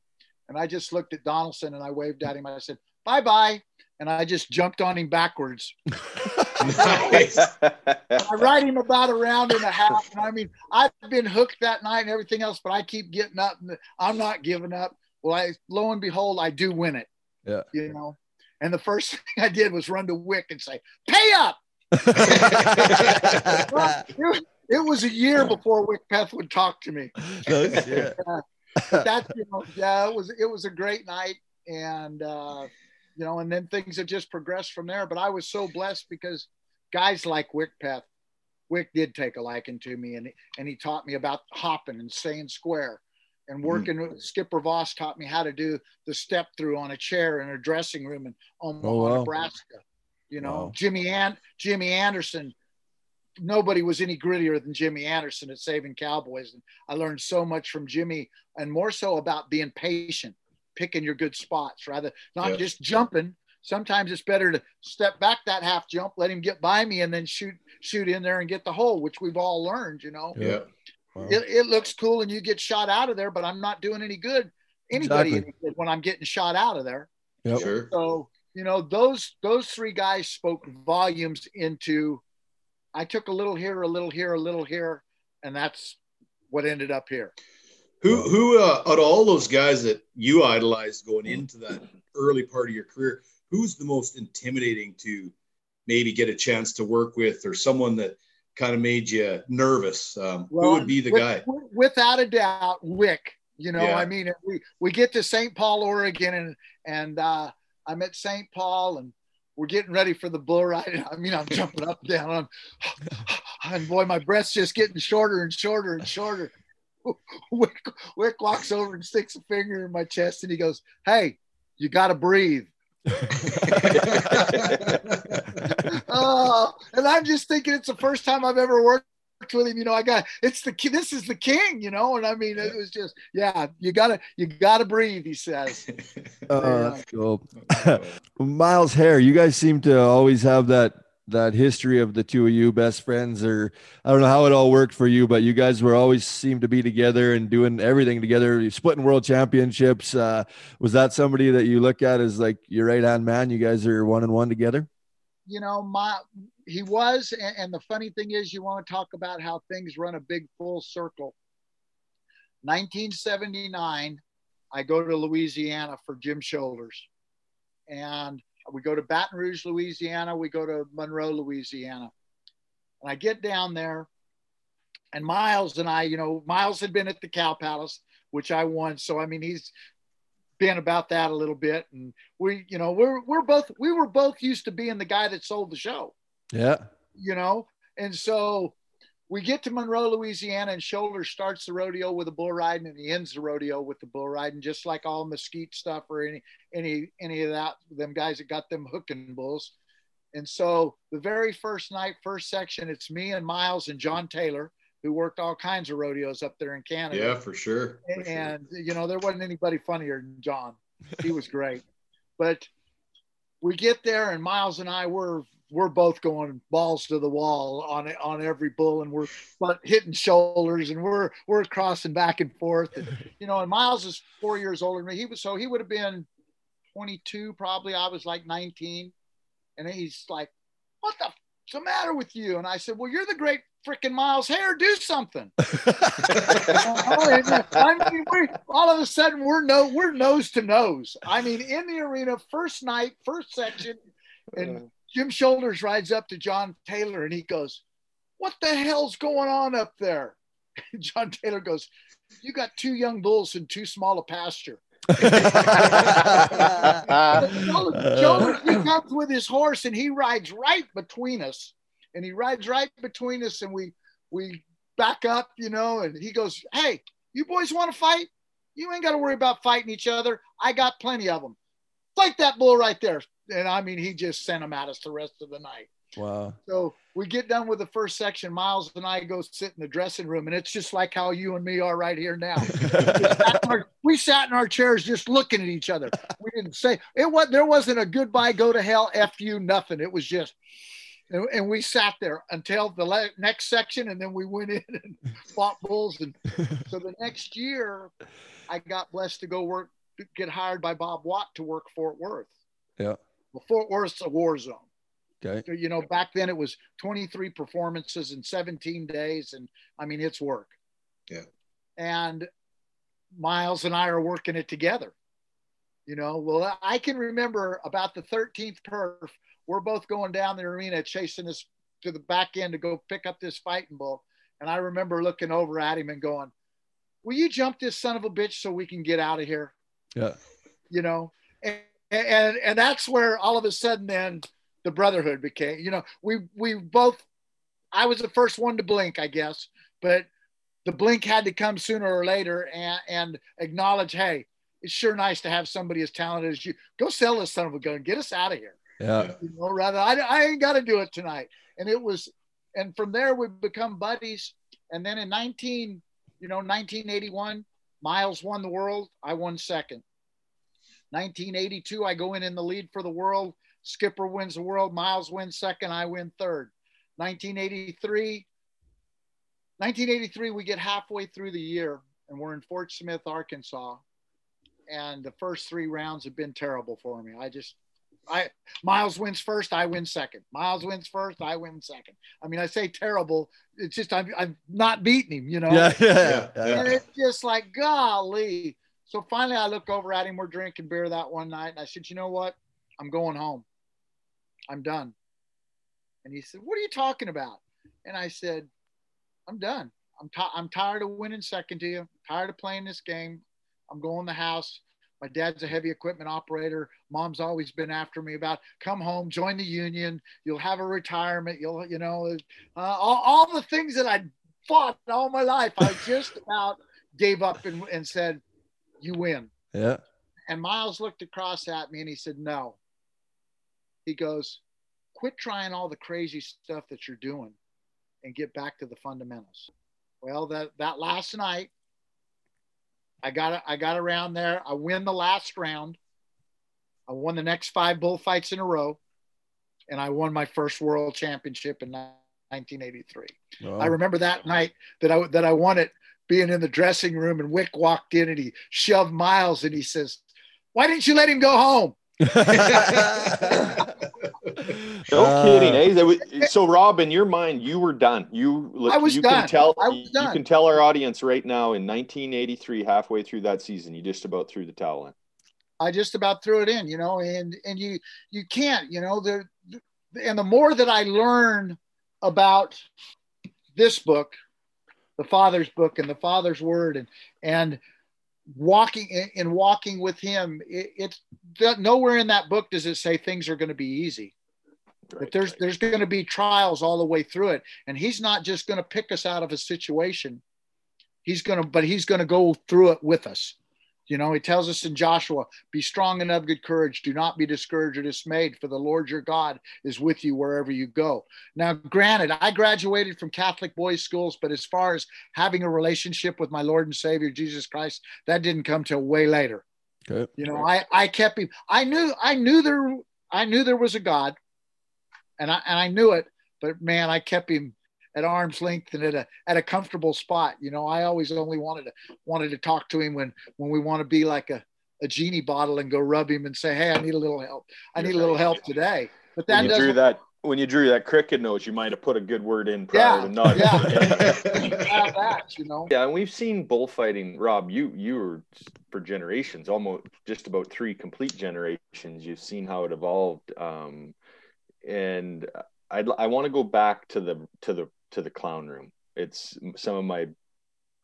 [SPEAKER 9] And I just looked at Donaldson and I waved at him. I said, bye bye. And I just jumped on him backwards. <laughs> nice. I ride him about a round and a half. And I mean, I've been hooked that night and everything else, but I keep getting up and I'm not giving up. Well, I lo and behold, I do win it.
[SPEAKER 1] Yeah.
[SPEAKER 9] You know, and the first <laughs> thing I did was run to Wick and say, pay up. <laughs> well, it, it, was a year before Wick Peth would talk to me. <laughs>
[SPEAKER 1] yeah.
[SPEAKER 9] Uh, that's you know, yeah, it was it was a great night, and uh, you know, and then things have just progressed from there. But I was so blessed because guys like Wick Peth, Wick did take a liking to me, and and he taught me about hopping and staying square, and mm-hmm. working. Mm-hmm. Skipper Voss taught me how to do the step through on a chair in a dressing room in Omaha, oh, wow. Nebraska. You know, wow. Jimmy and Jimmy Anderson nobody was any grittier than Jimmy Anderson at Saving Cowboys. And I learned so much from Jimmy and more so about being patient, picking your good spots rather not yes. just jumping. Sometimes it's better to step back that half jump, let him get by me and then shoot, shoot in there and get the hole, which we've all learned, you know?
[SPEAKER 3] Yeah.
[SPEAKER 1] Wow.
[SPEAKER 9] it, it looks cool and you get shot out of there, but I'm not doing any good anybody
[SPEAKER 1] Exactly.
[SPEAKER 9] any good when I'm getting shot out of there.
[SPEAKER 1] Yep.
[SPEAKER 3] Sure.
[SPEAKER 9] So, you know, those those three guys spoke volumes into I took a little here, a little here, a little here, and that's what ended up here.
[SPEAKER 3] Who who uh, out of all those guys that you idolized going into that early part of your career, who's the most intimidating to maybe get a chance to work with, or someone that kind of made you nervous? Um, who would be the
[SPEAKER 9] with-
[SPEAKER 3] guy?
[SPEAKER 9] Without a doubt, Wick. You know,
[SPEAKER 3] Yeah.
[SPEAKER 9] I mean, we we get to St. Paul, Oregon, and and uh, I'm at St. Paul, and we're getting ready for the bull ride. I mean, I'm jumping up and down. I'm, <sighs> and boy, my breath's just getting shorter and shorter and shorter. <laughs> Wick, Wick walks over and sticks a finger in my chest, and he goes, "Hey, you got to breathe." <laughs> oh, and I'm just thinking it's the first time I've ever worked with him. You know, I got it's the this is the king. You know, and I mean, it was just yeah, you gotta you gotta breathe. He says. <laughs>
[SPEAKER 1] Oh, that's cool. Miles Hare, you guys seem to always have that that history of the two of you best friends, or I don't know how it all worked for you, but you guys were always seemed to be together and doing everything together, You're splitting world championships. Uh, was that somebody that you look at as like your right hand man? You guys are one and one together.
[SPEAKER 9] you know, my he was, and, and the funny thing is, you want to talk about how things run a big full circle. 1979, I go to Louisiana for Jim Shoulders, and we go to Baton Rouge, Louisiana. We go to Monroe, Louisiana, and I get down there, and Miles and I, you know, Miles had been at the Cow Palace, which I won, so I mean, he's been about that a little bit, and we, you know, we're we're both we were both used to being the guy that sold the show.
[SPEAKER 1] Yeah.
[SPEAKER 9] you know? And so we get to monroe louisiana and shoulder starts the rodeo with a bull riding and he ends the rodeo with the bull riding just like all mesquite stuff or any any any of that them guys that got them hooking bulls and so the very first night first section it's me and miles and john taylor who worked all kinds of rodeos up there in canada
[SPEAKER 3] Yeah, for sure. for sure.
[SPEAKER 9] and you know there wasn't anybody funnier than John. He was great, <laughs> but we get there and Miles and I were we're both going balls to the wall on on every bull and we're but hitting shoulders and we're we're crossing back and forth and <laughs> you know and Miles is four years older than me. He was so he would have been 22 probably. I was like 19, and he's like, "What the what's the matter with you?" And I said, "Well, you're the great freaking Miles Hare. Do something." <laughs> I mean, we all of a sudden we're no we're nose to nose. I mean, in the arena, first night, first section, and Jim Shoulders rides up to John Taylor and he goes, "What the hell's going on up there?" And <laughs> John Taylor goes, "You got two young bulls and too small a pasture." <laughs> Shoulders, comes uh. with his horse and he rides right between us, and he rides right between us, and we we back up, you know, and he goes, Hey, you boys want to fight? You ain't got to worry about fighting each other. I got plenty of them. Fight that bull right there. And I mean, he just sent them at us the rest of the night.
[SPEAKER 1] Wow.
[SPEAKER 9] So we get done with the first section. Miles and I go sit in the dressing room, and it's just like how you and me are right here now. <laughs> we, sat in our, we sat in our chairs just looking at each other. We didn't say it. Was there wasn't a goodbye, go to hell, f you, nothing. It was just and, and we sat there until the le- next section, and then we went in and fought bulls. And <laughs> so the next year, I got blessed to go work, get hired by Bob Watt to work Fort Worth.
[SPEAKER 1] Yeah.
[SPEAKER 9] Well, Fort Worth's a war zone.
[SPEAKER 1] Okay.
[SPEAKER 9] So, you know, back then it was 23 performances in 17 days, and I mean, it's work.
[SPEAKER 3] Yeah.
[SPEAKER 9] And Miles and I are working it together. You know, well, I can remember about the 13th perf, we're both going down the arena chasing us to the back end to go pick up this fighting bull. And I remember looking over at him and going, Will you jump this son of a bitch so we can get out of here?
[SPEAKER 1] Yeah.
[SPEAKER 9] You know, and and, and that's where all of a sudden then the brotherhood became, you know, we we both I was the first one to blink, I guess, but the blink had to come sooner or later and, and acknowledge, hey, it's sure nice to have somebody as talented as you. Go sell this son of a gun. Get us out of here.
[SPEAKER 1] Yeah.
[SPEAKER 9] You know, rather, I, I ain't got to do it tonight. And it was, and from there we become buddies. And then in 19, you know, 1981, Miles won the world. I won second. 1982, I go in in the lead for the world. Skipper wins the world. Miles wins second. I win third. 1983, 1983, we get halfway through the year and we're in Fort Smith, Arkansas. And the first three rounds have been terrible for me. I just, I Miles wins first, I win second. Miles wins first, I win second. I mean, I say terrible. It's just I'm, I'm not beating him, you know.
[SPEAKER 1] Yeah, <laughs> yeah, yeah.
[SPEAKER 9] And it's just like golly. So finally, I look over at him. We're drinking beer that one night, and I said, "You know what? I'm going home. I'm done." And he said, "What are you talking about?" And I said, "I'm done. I'm ti I'm tired of winning second to you. tired of playing this game. I'm going to the house. My dad's a heavy equipment operator. Mom's always been after me about come home, join the union. You'll have a retirement. You'll, you know, uh, all, all the things that I fought all my life. I just about gave up and, and said, "You win."
[SPEAKER 1] Yeah.
[SPEAKER 9] And Miles looked across at me and he said, No. He goes, Quit trying all the crazy stuff that you're doing and get back to the fundamentals. Well, that, that last night, I got I got around there. I win the last round. I won the next five bullfights in a row, and I won my first world championship in 1983.
[SPEAKER 1] Wow.
[SPEAKER 9] I remember that night that I that I won it, being in the dressing room, and Wick walked in and he shoved Miles and he says, "Why didn't you let him go home?" <laughs>
[SPEAKER 2] No
[SPEAKER 1] Uh,
[SPEAKER 2] kidding, eh? That was, so, Rob, in your mind, you were done. You look,
[SPEAKER 9] I was
[SPEAKER 2] you
[SPEAKER 9] done.
[SPEAKER 2] can tell.
[SPEAKER 9] I was done.
[SPEAKER 2] you can tell our audience right now. In 1983, halfway through that season, you just about threw the towel in.
[SPEAKER 9] I just about threw it in, you know, and and you you can't, you know, there and the more that I learn about this book, the Father's book and the Father's word and and walking in, in walking with him, it, it's that nowhere in that book does it say things are going to be easy. But there's there's going to be trials all the way through it, and he's not just going to pick us out of a situation. He's going to, but he's going to go through it with us. You know, he tells us in Joshua, be strong and of good courage. Do not be discouraged or dismayed, for the Lord your God is with you wherever you go. Now, granted, I graduated from Catholic boys' schools, but as far as having a relationship with my Lord and Savior, Jesus Christ, that didn't come till way later.
[SPEAKER 1] Okay.
[SPEAKER 9] You know, I, I kept him, I knew, I knew there, I knew there was a God and I, and I knew it, but man, I kept him at arm's length and at a at a comfortable spot. You know, I always only wanted to wanted to talk to him when when we want to be like a, a genie bottle and go rub him and say, Hey, I need a little help. I need a little help today. But that
[SPEAKER 2] When you drew
[SPEAKER 9] doesn't
[SPEAKER 2] that, when you drew that cricket nose, you might have put a good word in prior
[SPEAKER 9] Yeah,
[SPEAKER 2] to not.
[SPEAKER 9] yeah. have <laughs> that, you know.
[SPEAKER 2] Yeah, and we've seen bullfighting. Rob, you you were for generations, almost just about three complete generations. You've seen how it evolved, um, and I'd, I want to go back to the to the to the clown room. It's some of my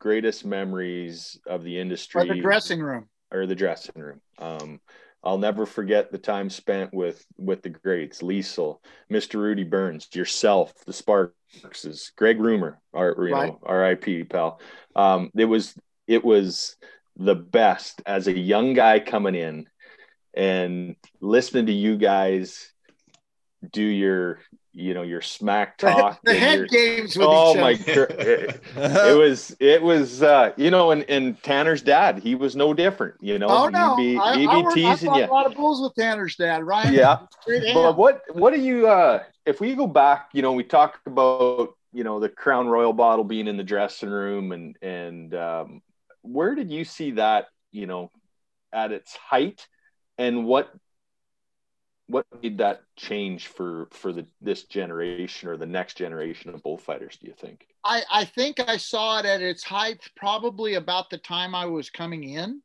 [SPEAKER 2] greatest memories of the industry
[SPEAKER 9] Or the dressing room.
[SPEAKER 2] or the dressing room. Um, I'll never forget the time spent with with the greats, Lecile, Mr. Rudy Burns, yourself, the Sparkses, Greg Rumohr, our you
[SPEAKER 9] Right.
[SPEAKER 2] know, R.I.P. pal. Um, it was it was the best as a young guy coming in and listening to you guys do your you know your smack talk.
[SPEAKER 9] the head
[SPEAKER 2] your-
[SPEAKER 9] games with
[SPEAKER 2] oh
[SPEAKER 9] each
[SPEAKER 2] my it, it was it was uh you know and, and tanner's dad he was no different you know
[SPEAKER 9] Oh no,
[SPEAKER 2] he'd be,
[SPEAKER 9] I,
[SPEAKER 2] he'd
[SPEAKER 9] I,
[SPEAKER 2] be
[SPEAKER 9] I
[SPEAKER 2] teasing
[SPEAKER 9] fought
[SPEAKER 2] you
[SPEAKER 9] a lot of bulls with Tanner's dad, right
[SPEAKER 2] yeah. But what what do you uh if we go back you know we talked about you know the crown royal bottle being in the dressing room and and um where did you see that you know at its height? And what what made that change for for the this generation or the next generation of bullfighters do you think
[SPEAKER 9] I, I think I saw it at its height probably about the time I was coming in.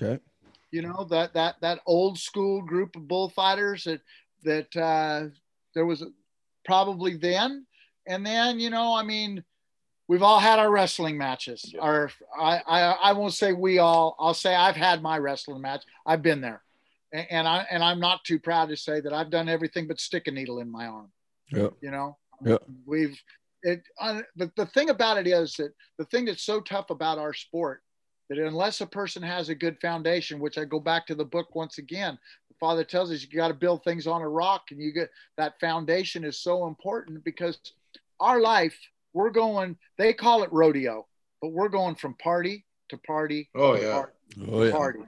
[SPEAKER 1] Okay.
[SPEAKER 9] You know that that that old school group of bullfighters that that uh, there was probably then, and then you know I mean we've all had our wrestling matches. Our I, I I won't say we all. I'll say I've had my wrestling match. I've been there, and, and I and I'm not too proud to say that I've done everything but stick a needle in my arm.
[SPEAKER 1] Yeah.
[SPEAKER 9] You know,
[SPEAKER 1] Yeah.
[SPEAKER 9] we've it uh, but the thing about it is that the thing that's so tough about our sport that unless a person has a good foundation which i go back to the book once again the father tells us you got to build things on a rock and you get that foundation is so important because our life we're going they call it rodeo but we're going from party to party
[SPEAKER 3] Oh,
[SPEAKER 9] to
[SPEAKER 3] yeah.
[SPEAKER 9] party
[SPEAKER 1] Oh
[SPEAKER 9] to
[SPEAKER 1] yeah.
[SPEAKER 9] party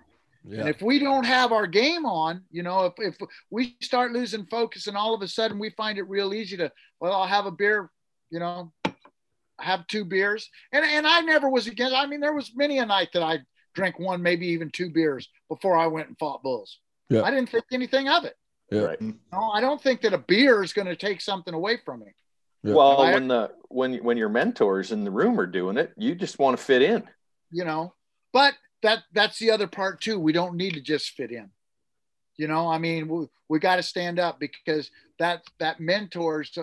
[SPEAKER 1] Yeah.
[SPEAKER 9] and if we don't have our game on, you know, if, if we start losing focus and all of a sudden we find it real easy to, well, I'll have a beer, you know, have two beers, and and I never was against. I mean, there was many a night that I drank one, maybe even two beers before I went and fought bulls.
[SPEAKER 1] Yeah.
[SPEAKER 9] I didn't think anything of it.
[SPEAKER 1] Yeah.
[SPEAKER 10] Right.
[SPEAKER 9] No, I don't think that a beer is going to take something away from me.
[SPEAKER 1] Yeah.
[SPEAKER 10] Well,
[SPEAKER 9] I-
[SPEAKER 10] when the when when your mentors in the room are doing it, you just want to fit in.
[SPEAKER 9] you know but that that's the other part too we don't need to just fit in you know i mean we, we got to stand up because that that mentors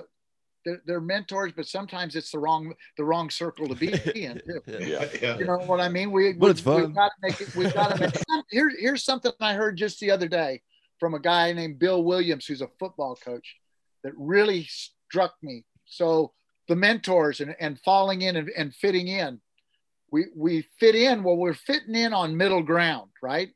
[SPEAKER 9] they're, they're mentors but sometimes it's the wrong the wrong circle to be <laughs> in too.
[SPEAKER 10] Yeah.
[SPEAKER 3] yeah.
[SPEAKER 9] you know what i mean we
[SPEAKER 1] But it's
[SPEAKER 9] we,
[SPEAKER 1] fun.
[SPEAKER 9] we've got to make it we've got to make <laughs> here, here's something i heard just the other day from a guy named bill williams who's a football coach that really struck me so the mentors and, and falling in and, and fitting in we we fit in well we're fitting in on middle ground right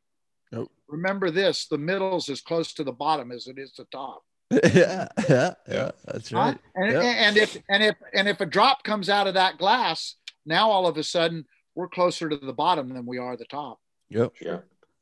[SPEAKER 1] Nope.
[SPEAKER 9] remember this the middle's as close to the bottom as it is the top <laughs>
[SPEAKER 1] yeah, yeah, yeah. That's
[SPEAKER 9] Huh?
[SPEAKER 1] right.
[SPEAKER 9] and,
[SPEAKER 1] Yep.
[SPEAKER 9] and if and if and if a drop comes out of that glass now all of a sudden we're closer to the bottom than we are the top
[SPEAKER 1] Yep.
[SPEAKER 10] Yeah.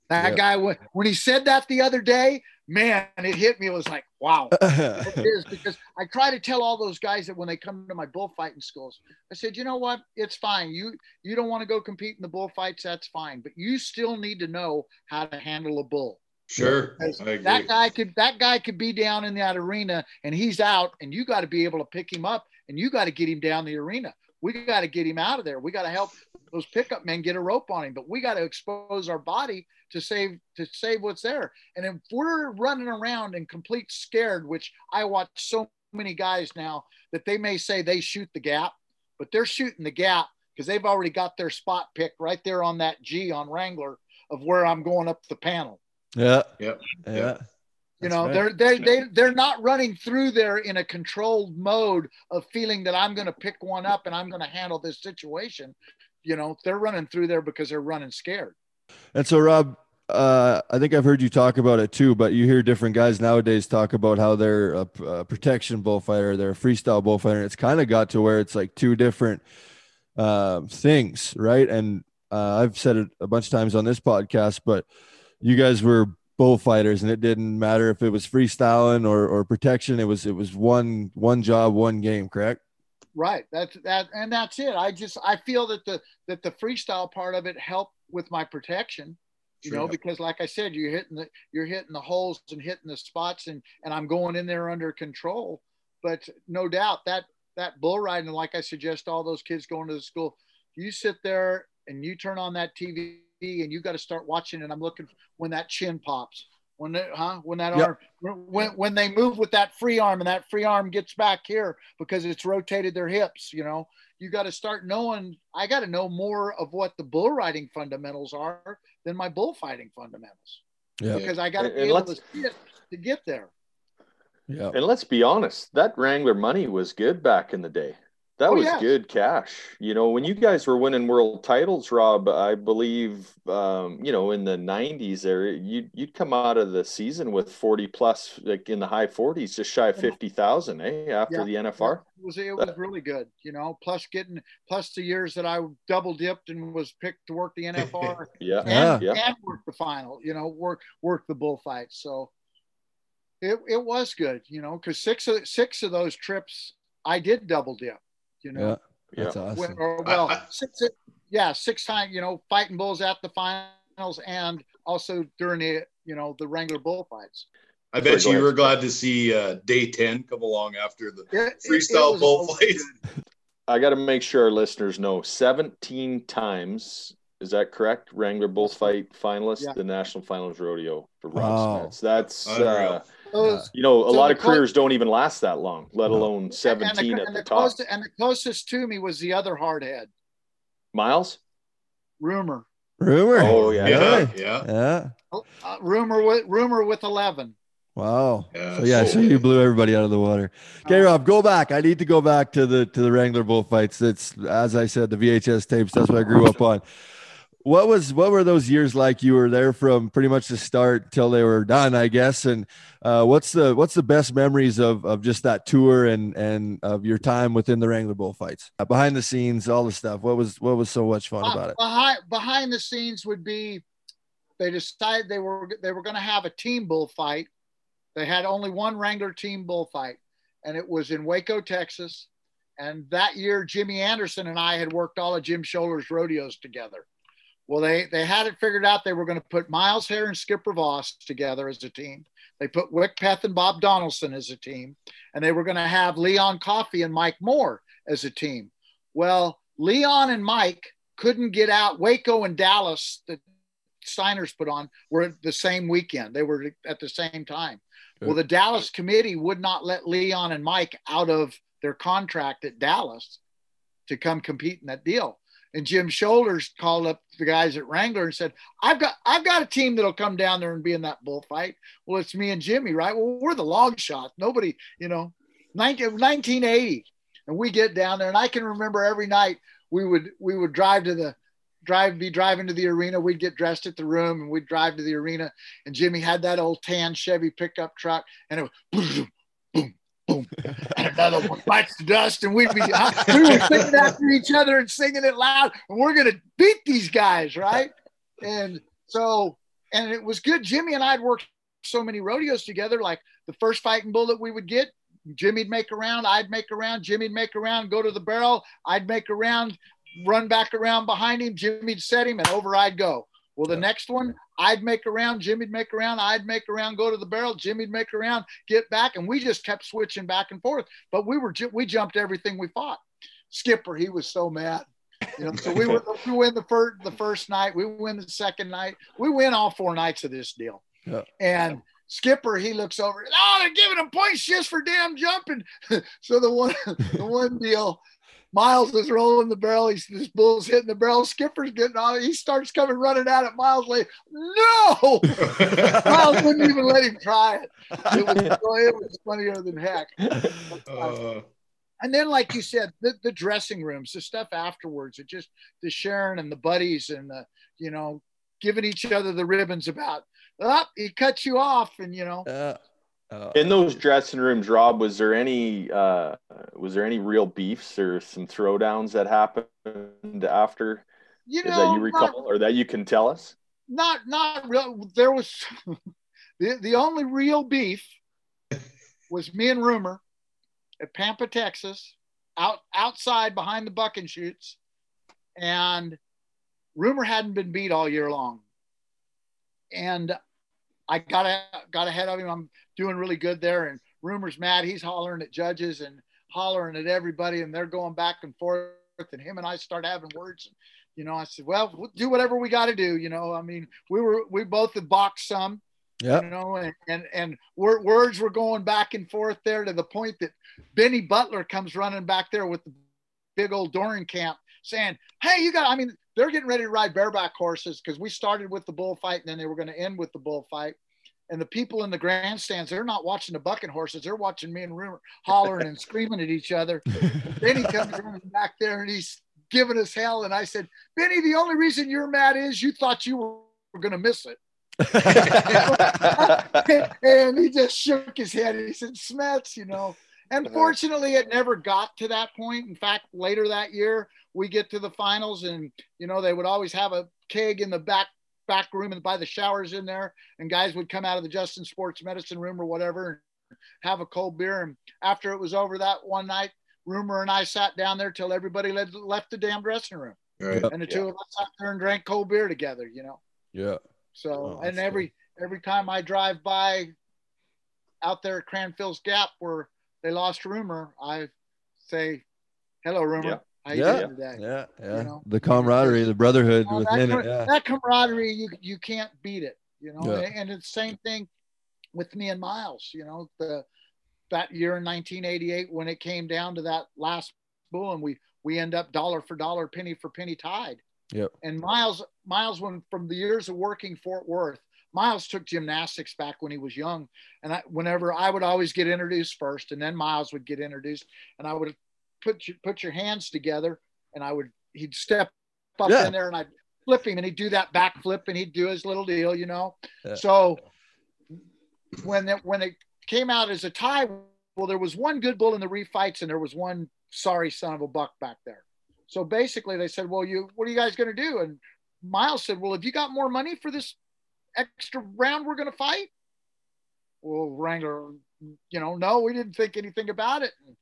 [SPEAKER 9] That
[SPEAKER 1] Yeah.
[SPEAKER 9] guy when, when he said that the other day man it hit me it was like wow <laughs> it is because I try to tell all those guys that when they come to my bullfighting schools, I said, you know what? It's fine. You you don't want to go compete in the bullfights, that's fine. But you still need to know how to handle a bull.
[SPEAKER 3] Sure. I
[SPEAKER 9] Because
[SPEAKER 3] agree.
[SPEAKER 9] That guy could that guy could be down in that arena and he's out, and you got to be able to pick him up and you got to get him down the arena. We got to get him out of there. We got to help those pickup men get a rope on him, but we got to expose our body to save to save what's there. And if we're running around and complete scared, which I watch so many guys now that they may say they shoot the gap, but they're shooting the gap because they've already got their spot picked right there on that G on Wrangler of where I'm going up the panel.
[SPEAKER 1] yeah.
[SPEAKER 3] Yeah.
[SPEAKER 1] Yeah.
[SPEAKER 3] Yep.
[SPEAKER 9] You know,
[SPEAKER 1] right.
[SPEAKER 9] they're they they they're not running through there in a controlled mode of feeling that I'm going to pick one up and I'm going to handle this situation. You know, they're running through there because they're running scared.
[SPEAKER 1] And so, Rob, uh, I think I've heard you talk about it too, but you hear different guys nowadays talk about how they're a protection bullfighter, they're a freestyle bullfighter. And It's kind of got to where it's like two different uh, things, right? And uh, I've said it a bunch of times on this podcast, but you guys were bullfighters, and it didn't matter if it was freestyling or, or protection. It was it was one one job, one game, correct?
[SPEAKER 9] Right. That's that, and that's it. I just I feel that the that the freestyle part of it helped with my protection. You
[SPEAKER 3] Sure.
[SPEAKER 9] know, because like I said, you're hitting the you're hitting the holes and hitting the spots, and and I'm going in there under control. But no doubt that that bull riding, like I suggest, all those kids going to the school, you sit there and you turn on that TV and you got to start watching. And I'm looking when that chin pops, when that huh, when that
[SPEAKER 1] Yep.
[SPEAKER 9] arm, when when they move with that free arm and that free arm gets back here because it's rotated their hips. You know, you got to start knowing. I got to know more of what the bull riding fundamentals are than my bullfighting fundamentals
[SPEAKER 1] Yeah,
[SPEAKER 9] because I got to be able to see it to get there.
[SPEAKER 1] yeah,
[SPEAKER 10] And let's be honest, that Wrangler money was good back in the day. That
[SPEAKER 9] Oh,
[SPEAKER 10] was
[SPEAKER 9] yes.
[SPEAKER 10] good cash. You know, when you guys were winning world titles, Rob, I believe, um, you know, in the '90s, there you'd you'd come out of the season with 40 plus, like in the high 40s, just shy of 50,000, eh? After
[SPEAKER 9] Yeah.
[SPEAKER 10] the NFR.
[SPEAKER 9] It was it was <laughs> really good, you know. Plus getting plus the years that I double dipped and was picked to work the NFR <laughs>
[SPEAKER 10] Yeah,
[SPEAKER 1] Yeah.
[SPEAKER 9] and,
[SPEAKER 10] yeah.
[SPEAKER 9] and work the final, you know, work work the bullfight. So it, it was good, you know, because six of six of those trips I did double dip, you
[SPEAKER 1] yeah. That's
[SPEAKER 10] Yeah.
[SPEAKER 1] awesome.
[SPEAKER 9] When- or, well, six, yeah, six times, you know, fighting bulls at the finals and also during the, you know, the Wrangler bullfights.
[SPEAKER 3] I bet
[SPEAKER 10] go
[SPEAKER 3] you
[SPEAKER 10] ahead.
[SPEAKER 3] were glad to see uh, day 10 come along after the
[SPEAKER 9] It- it- it
[SPEAKER 3] freestyle
[SPEAKER 9] was always
[SPEAKER 3] bullfights.
[SPEAKER 10] I got to make sure our listeners know 17 times. Is that correct? Wrangler Bullfight finalist,
[SPEAKER 9] Yeah.
[SPEAKER 10] the National Finals Rodeo for
[SPEAKER 1] Wow.
[SPEAKER 10] Rob Smets. That's,
[SPEAKER 3] Unreal.
[SPEAKER 10] uh,
[SPEAKER 9] Those,
[SPEAKER 10] you know, a
[SPEAKER 9] So
[SPEAKER 10] lot of
[SPEAKER 9] clo-
[SPEAKER 10] careers don't even last that long, let alone
[SPEAKER 9] and
[SPEAKER 10] 17
[SPEAKER 9] the,
[SPEAKER 10] at
[SPEAKER 9] and
[SPEAKER 10] the
[SPEAKER 9] the
[SPEAKER 10] top.
[SPEAKER 9] closest, and the closest to me was the other hardhead,
[SPEAKER 10] Miles?
[SPEAKER 9] Rumohr.
[SPEAKER 1] Rumohr.
[SPEAKER 10] Oh, yeah.
[SPEAKER 3] Yeah, yeah.
[SPEAKER 1] Yeah.
[SPEAKER 9] Uh, Rumohr with Rumohr with 11
[SPEAKER 1] Wow.
[SPEAKER 3] Yeah,
[SPEAKER 1] so yeah,
[SPEAKER 3] so-
[SPEAKER 1] so you blew everybody out of the water. Okay, Rob, go back. I need to go back to the to the Wrangler bullfights. It's as I said, the VHS tapes. That's what I grew up on. What was what were those years like? You were there from pretty much the start till they were done, I guess. And uh, what's the what's the best memories of of just that tour and and of your time within the Wrangler bullfights, uh, behind the scenes, all the stuff. What was what was so much fun about it?
[SPEAKER 9] behind behind the scenes would be they decided they were they were going to have a team bullfight they had only one wrangler team bullfight and it was in waco texas And that year, Jimmy Anderson and I had worked all of Jim Shoulders' rodeos together. Well, they, they had it figured out they were going to put Miles Hare and Skipper Voss together as a team. They put Wick Peth and Bob Donaldson as a team, and they were going to have Leon Coffee and Mike Moore as a team. Well, Leon and Mike couldn't get out. Waco and Dallas, the Steiners put on, were the same weekend. They were at the same time. Well, the Dallas committee would not let Leon and Mike out of their contract at Dallas to come compete in that deal. And Jim Shoulders called up the guys at Wrangler and said, "I've got I've got a team that'll come down there and be in that bullfight." Well, it's me and Jimmy, right? Well, we're the long shot. Nobody, you know, 19, 1980, and we get down there, and I can remember every night we would we would drive to the drive be driving to the arena. We'd get dressed at the room and we'd drive to the arena. And Jimmy had that old tan Chevy pickup truck, and it was boom, boom, boom, and another one bites the dust, and we'd be <laughs> we were singing after each other and singing it loud, and we're gonna beat these guys, right? And so, and it was good. Jimmy and I'd worked so many rodeos together. Like the first fighting bull that we would get, Jimmy'd make around, I'd make around, Jimmy'd make around, go to the barrel, I'd make around, run back around behind him, Jimmy'd set him, and over I'd go. Well, the next one, I'd make around, Jimmy'd make around, I'd make around, go to the barrel, Jimmy'd make around, get back, and we just kept switching back and forth. But we were we jumped everything we fought. Skipper, he was so mad. You know, so we, were, we win the first the first night, we win the second night, we win all four nights of this deal.
[SPEAKER 1] Yeah.
[SPEAKER 9] And Skipper, he looks over. Oh, they're giving him points just for damn jumping. <laughs> so the one, <laughs> the one deal, Miles is rolling the barrel. He's this bull's hitting the barrel. Skipper's getting on. He starts coming running out at Miles. Like, no, <laughs> Miles wouldn't even let him try it. It was, it was funnier than heck.
[SPEAKER 3] Uh,
[SPEAKER 9] And then, like you said, the, the dressing rooms, the stuff afterwards, it just the sharing and the buddies and the, you know, giving each other the ribbons about, oh, he cut you off. And, you know,
[SPEAKER 1] Uh, uh,
[SPEAKER 10] In those dressing rooms, Rob, was there any uh, was there any real beefs or some throwdowns that happened after
[SPEAKER 9] you know,
[SPEAKER 10] that you
[SPEAKER 9] not-
[SPEAKER 10] or that you can tell us?
[SPEAKER 9] not not real. There was <laughs> the the only real beef was me and Rumohr at Pampa, Texas, out outside behind the buck and shoots, and Rumohr hadn't been beat all year long, and I got a, got ahead of him. I'm doing really good there, and Rumohr's mad. He's hollering at judges and hollering at everybody, and they're going back and forth. And him and I start having words. You know, I said, "Well, we'll do whatever we got to do." You know, I mean, we were we both had boxed some,
[SPEAKER 1] yeah.
[SPEAKER 9] you know, and and and wor- words were going back and forth there to the point that Benny Beutler comes running back there with the big old Doran camp saying, "Hey, you got." I mean, they're getting ready to ride bareback horses because we started with the bullfight and then they were going to end with the bullfight. And the people in the grandstands, they're not watching the bucking horses. They're watching me and Rumohr hollering and screaming at each other. <laughs> Benny comes running back there and he's giving us hell. And I said, Benny, the only reason you're mad is you thought you were going to miss it. <laughs> and he just shook his head. He said, Smets, you know. And fortunately, it never got to that point. In fact, later that year, we get to the finals, and you know they would always have a keg in the back back room and by the showers in there, and guys would come out of the Justin Sports Medicine room or whatever and have a cold beer. And after it was over that one night, Rumohr and I sat down there till everybody led, left the damn dressing room,
[SPEAKER 3] right.
[SPEAKER 9] and the two of us sat there and drank cold beer together. You know.
[SPEAKER 1] Yeah.
[SPEAKER 9] So
[SPEAKER 1] Oh,
[SPEAKER 9] and
[SPEAKER 1] that's
[SPEAKER 9] every every time I drive by out there at Cranfills Gap where they lost Rumohr, I say, "Hello, Rumohr.
[SPEAKER 10] Yeah.
[SPEAKER 9] You
[SPEAKER 1] Yeah.
[SPEAKER 9] today?"
[SPEAKER 1] Yeah. Yeah.
[SPEAKER 9] know?
[SPEAKER 1] the camaraderie, the brotherhood
[SPEAKER 9] Oh,
[SPEAKER 1] within
[SPEAKER 9] that,
[SPEAKER 1] it. Yeah.
[SPEAKER 9] that camaraderie, you you can't beat it. You know,
[SPEAKER 1] Yeah.
[SPEAKER 9] and it's the same thing with me and Miles. You know, the that year in 1988 when it came down to that last bull, and we we end up dollar for dollar, penny for penny tied.
[SPEAKER 1] Yep.
[SPEAKER 9] And Miles, Miles, when from the years of working Fort Worth, Miles took gymnastics back when he was young. And I, whenever I would always get introduced first, and then Miles would get introduced, and I would put your, put your hands together, and I would he'd step up
[SPEAKER 1] Yeah.
[SPEAKER 9] in there, and I'd flip him, and he'd do that back flip, and he'd do his little deal, you know.
[SPEAKER 1] Yeah.
[SPEAKER 9] So when it when it came out as a tie, well, there was one good bull in the refights, and there was one sorry son of a buck back there. So basically, they said, "Well, you, what are you guys going to do?" And Miles said, "Well, have you got more money for this extra round we're going to fight?" Well, Wrangler, you know, no, we didn't think anything about it. And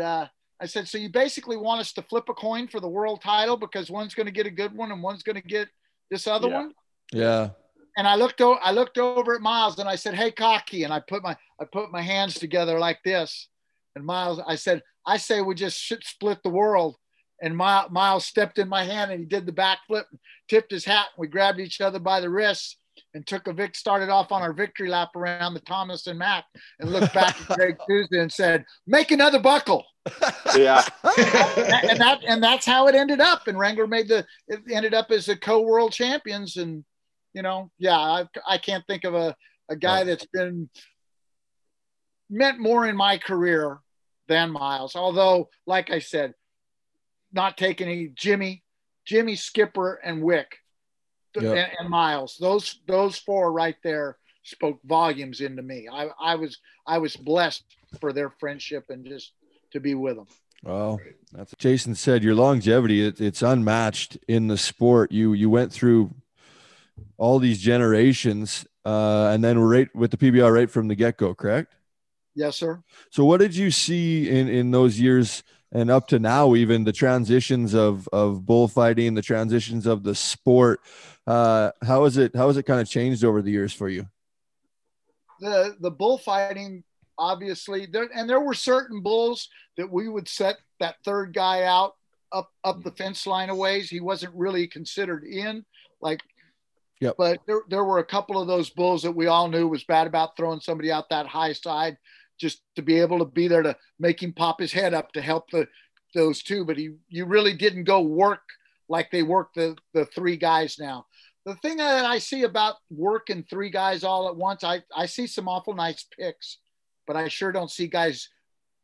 [SPEAKER 9] uh, I said, so you basically want us to flip a coin for the world title because one's going to get a good one and one's going to get this other
[SPEAKER 10] Yeah.
[SPEAKER 9] one.
[SPEAKER 1] Yeah.
[SPEAKER 9] And I looked over, I looked over at Miles and I said, Hey, cocky. And I put my, I put my hands together like this. And Miles, I said, I say we just split the world. And Miles stepped in my hand and he did the backflip, tipped his hat. And we grabbed each other by the wrists and took a vic, started off on our victory lap around the Thomas and Mack and looked back at Greg <laughs> Tuesday and said, make another buckle.
[SPEAKER 10] Yeah.
[SPEAKER 9] and that, and that's how it ended up. And Wrangler made the, it ended up as the co-world champions. And, you know, yeah, I, I can't think of a, a guy that's been meant more in my career than Miles. Although, like I said, not taking any Jimmy, Jimmy Skipper and Wick
[SPEAKER 1] Yep.
[SPEAKER 9] and, and Miles. Those those four right there spoke volumes into me. I, I was I was blessed for their friendship and just to be with them.
[SPEAKER 1] Well, that's Jason said. Your longevity, it, it's unmatched in the sport. You you went through all these generations, uh, and then were right with the PBR right from the get go. Correct.
[SPEAKER 9] Yes, sir.
[SPEAKER 1] So, what did you see in in those years and up to now, even the transitions of of bullfighting, the transitions of the sport? Uh, how is it? How has it kind of changed over the years for you?
[SPEAKER 9] the the bullfighting obviously there and there were certain bulls that we would set that third guy out up up the fence line a ways he wasn't really considered in like
[SPEAKER 1] Yep.
[SPEAKER 9] but there, there were a couple of those bulls that we all knew was bad about throwing somebody out that high side just to be able to be there to make him pop his head up to help the those two but he you really didn't go work like they work the the three guys now the thing that I see about working three guys all at once, I, I see some awful nice picks, but I sure don't see guys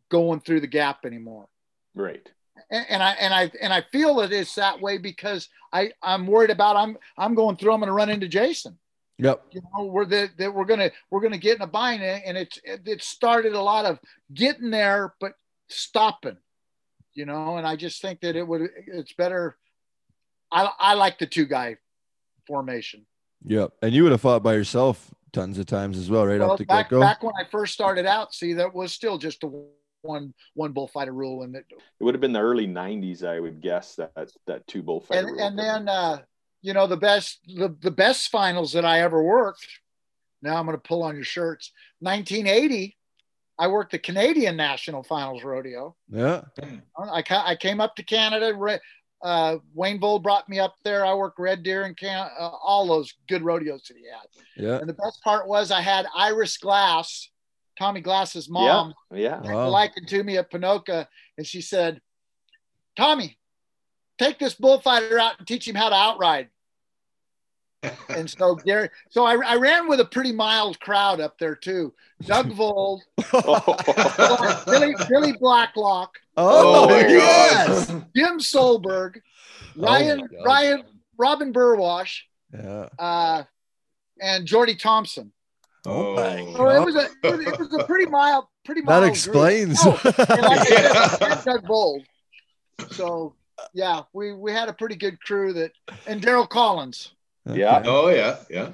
[SPEAKER 9] going through the gap anymore.
[SPEAKER 10] Right.
[SPEAKER 9] And, and I and I and I feel it's that way because I I'm worried about I'm I'm going through. I'm going to run into Jason.
[SPEAKER 1] Yep.
[SPEAKER 9] You know, we're the, that we're gonna we're gonna get in a bind, and it's it, it started a lot of getting there, but stopping. You know, and I just think that it would it's better. I I like the two guy formation.
[SPEAKER 1] Yep. And you would have fought by yourself tons of times as well, right
[SPEAKER 9] Well,
[SPEAKER 1] off the
[SPEAKER 9] back,
[SPEAKER 1] get go.
[SPEAKER 9] back when I first started out, see, that was still just a one one bullfighter rule, and it,
[SPEAKER 10] It would have been the early '90s, I would guess that that two bullfighter.
[SPEAKER 9] and
[SPEAKER 10] rule
[SPEAKER 9] and then uh, you know the best the, the best finals that I ever worked. Now I'm going to pull on your shirts. 1980, I worked the Canadian National Finals Rodeo.
[SPEAKER 1] Yeah.
[SPEAKER 9] I, I came up to Canada. Uh, Wayne Vold brought me up there. I worked Red Deer and Can- uh, all those good rodeos that he had.
[SPEAKER 1] Yeah.
[SPEAKER 9] And the best part was I had Iris Glass, Tommy Glass's mom,
[SPEAKER 10] Yeah.
[SPEAKER 1] Wow.
[SPEAKER 9] likened to me at Ponoka, and she said, "Tommy, take this bullfighter out and teach him how to outride." And so Gary, so I, I ran with a pretty mild crowd up there too. Doug <laughs> Vold, <laughs> Billy, Billy Blacklock,
[SPEAKER 1] Oh,
[SPEAKER 3] Oh
[SPEAKER 1] yes.
[SPEAKER 9] Jim Solberg, Ryan,
[SPEAKER 1] Oh.
[SPEAKER 9] Ryan, Robin Burwash,
[SPEAKER 1] Yeah.
[SPEAKER 9] uh, and Jordy Thompson.
[SPEAKER 1] Oh my
[SPEAKER 9] So it was a it was, a pretty mild, pretty mild.
[SPEAKER 1] That
[SPEAKER 9] group.
[SPEAKER 1] explains.
[SPEAKER 9] Oh, and like I <laughs>
[SPEAKER 3] Yeah.
[SPEAKER 9] Doug Vold. So yeah, we we had a pretty good crew that, and Daryl Collins.
[SPEAKER 10] Yeah.
[SPEAKER 3] Oh yeah, yeah.
[SPEAKER 9] Uh,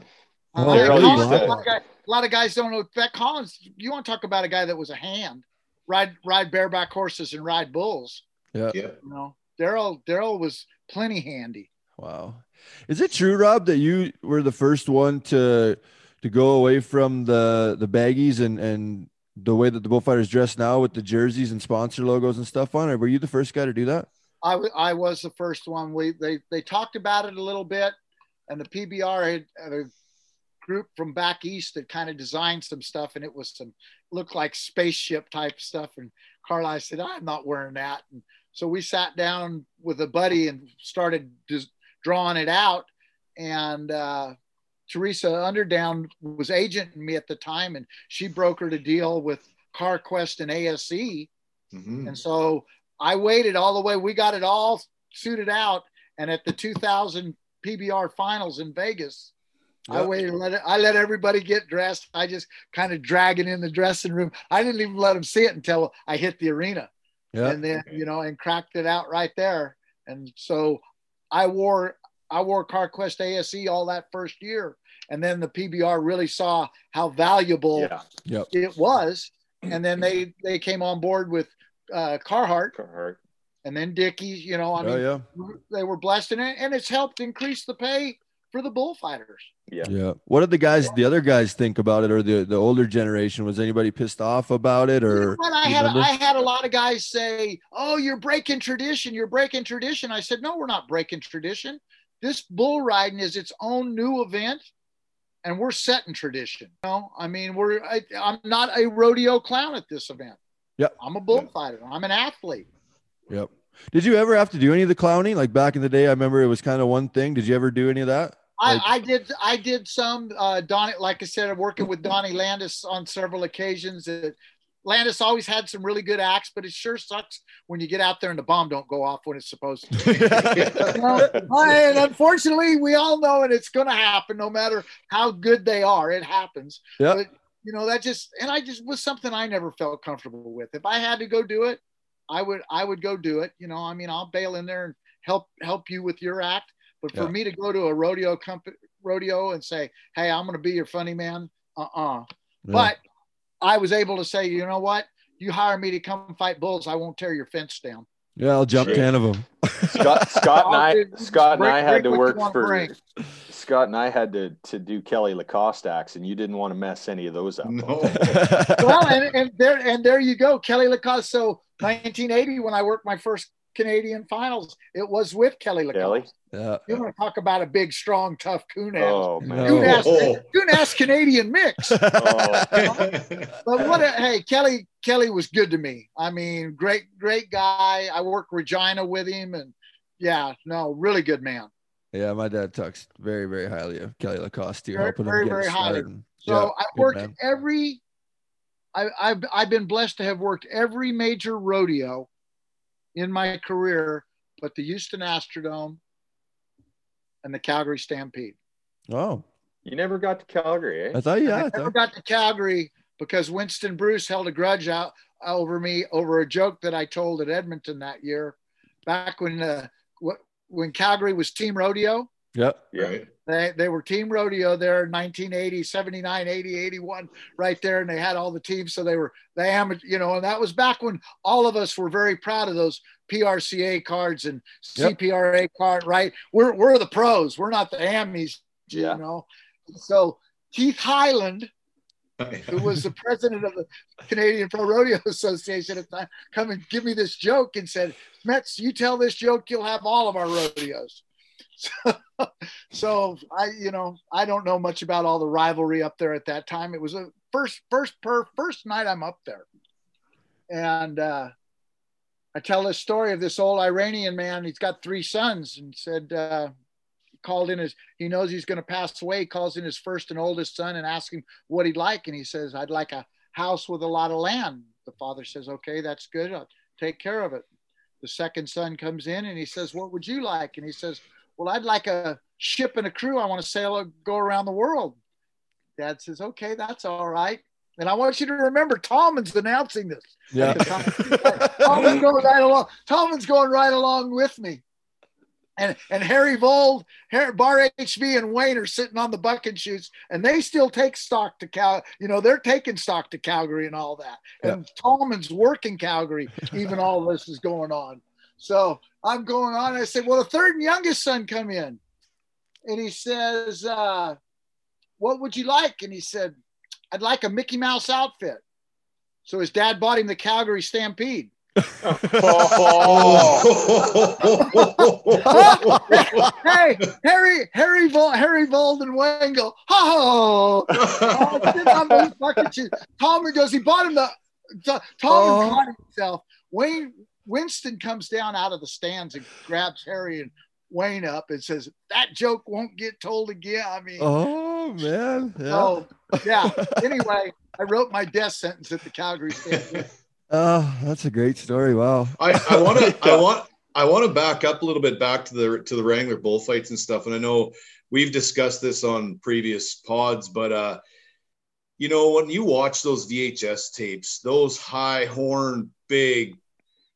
[SPEAKER 1] Oh,
[SPEAKER 9] yeah,
[SPEAKER 10] Daryl
[SPEAKER 9] Collins, a, lot of guys, a lot of guys don't know that Collins. You want to talk about a guy that was a hand, ride ride bareback horses and ride bulls.
[SPEAKER 1] Yeah.
[SPEAKER 3] Yeah.
[SPEAKER 9] You know, Daryl Daryl was plenty handy.
[SPEAKER 1] Wow. Is it true, Rob, that you were the first one to to go away from the the baggies and and the way that the bullfighters dress now with the jerseys and sponsor logos and stuff on it? Were you the first guy to do that?
[SPEAKER 9] I, w- I was the first one. We they they talked about it a little bit, and the PBR had, had a group from back east that kind of designed some stuff, and it was some looked like spaceship type stuff. And Carlisle said, "I'm not wearing that." And so we sat down with a buddy and started just drawing it out. And uh, Teresa Underdown was agenting me at the time, and she brokered a deal with CarQuest and ASE.
[SPEAKER 3] Mhm.
[SPEAKER 9] And so I waited all the way. We got it all suited out. And at the 2000 PBR finals in Vegas, I waited. and Let it, I let everybody get dressed. I just kind of drag it in the dressing room. I didn't even let them see it until I hit the arena,
[SPEAKER 1] Yeah.
[SPEAKER 9] and then you know, and cracked it out right there. And so I wore I wore CarQuest ASE all that first year, and then the PBR really saw how valuable
[SPEAKER 10] Yeah.
[SPEAKER 1] Yep.
[SPEAKER 9] it was and then they they came on board with uh, Carhartt,
[SPEAKER 10] Carhartt.
[SPEAKER 9] And then Dickies. You know, I oh, mean,
[SPEAKER 1] oh yeah.
[SPEAKER 9] they were blessed in it, and it's helped increase the pay for the bullfighters.
[SPEAKER 10] Yeah.
[SPEAKER 1] Yeah. What did the guys, the other guys, think about it, or the the older generation? Was anybody pissed off about it,
[SPEAKER 9] You know
[SPEAKER 1] or?
[SPEAKER 9] I had? I had a lot of guys say, "Oh, you're breaking tradition. You're breaking tradition." I said, "No, we're not breaking tradition. This bull riding is its own new event, and we're setting tradition. You know, I mean, we're I, I'm not a rodeo clown at this event.
[SPEAKER 1] Yep.
[SPEAKER 9] I'm a bullfighter. I'm an athlete.
[SPEAKER 1] Yep. Did you ever have to do any of the clowning? Like back in the day, I remember it was kind of one thing. Did you ever do any of that?
[SPEAKER 9] I,
[SPEAKER 1] Like-
[SPEAKER 9] I did I did some uh Donnie like I said I'm working with Donnie Landis on several occasions. Uh, Landis always had some really good acts, but it sure sucks when you get out there and the bomb don't go off when it's supposed to. <laughs> And unfortunately, we all know, and it's going to happen no matter how good they are. It happens.
[SPEAKER 1] Yep.
[SPEAKER 9] But you know that just and I just was something I never felt comfortable with. If I had to go do it, I would I would go do it. You know, I mean, I'll bail in there and help help you with your act. But for
[SPEAKER 1] Yeah.
[SPEAKER 9] me to go to a rodeo company rodeo and say, "Hey, I'm going to be your funny man," uh-uh.
[SPEAKER 1] Yeah.
[SPEAKER 9] But I was able to say, you know what? You hire me to come fight bulls, I won't tear your fence down.
[SPEAKER 1] Yeah, I'll jump
[SPEAKER 10] Sure.
[SPEAKER 1] ten of them.
[SPEAKER 10] Scott, <laughs> Scott and I, Scott and I had to work for.
[SPEAKER 9] break.
[SPEAKER 10] Scott and I had to to do Kelly Lacoste acts, and you didn't want to mess any of those up.
[SPEAKER 3] No. <laughs>
[SPEAKER 9] well, and, and there and there you go, Kelly Lacoste. So 1980, when I worked my first Canadian finals, it was with Kelly Lacoste.
[SPEAKER 10] Kelly.
[SPEAKER 1] yeah.
[SPEAKER 9] You want to talk about a big, strong, tough coon ass.
[SPEAKER 10] Oh man.
[SPEAKER 9] Coon ass,
[SPEAKER 3] Oh.
[SPEAKER 9] coon ass Canadian mix. <laughs>
[SPEAKER 10] Oh,
[SPEAKER 9] But what? A, hey, Kelly. Kelly was good to me. I mean, great, great guy. I worked Regina with him, and yeah, no, really good man.
[SPEAKER 1] Yeah, my dad talks very, very highly of Kelly Lacoste here,
[SPEAKER 9] Very,
[SPEAKER 1] helping
[SPEAKER 9] very,
[SPEAKER 1] him get
[SPEAKER 9] very
[SPEAKER 1] his
[SPEAKER 9] highly.
[SPEAKER 1] start. and-
[SPEAKER 9] So
[SPEAKER 1] yeah,
[SPEAKER 9] I worked
[SPEAKER 1] man.
[SPEAKER 9] every. I, I've I've been blessed to have worked every major rodeo in my career, but the Houston Astrodome and the Calgary Stampede.
[SPEAKER 1] Oh,
[SPEAKER 10] you never got to Calgary, eh?
[SPEAKER 1] I thought, yeah,
[SPEAKER 9] I
[SPEAKER 1] I
[SPEAKER 9] never got to Calgary because Winston Bruce held a grudge out over me over a joke that I told at Edmonton that year, back when uh, wh- when Calgary was Team Rodeo.
[SPEAKER 1] Yep.
[SPEAKER 10] Yeah.
[SPEAKER 3] Right.
[SPEAKER 9] They, they were team rodeo there in 1980, 79, 80, 81, right there. And they had all the teams. So they were the amateur, you know, and that was back when all of us were very proud of those PRCA cards and
[SPEAKER 1] Yep.
[SPEAKER 9] CPRA card, right? We're, we're the pros. We're not the Amis,
[SPEAKER 10] Yeah.
[SPEAKER 9] you know? So Keith Highland, oh, who was the president of the Canadian Pro Rodeo <laughs> Association at the time, come and give me this joke and said, Smets, you tell this joke, you'll have all of our rodeos. <laughs> So, I, you know, I don't know much about all the rivalry up there at that time. It was a first, first per first night I'm up there. And uh, I tell this story of this old Iranian man. He's got three sons and said, uh, called in his, he knows he's going to pass away. He calls in his first and oldest son and asks him what he'd like. And he says, I'd like a house with a lot of land. The father says, okay, that's good. I'll take care of it. The second son comes in and he says, what would you like? And he says, well, I'd like a ship and a crew. I want to sail, go around the world. Dad says, okay, that's all right. And I want you to remember Tallman's announcing this.
[SPEAKER 1] Yeah.
[SPEAKER 9] Tallman's going right along. Tallman's going right along with me. And and Harry Vold, Harry, Bar HV, and Wayne are sitting on the bucking chutes, and they still take stock to Cal. You know, they're taking stock to Calgary and all that. And Tallman's working Calgary, even all this is going on. So I'm going on. I said, well, the third and youngest son come in, and he says, uh, "What would you like?" And he said, "I'd like a Mickey Mouse outfit." So his dad bought him the Calgary Stampede. <laughs> hey, Harry, Harry, Vol, Harry Vold and Wayne go, oh, sit on those bucket shoes. Tallman goes, he bought him the, T- Tallman
[SPEAKER 1] Oh.
[SPEAKER 9] caught himself. Wayne, Winston comes down out of the stands and grabs Harry and Wayne up and says, that joke won't get told again. I mean,
[SPEAKER 1] Oh man. <laughs> Yeah.
[SPEAKER 9] so yeah. <laughs> Anyway, I wrote my death sentence at the Calgary Stampede. <laughs>
[SPEAKER 1] Oh, that's a great story. Wow.
[SPEAKER 3] I, I want to I want I want to back up a little bit back to the to the Wrangler bullfights and stuff. And I know we've discussed this on previous pods, but uh, you know when you watch those VHS tapes, those high horn, big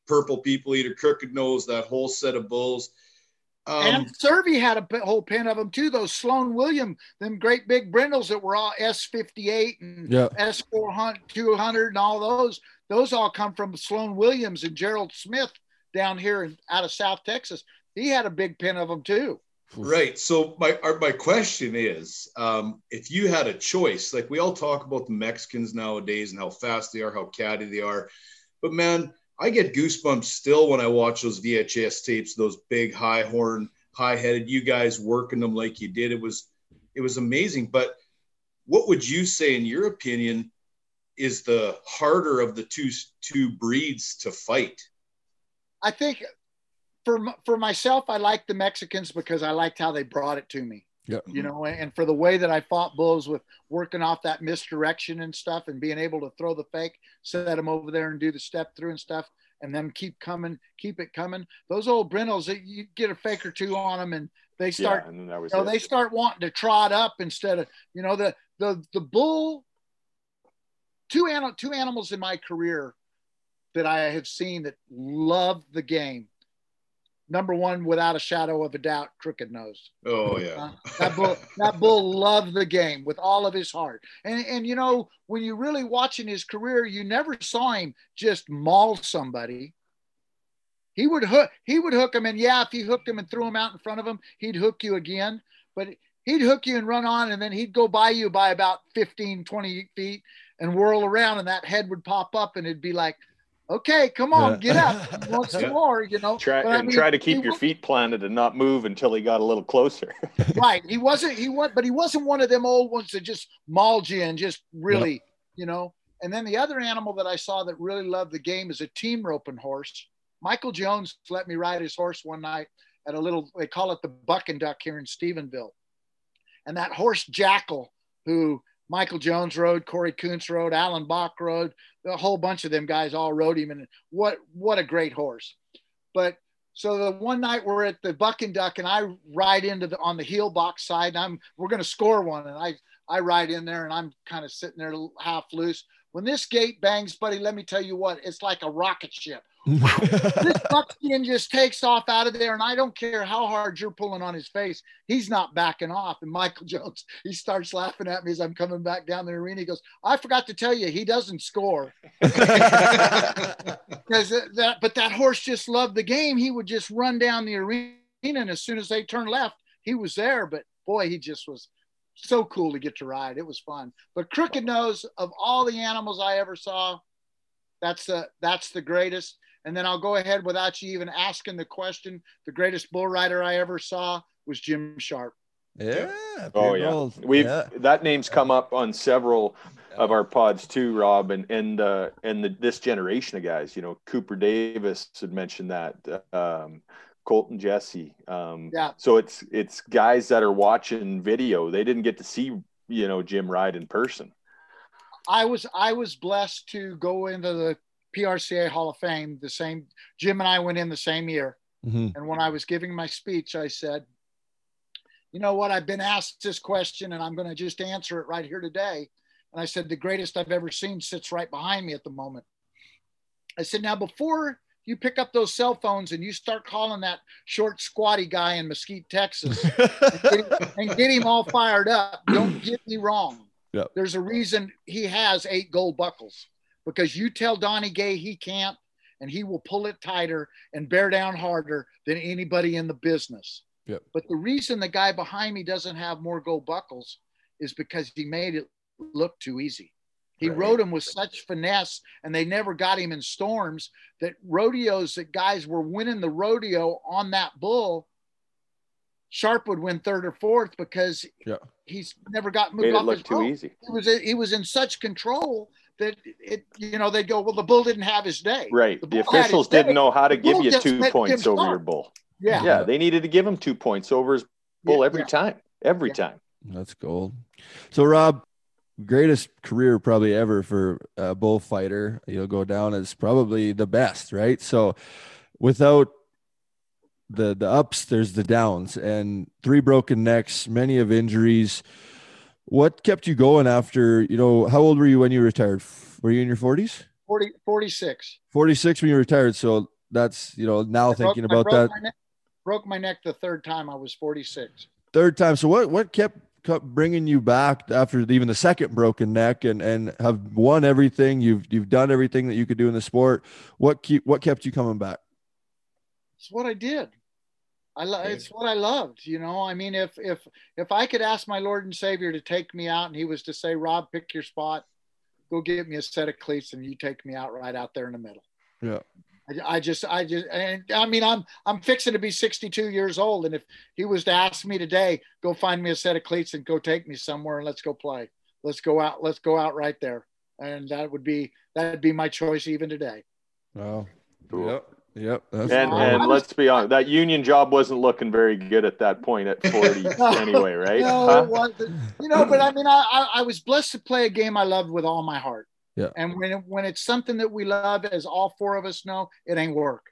[SPEAKER 3] purple people eater, crooked nose, that whole set of bulls. Um,
[SPEAKER 9] and Cervi had a whole pen of them too. Those Sloan William, them great big brindles that were all S58 and
[SPEAKER 1] Yeah.
[SPEAKER 9] S400, 200, and all those. those all come from Sloan Williams and Gerald Smith down here in, out of South Texas. He had a big pen of them too.
[SPEAKER 3] Right. So my our, my question is, um, if you had a choice, like we all talk about the Mexicans nowadays and how fast they are, how catty they are, but man, I get goosebumps still when I watch those VHS tapes, those big high horn, high headed, you guys working them like you did. It was it was amazing. But what would you say, in your opinion, is the harder of the two two breeds to fight?
[SPEAKER 9] I think for for myself, I like the Mexicans because I liked how they brought it to me.
[SPEAKER 1] Yeah.
[SPEAKER 9] You know, and for the way that I fought bulls with working off that misdirection and stuff and being able to throw the fake, set them over there and do the step through and stuff, and then keep coming, keep it coming. Those old brindles, you get a fake or two on them and they start,
[SPEAKER 10] yeah, and that was
[SPEAKER 9] you know, they start wanting to trot up instead of, you know, the, the, the bull, two, animal, two animals in my career that I have seen that love the game number one, without a shadow of a doubt, Crooked Nose.
[SPEAKER 3] Oh yeah,
[SPEAKER 9] uh, that bull, that bull <laughs> loved the game with all of his heart. And and you know, when you really watching his career, you never saw him just maul somebody. He would hook, he would hook him, and yeah, if he hooked him and threw him out in front of him, he'd hook you again. But he'd hook you and run on, and then he'd go by you by about 15, 20 feet and whirl around, and that head would pop up, and it'd be like, okay, come on, get up. You want some more, you know.
[SPEAKER 10] Try
[SPEAKER 9] But I
[SPEAKER 10] and
[SPEAKER 9] mean,
[SPEAKER 10] try to keep your feet planted and not move until he got a little closer. <laughs>
[SPEAKER 9] right. He wasn't, he was, but he wasn't one of them old ones that just mauled you and just really, you know. And then the other animal that I saw that really loved the game is a team roping horse. Michael Jones let me ride his horse one night at a little, they call it the Buck and Duck here in Stephenville. And that horse Jackal, who Michael Jones rode, Kory Koontz rode, Allen Bach rode, a whole bunch of them guys all rode him. And what what a great horse. But so the one night we're at the Buck and Duck, and I ride into the on the heel box side, and I'm we're gonna score one, and I I ride in there, and I'm kind of sitting there half loose. When this gate bangs, buddy, let me tell you what, it's like a rocket ship. <laughs> this buckskin just takes off out of there, and I don't care how hard you're pulling on his face, he's not backing off. And Michael <laughs> Jones, he starts laughing at me as I'm coming back down the arena. He goes, "I forgot to tell you, he doesn't score." <laughs> because that but that horse just loved the game he would just run down the arena and as soon as they turned left he was there but boy he just was so cool to get to ride it was fun but crooked nose of all the animals i ever saw that's the that's the greatest and then i'll go ahead without you even asking the question the greatest bull rider i ever saw was jim sharp
[SPEAKER 1] yeah.
[SPEAKER 10] Oh yeah,
[SPEAKER 1] old-
[SPEAKER 10] we've
[SPEAKER 1] yeah.
[SPEAKER 10] that name's come up on several of our pods too, Rob, and and uh, and the, this generation of guys. You know, Cooper Davis had mentioned that. Um, Colton Jesse. Um,
[SPEAKER 9] Yeah.
[SPEAKER 10] So it's it's guys that are watching video. They didn't get to see you know Jim ride in person.
[SPEAKER 9] I was I was blessed to go into the PRCA Hall of Fame the same Jim and I went in the same year.
[SPEAKER 1] Mhm.
[SPEAKER 9] And when I was giving my speech, I said, you know what, I've been asked this question and I'm going to just answer it right here today. And I said, the greatest I've ever seen sits right behind me at the moment. I said, now before you pick up those cell phones and you start calling that short, squatty guy in Mesquite, Texas, <laughs> and, get him, and get him all fired up, don't get me wrong.
[SPEAKER 1] Yep.
[SPEAKER 9] There's a reason he has eight gold buckles because you tell Donnie Gay he can't, and he will pull it tighter and bear down harder than anybody in the business.
[SPEAKER 1] Yep.
[SPEAKER 9] But the reason the guy behind me doesn't have more gold buckles is because he made it look too easy. He
[SPEAKER 10] Right.
[SPEAKER 9] rode him with such finesse, and they never got him in storms that rodeos that guys were winning the rodeo on that bull. Sharp would win third or fourth because
[SPEAKER 1] Yeah.
[SPEAKER 9] he's never got moved
[SPEAKER 10] Made it
[SPEAKER 9] off
[SPEAKER 10] look
[SPEAKER 9] his
[SPEAKER 10] too
[SPEAKER 9] rope.
[SPEAKER 10] easy.
[SPEAKER 9] He was he was in such control that it you know they'd go well the bull didn't have his day
[SPEAKER 10] Right.
[SPEAKER 9] The
[SPEAKER 10] The officials didn't know how to
[SPEAKER 9] The
[SPEAKER 10] give you two points
[SPEAKER 9] Jim
[SPEAKER 10] over your bull.
[SPEAKER 9] yeah
[SPEAKER 10] Yeah, they needed to give him two points over his bull
[SPEAKER 9] Yeah,
[SPEAKER 10] every
[SPEAKER 9] yeah.
[SPEAKER 10] time. Every
[SPEAKER 9] Yeah.
[SPEAKER 10] time.
[SPEAKER 1] That's gold. So Rob, greatest career probably ever for a bullfighter. You'll go down as probably the best, right? So without the the ups, there's the downs and three broken necks, many of injuries. What kept you going after, you know, how old were you when you retired? Were you in your 40s?
[SPEAKER 9] 40, 46
[SPEAKER 1] 46 when you retired. So that's, you know, now
[SPEAKER 9] I broke-
[SPEAKER 1] thinking
[SPEAKER 9] I
[SPEAKER 1] about
[SPEAKER 9] broke
[SPEAKER 1] that
[SPEAKER 9] my neck- broke my neck the third time i was 46
[SPEAKER 1] third time. So what what kept bringing you back after even the second broken neck and and have won everything you've you've done everything that you could do in the sport what keep what kept you coming back
[SPEAKER 9] it's what I did. I lo- it's what I loved, you know. I mean, if if if I could ask my Lord and Savior to take me out, and He was to say, "Rob, pick your spot, go get me a set of cleats, and you take me out right out there in the middle."
[SPEAKER 1] yeah
[SPEAKER 9] I, I just, I just, and I mean, I'm I'm fixing to be 62 years old, and if He was to ask me today, go find me a set of cleats and go take me somewhere and let's go play, let's go out, let's go out right there, and that would be that would be my choice even today.
[SPEAKER 1] wow
[SPEAKER 10] Cool.
[SPEAKER 1] yep yep that's
[SPEAKER 10] And,
[SPEAKER 1] cool.
[SPEAKER 10] and let's be honest, that union job wasn't looking very good at that point at 40 <laughs> anyway, right?
[SPEAKER 9] No,
[SPEAKER 10] Huh?
[SPEAKER 9] it wasn't. You know, but I mean, I, I, I was blessed to play a game I loved with all my heart.
[SPEAKER 1] Yeah.
[SPEAKER 9] And when it, when it's something that we love, as all four of us know, it ain't work.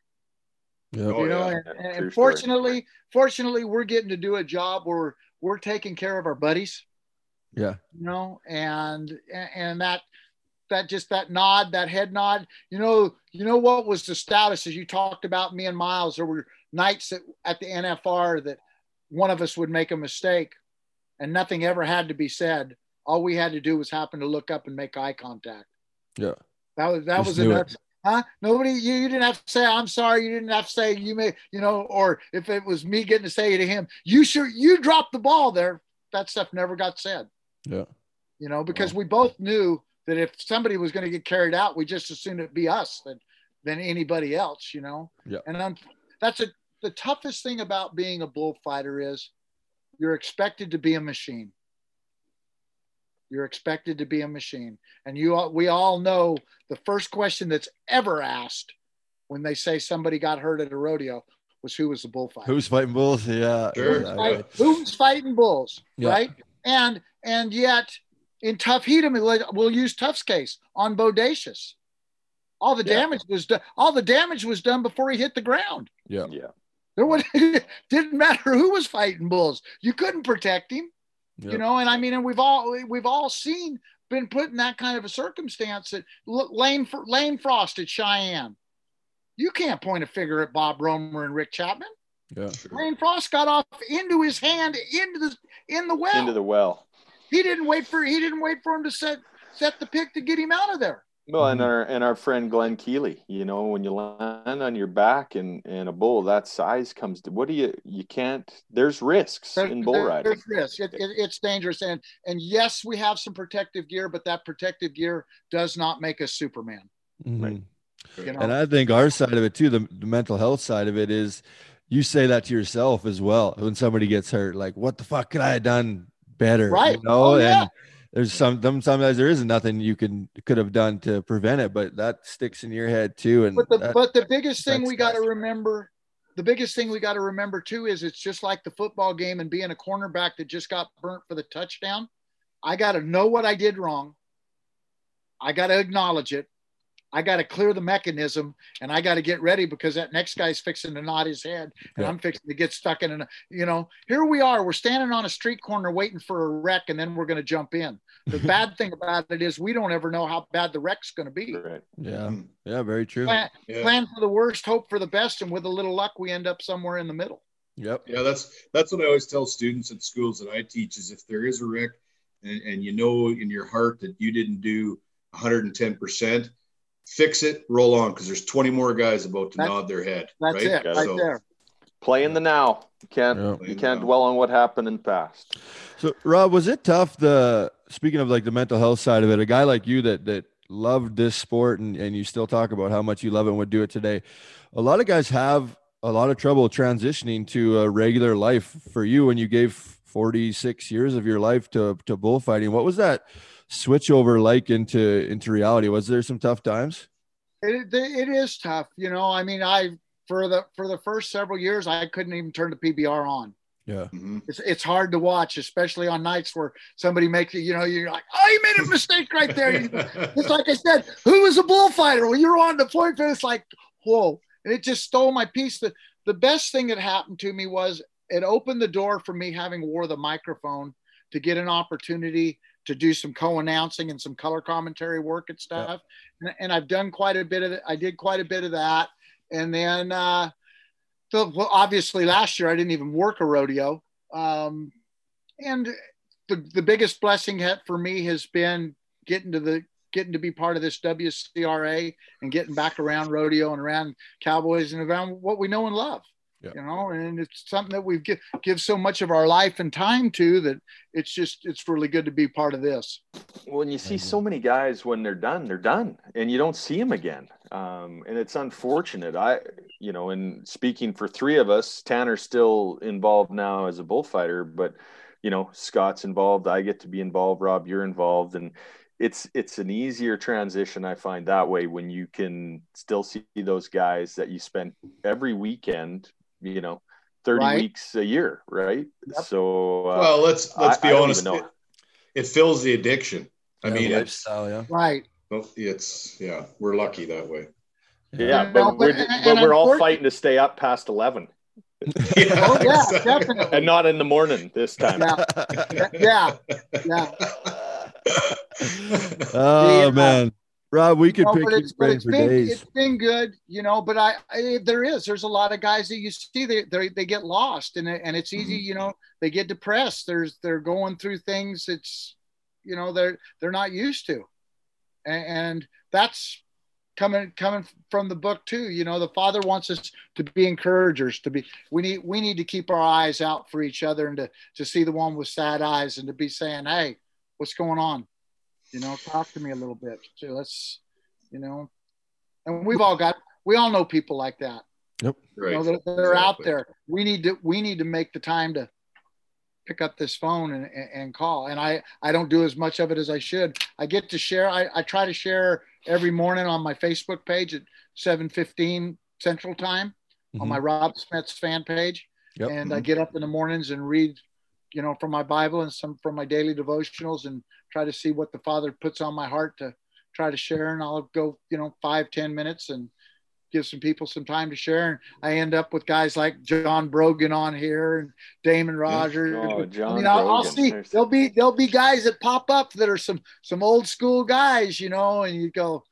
[SPEAKER 1] Yep.
[SPEAKER 3] Oh,
[SPEAKER 9] you know,
[SPEAKER 3] yeah.
[SPEAKER 9] and,
[SPEAKER 10] Yeah,
[SPEAKER 9] and
[SPEAKER 10] true story.
[SPEAKER 9] fortunately, fortunately, we're getting to do a job where we're taking care of our buddies.
[SPEAKER 1] yeah
[SPEAKER 9] You know, and and that that just that nod, that head nod. You know, you know what was the status as you talked about me and Miles. There were nights at, at the NFR that one of us would make a mistake, and nothing ever had to be said. All we had to do was happen to look up and make eye contact.
[SPEAKER 1] Yeah
[SPEAKER 9] That was that
[SPEAKER 1] Just
[SPEAKER 9] was
[SPEAKER 1] it.
[SPEAKER 9] enough. Huh? Nobody, you, you didn't have to say I'm sorry. You didn't have to say you may, you know, or if it was me getting to say to him, you sure you dropped the ball there. That stuff never got said
[SPEAKER 1] yeah
[SPEAKER 9] you know, because we both knew that if somebody was going to get carried out, we just assumed it'd be us than than anybody else, you know.
[SPEAKER 1] Yeah.
[SPEAKER 9] And I'm, that's a the toughest thing about being a bullfighter is you're expected to be a machine. You're expected to be a machine, and you all, we all know the first question that's ever asked when they say somebody got hurt at a rodeo was who was the bullfighter
[SPEAKER 1] who's fighting bulls yeah
[SPEAKER 3] Sure.
[SPEAKER 1] exactly.
[SPEAKER 9] right? Who's fighting bulls,
[SPEAKER 1] Yeah.
[SPEAKER 9] right? And and yet in Tuff Hedeman, we'll use Tuff's case on Bodacious. All the
[SPEAKER 1] Yeah.
[SPEAKER 9] damage was done. All the damage was done before he hit the ground.
[SPEAKER 1] yeah
[SPEAKER 10] Yeah.
[SPEAKER 9] There would <laughs> didn't matter who was fighting bulls. You couldn't protect him,
[SPEAKER 1] Yep.
[SPEAKER 9] you know. And I mean, and we've all we've all seen been put in that kind of a circumstance. That look, Lane Lane Frost at Cheyenne. You can't point a finger at Bob Romer and Rick Chapman.
[SPEAKER 1] yeah
[SPEAKER 9] Lane Frost got off into his hand into the in the well.
[SPEAKER 10] Into the well.
[SPEAKER 9] he didn't wait for he didn't wait for him to set set the pick to get him out of there.
[SPEAKER 10] Well, and
[SPEAKER 1] Mhm.
[SPEAKER 10] our and our friend Glen Keeley, you know, when you land on your back and and a bull that size comes to what do you you can't there's risks
[SPEAKER 9] There-
[SPEAKER 10] in bull
[SPEAKER 9] there-
[SPEAKER 10] riding.
[SPEAKER 9] There's risk. It, it, it's dangerous, and and yes, we have some protective gear, but that protective gear does not make us Superman.
[SPEAKER 1] Mhm.
[SPEAKER 9] You know,
[SPEAKER 1] And I think our side of it too, the, the mental health side of it is you say that to yourself as well when somebody gets hurt, like, what the fuck could I have done better?
[SPEAKER 9] Right.
[SPEAKER 1] You know,
[SPEAKER 9] Oh, yeah.
[SPEAKER 1] and there's some them sometimes there isn't nothing you can could have done to prevent it, but that sticks in your head too. And
[SPEAKER 9] but the
[SPEAKER 1] that-
[SPEAKER 9] but the biggest thing we got to remember, the biggest thing we got to remember too is it's just like the football game and being a cornerback that just got burnt for the touchdown. I got to know what I did wrong. I got to acknowledge it. I got to clear the mechanism and I got to get ready because that next guy's fixing to nod his head and
[SPEAKER 1] Yeah.
[SPEAKER 9] I'm fixing to get stuck in a, you know, here we are, we're standing on a street corner waiting for a wreck and then we're going to jump in. The bad thing about it is we don't ever know how bad the wreck's going to be.
[SPEAKER 10] Right.
[SPEAKER 1] yeah, mm-hmm. yeah, very true.
[SPEAKER 9] Plan,
[SPEAKER 3] Yeah.
[SPEAKER 9] plan for the worst, hope for the best, and with a little luck, we end up somewhere in the middle.
[SPEAKER 1] Yep.
[SPEAKER 3] Yeah, that's that's what I always tell students at schools that I teach is if there is a wreck and, and you know in your heart that you didn't do 110%, fix it, roll on because there's 20 more guys about to
[SPEAKER 9] That-
[SPEAKER 3] nod their head.
[SPEAKER 9] That's
[SPEAKER 3] right?
[SPEAKER 9] it, right
[SPEAKER 3] So-
[SPEAKER 9] there.
[SPEAKER 10] Play in the now. You can't
[SPEAKER 1] Yeah.
[SPEAKER 10] You can't dwell on what happened in the past.
[SPEAKER 1] So Rob, was it tough? The speaking of like the mental health side of it, a guy like you that that loved this sport and, and you still talk about how much you love it and would do it today. A lot of guys have a lot of trouble transitioning to a regular life. For you, when you gave 46 years of your life to to bullfighting, what was that switch over like into into reality? Was there some tough times?
[SPEAKER 9] It, it is tough, you know. I mean, I for the for the first several years, I couldn't even turn the PBR on.
[SPEAKER 1] Yeah.
[SPEAKER 3] Mhm.
[SPEAKER 9] It's it's hard to watch, especially on nights where somebody makes it. You know, you're like, oh, you made a mistake right there. <laughs> It's like I said, who was a bullfighter? When you're on the point, it's like, whoa. And it just stole my peace. The, the best thing that happened to me was it opened the door for me having wore the microphone to get an opportunity to do some co-announcing and some color commentary work and stuff. And, and I've done quite a bit of it. I did quite a bit of that. And then, uh, the, well, obviously last year I didn't even work a rodeo. Um, and the, the biggest blessing ha- for me has been getting to the getting to be part of this WCRA and getting back around rodeo and around cowboys and around what we know and love.
[SPEAKER 1] Yeah.
[SPEAKER 9] You know, and it's something that we've give, give so much of our life and time to that it's just it's really good to be part of this.
[SPEAKER 2] When you see so many guys when they're done, they're done, and you don't see them again. Um, and it's unfortunate. I, you know, and speaking for three of us, Tanner's still involved now as a bullfighter, but you know, Scott's involved. I get to be involved. Rob, you're involved, and it's it's an easier transition I find that way when you can still see those guys that you spend every weekend, you know, 30
[SPEAKER 9] Right.
[SPEAKER 2] weeks a year, right?
[SPEAKER 9] Yep.
[SPEAKER 2] So uh,
[SPEAKER 3] well, let's let's be
[SPEAKER 2] I
[SPEAKER 3] honest.
[SPEAKER 2] even
[SPEAKER 3] It,
[SPEAKER 2] know.
[SPEAKER 3] it fills the addiction. I
[SPEAKER 1] Yeah,
[SPEAKER 3] mean, it's
[SPEAKER 1] lifestyle, yeah.
[SPEAKER 9] Right.
[SPEAKER 3] it's yeah, we're lucky that way.
[SPEAKER 2] Yeah,
[SPEAKER 9] No,
[SPEAKER 2] but,
[SPEAKER 9] but-
[SPEAKER 2] we're,
[SPEAKER 9] and-
[SPEAKER 2] but
[SPEAKER 9] and
[SPEAKER 2] we're all fighting to stay up past 11 <laughs>
[SPEAKER 9] Oh yeah,
[SPEAKER 3] exactly.
[SPEAKER 9] definitely.
[SPEAKER 2] and not in the morning this time.
[SPEAKER 9] Yeah, yeah, yeah. <laughs>
[SPEAKER 1] oh
[SPEAKER 9] Yeah.
[SPEAKER 1] man, Rob, we could
[SPEAKER 9] No,
[SPEAKER 1] pick
[SPEAKER 9] but
[SPEAKER 1] your
[SPEAKER 9] it's, but
[SPEAKER 1] brain
[SPEAKER 9] it's
[SPEAKER 1] for
[SPEAKER 9] been
[SPEAKER 1] days.
[SPEAKER 9] it's been good, you know. But I, I there is there's a lot of guys that you see they they, they get lost and and it's easy,
[SPEAKER 1] Mm-hmm.
[SPEAKER 9] you know. They get depressed. There's they're going through things it's you know they're they're not used to, and, and that's coming coming from the book too. You know, the Father wants us to be encouragers. To be we need we need to keep our eyes out for each other and to to see the one with sad eyes and to be saying, hey, what's going on? You know, talk to me a little bit. So let's, you know, and we've all got, we all know people like that.
[SPEAKER 3] yep Right.
[SPEAKER 9] You know, that they're out there. We need to, we need to make the time to pick up this phone and, and, and call. And I, I don't do as much of it as I should. I get to share. I, I try to share every morning on my Facebook page at 7:15 Central Time on
[SPEAKER 1] Mhm.
[SPEAKER 9] my Rob Smets' fan page
[SPEAKER 1] Yep.
[SPEAKER 9] and I get up in the mornings and read, you know, from my Bible and some from my daily devotionals and try to see what the Father puts on my heart to try to share. And I'll go, you know, five ten minutes and give some people some time to share. And I end up with guys like John Brogan on here and Damon Rogers.
[SPEAKER 2] Oh, John
[SPEAKER 9] I mean, I'll, I'll see there'll be there'll be guys that pop up that are some some old school guys, you know, and you go,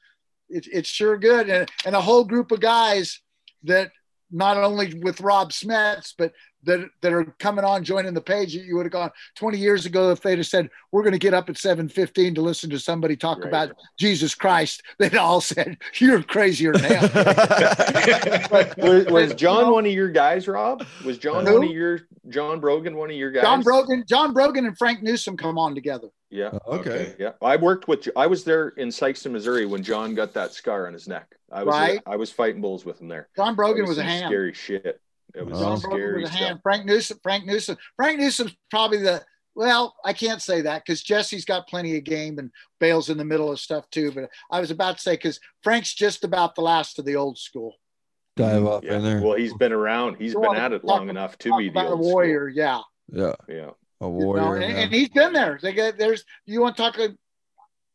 [SPEAKER 9] it's it's sure good, and and a whole group of guys that not only with Rob Smets, but that that are coming on joining the page that you would have gone 20 years ago if they'd have said we're going to get up at 7:15 to listen to somebody talk
[SPEAKER 2] Right.
[SPEAKER 9] about Jesus Christ, <laughs> they'd all said you're crazier than hell. <laughs>
[SPEAKER 2] was, was
[SPEAKER 9] You
[SPEAKER 2] John
[SPEAKER 9] know?
[SPEAKER 2] one of your guys, Rob? Was John
[SPEAKER 9] Who?
[SPEAKER 2] one of your John Brogan one of your guys?
[SPEAKER 9] John Brogan, John Brogan, and Frank Newsam come on together.
[SPEAKER 2] Yeah.
[SPEAKER 1] Oh, okay.
[SPEAKER 2] Yeah, I worked with. I was there in Sikeston, Missouri, when John got that scar on his neck. I was
[SPEAKER 9] Right.
[SPEAKER 2] I was fighting bulls with him there.
[SPEAKER 9] John Brogan
[SPEAKER 2] That
[SPEAKER 9] was a ham.
[SPEAKER 2] Scary shit. It was
[SPEAKER 1] Oh.
[SPEAKER 9] John
[SPEAKER 2] some scary
[SPEAKER 9] was a
[SPEAKER 2] stuff.
[SPEAKER 9] hand. Frank Newsam. Frank Newsam. Frank Newsam's probably the. Well, I can't say that because Jesse's got plenty of game and Bale's in the middle of stuff too. But I was about to say because Frank's just about the last of the old school.
[SPEAKER 1] Dive off
[SPEAKER 2] Yeah.
[SPEAKER 1] in there.
[SPEAKER 2] Well, he's been around. He's been at it
[SPEAKER 9] talk-
[SPEAKER 2] long enough to be the
[SPEAKER 9] about a
[SPEAKER 2] school.
[SPEAKER 9] warrior, yeah.
[SPEAKER 1] yeah,
[SPEAKER 2] Yeah.
[SPEAKER 1] a
[SPEAKER 9] You
[SPEAKER 1] warrior.
[SPEAKER 9] know, and, and he's been there. They get there's you want to talk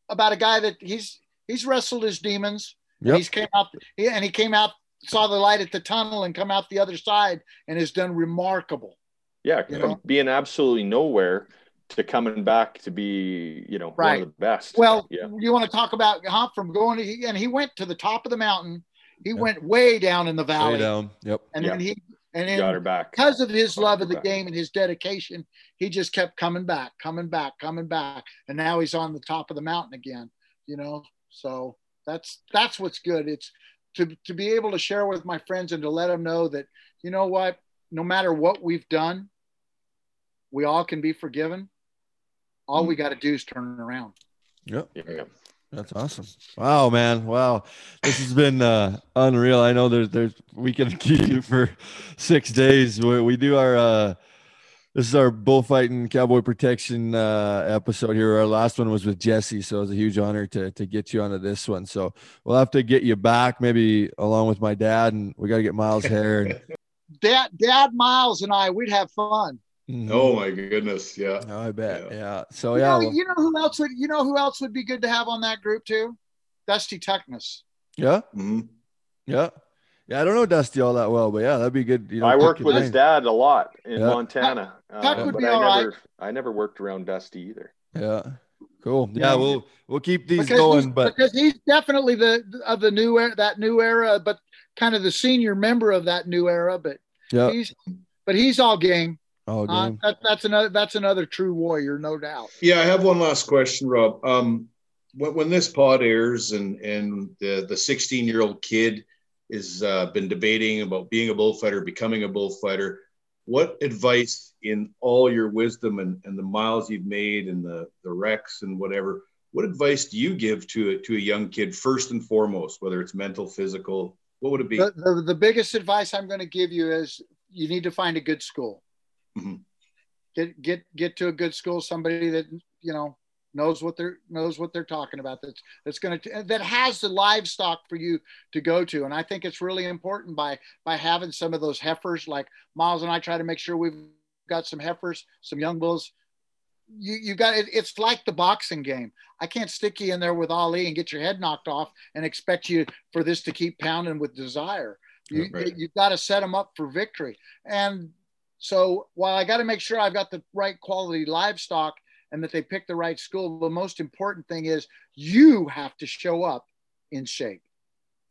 [SPEAKER 9] about a guy that he's he's wrestled his demons. and
[SPEAKER 1] Yep.
[SPEAKER 9] He's came out he, and he came out saw the light at the tunnel and come out the other side and has done remarkable.
[SPEAKER 2] Yeah,
[SPEAKER 9] You
[SPEAKER 2] from
[SPEAKER 9] know?
[SPEAKER 2] being absolutely nowhere to coming back to be, you know, one of the best.
[SPEAKER 9] Well,
[SPEAKER 2] yeah,
[SPEAKER 9] you want to talk about Hop from going to, and he went to the top of the mountain. He went way down in the
[SPEAKER 1] Way
[SPEAKER 9] valley,
[SPEAKER 1] down. Yep.
[SPEAKER 9] and then he and then
[SPEAKER 2] got her back.
[SPEAKER 9] because of his love of the
[SPEAKER 2] Back.
[SPEAKER 9] game and his dedication, he just kept coming back, coming back, coming back, and now he's on the top of the mountain again. You know, so that's that's what's good. It's to to be able to share with my friends and to let them know that you know what, no matter what we've done, we all can be forgiven. All we got to do is turn around.
[SPEAKER 1] Yep.
[SPEAKER 2] Yeah.
[SPEAKER 1] That's awesome. Wow, man. Wow. This has been uh, unreal. I know there's there's we can <laughs> keep you for six days. We, we do our uh this is our bullfighting cowboy protection uh episode here. Our last one was with Jesse, so it was a huge honor to to get you onto this one. So we'll have to get you back maybe along with my dad and we gotta get Miles <laughs> Hare. And,
[SPEAKER 9] Dad, Dad Miles and I, we'd have fun.
[SPEAKER 1] Mhm.
[SPEAKER 3] Oh my goodness, yeah.
[SPEAKER 1] Oh, I bet.
[SPEAKER 3] Yeah.
[SPEAKER 1] Yeah. So
[SPEAKER 9] you,
[SPEAKER 1] yeah.
[SPEAKER 9] know,
[SPEAKER 1] well-
[SPEAKER 9] you know who else would you know who else would be good to have on that group too? Dusty Tuckness.
[SPEAKER 1] yeah.
[SPEAKER 3] Mhm.
[SPEAKER 1] Yeah. Yeah. I don't know Dusty all that well, but yeah, that'd be good. You know,
[SPEAKER 2] I worked
[SPEAKER 1] your
[SPEAKER 2] with his dad a lot in
[SPEAKER 1] Yeah.
[SPEAKER 2] Montana.
[SPEAKER 9] Tuck
[SPEAKER 2] uh,
[SPEAKER 9] would
[SPEAKER 2] but
[SPEAKER 9] be
[SPEAKER 2] I
[SPEAKER 9] all right.
[SPEAKER 2] never, I never worked around Dusty either.
[SPEAKER 1] Yeah. Cool.
[SPEAKER 9] Yeah.
[SPEAKER 1] Yeah, we'll we'll keep these
[SPEAKER 9] because
[SPEAKER 1] going, but
[SPEAKER 9] because he's definitely the of the new era, that new era, but kind of the senior member of that new era. But
[SPEAKER 1] yeah,
[SPEAKER 9] he's but he's all game.
[SPEAKER 1] Oh,
[SPEAKER 9] Uh, that, that's another that's another true warrior, no doubt.
[SPEAKER 3] Yeah, I have one last question, Rob. Um, when, when this pod airs and and the the 16 year old kid has uh, been debating about being a bullfighter, becoming a bullfighter, what advice in all your wisdom and, and the miles you've made and the the wrecks and whatever, what advice do you give to a, to a young kid first and foremost, whether it's mental, physical? What would it be?
[SPEAKER 9] The, the, the biggest advice I'm going to give you is you need to find a good school.
[SPEAKER 3] Mhm.
[SPEAKER 9] Get get get to a good school, somebody that you know knows what they're knows what they're talking about. That's that's going to that has the livestock for you to go to. And I think it's really important by by having some of those heifers. Like Miles and I try to make sure we've got some heifers, some young bulls. You you got it, it's like the boxing game. I can't stick you in there with Ali and get your head knocked off and expect you for this to keep pounding with desire. You,
[SPEAKER 3] Right.
[SPEAKER 9] you, have got to set them up for victory. And so while I got to make sure I've got the right quality livestock and that they pick the right school, the most important thing is you have to show up in shape.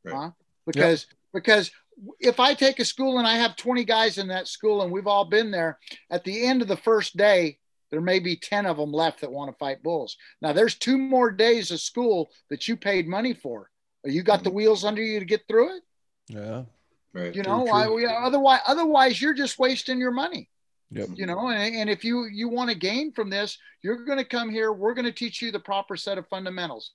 [SPEAKER 3] Right.
[SPEAKER 9] Huh? Because because if I take a school and I have 20 guys in that school and we've all been there, at the end of the first day, there may be 10 of them left that want to fight bulls. Now there's two more days of school that you paid money for. You got the mm-hmm. wheels under you to get through it?
[SPEAKER 1] Yeah.
[SPEAKER 3] Right.
[SPEAKER 9] You
[SPEAKER 1] True,
[SPEAKER 9] know,
[SPEAKER 1] true.
[SPEAKER 9] I, we, otherwise, otherwise you're just wasting your money.
[SPEAKER 1] Yep.
[SPEAKER 9] You know, and, and if you you want to gain from this, you're going to come here. We're going to teach you the proper set of fundamentals.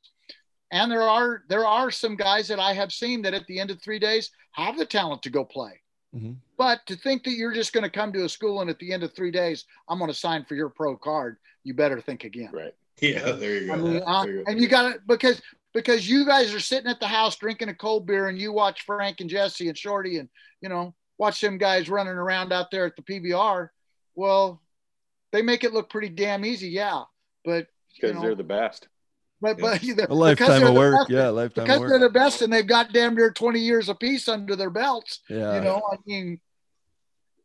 [SPEAKER 9] And there are there are some guys that I have seen that at the end of three days have the talent to go play.
[SPEAKER 1] Mhm.
[SPEAKER 9] But to think that you're just going to come to a school and at the end of three days, I'm going to sign for your pro card, you better think again.
[SPEAKER 10] Right.
[SPEAKER 3] Yeah, there you go.
[SPEAKER 9] I mean, uh,
[SPEAKER 3] There you go.
[SPEAKER 9] and you got it because because you guys are sitting at the house drinking a cold beer and you watch Frank and Jesse and Shorty and you know watch them guys running around out there at the PBR. Well, they make it look pretty damn easy, yeah. But you know,
[SPEAKER 10] they're the best.
[SPEAKER 9] but but they're-
[SPEAKER 1] A lifetime of
[SPEAKER 9] the
[SPEAKER 1] work.
[SPEAKER 9] best-
[SPEAKER 1] Yeah, lifetime
[SPEAKER 9] because
[SPEAKER 1] of
[SPEAKER 9] they're the best and they've got damn near 20 years apiece under their belts.
[SPEAKER 1] Yeah.
[SPEAKER 9] You know, I mean,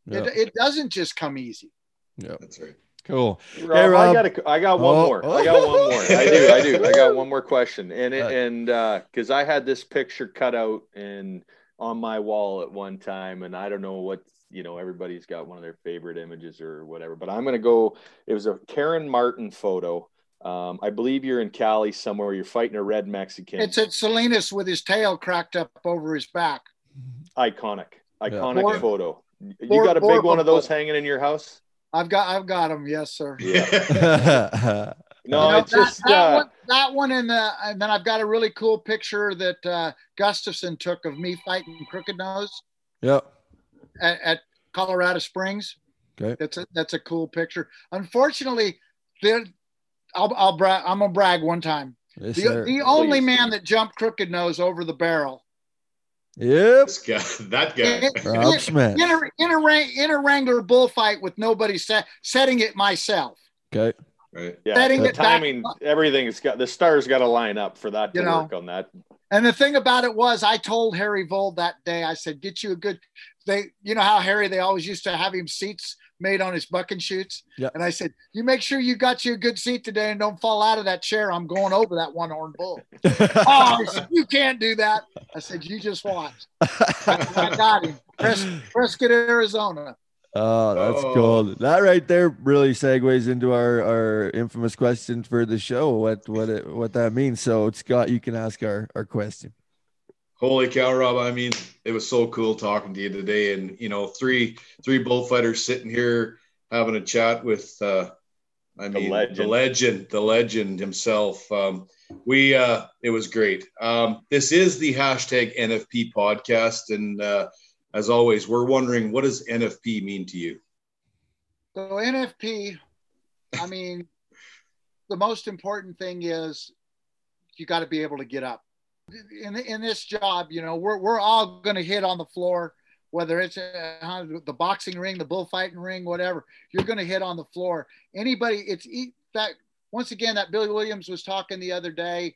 [SPEAKER 1] Yeah.
[SPEAKER 9] it, it doesn't just come easy.
[SPEAKER 1] yeah.
[SPEAKER 3] That's right.
[SPEAKER 1] Cool.
[SPEAKER 10] Rob,
[SPEAKER 1] Hey, Rob.
[SPEAKER 10] I got a, I got one
[SPEAKER 1] Oh,
[SPEAKER 10] more. I got one more. I do. I do. I got one more question. And it, and uh, because I had this picture cut out and on my wall at one time, and I don't know what you know. Everybody's got one of their favorite images or whatever, but I'm gonna go. It was a Karen Martin photo. Um, I believe you're in Cali somewhere. You're fighting a red Mexican.
[SPEAKER 9] It's at Salinas with his tail cracked up over his back.
[SPEAKER 10] iconic, iconic
[SPEAKER 9] Four-
[SPEAKER 10] photo. You
[SPEAKER 9] four-
[SPEAKER 10] got a
[SPEAKER 9] four
[SPEAKER 10] big one of those
[SPEAKER 9] football.
[SPEAKER 10] hanging in your house?
[SPEAKER 9] I've got I've got them. yes, sir. Yeah. <laughs>
[SPEAKER 10] No,
[SPEAKER 9] You know,
[SPEAKER 10] it's just
[SPEAKER 9] that, that
[SPEAKER 10] uh,
[SPEAKER 9] one, that one, and, the, and then I've got a really cool picture that uh, Gustafson took of me fighting Crooked Nose
[SPEAKER 1] yep.
[SPEAKER 9] At, at Colorado Springs.
[SPEAKER 1] Okay.
[SPEAKER 9] That's a that's a cool picture. Unfortunately, there, I'll I'll brag. I'm gonna brag one time.
[SPEAKER 1] Yes,
[SPEAKER 9] The,
[SPEAKER 1] sir.
[SPEAKER 9] the only
[SPEAKER 10] Please.
[SPEAKER 9] man that jumped Crooked Nose over the barrel
[SPEAKER 1] Yep.
[SPEAKER 3] Guy, <laughs> that
[SPEAKER 9] in,
[SPEAKER 3] guy. <laughs>
[SPEAKER 1] Rob
[SPEAKER 9] in,
[SPEAKER 1] Smith.
[SPEAKER 9] in a in a, Wrang- in a Wrangler bullfight with nobody set, setting it myself.
[SPEAKER 1] Okay.
[SPEAKER 3] Right.
[SPEAKER 10] yeah,
[SPEAKER 9] setting
[SPEAKER 10] the
[SPEAKER 9] it back-
[SPEAKER 10] timing, everything's got the stars got to line up for that to
[SPEAKER 9] You know.
[SPEAKER 10] work on that.
[SPEAKER 9] And the thing about it was, I told Harry Vold that day. I said, "Get you a good." They, you know how Harry, they always used to have him seats made on his bucking chutes.
[SPEAKER 1] Yeah.
[SPEAKER 9] And I said, "You make sure you got you a good seat today, and don't fall out of that chair. I'm going over that one horn bull." <laughs> oh, said, you can't do that. I said, "You just watch." I got him. Pres- Prescott, Arizona.
[SPEAKER 1] Oh, that's
[SPEAKER 3] Oh.
[SPEAKER 1] cool. That right there really segues into our, our infamous question for the show. What what it, what that means. So Scott, you can ask our, our question.
[SPEAKER 3] Holy cow, Rob! I mean, it was so cool talking to you today, and you know, three three bullfighters sitting here having a chat with, uh, I
[SPEAKER 10] The
[SPEAKER 3] mean, the
[SPEAKER 10] legend.
[SPEAKER 3] legend, the legend himself. Um, we, uh, it was great. Um, this is the hashtag NFP podcast, and uh, as always, we're wondering what does NFP mean to you?
[SPEAKER 9] So NFP, I mean, <laughs> the most important thing is you got to be able to get up. In in this job, you know, we're we're all going to hit on the floor, whether it's uh, the boxing ring, the bullfighting ring, whatever. You're going to hit on the floor. Anybody, it's that once again that Billy Williams was talking the other day.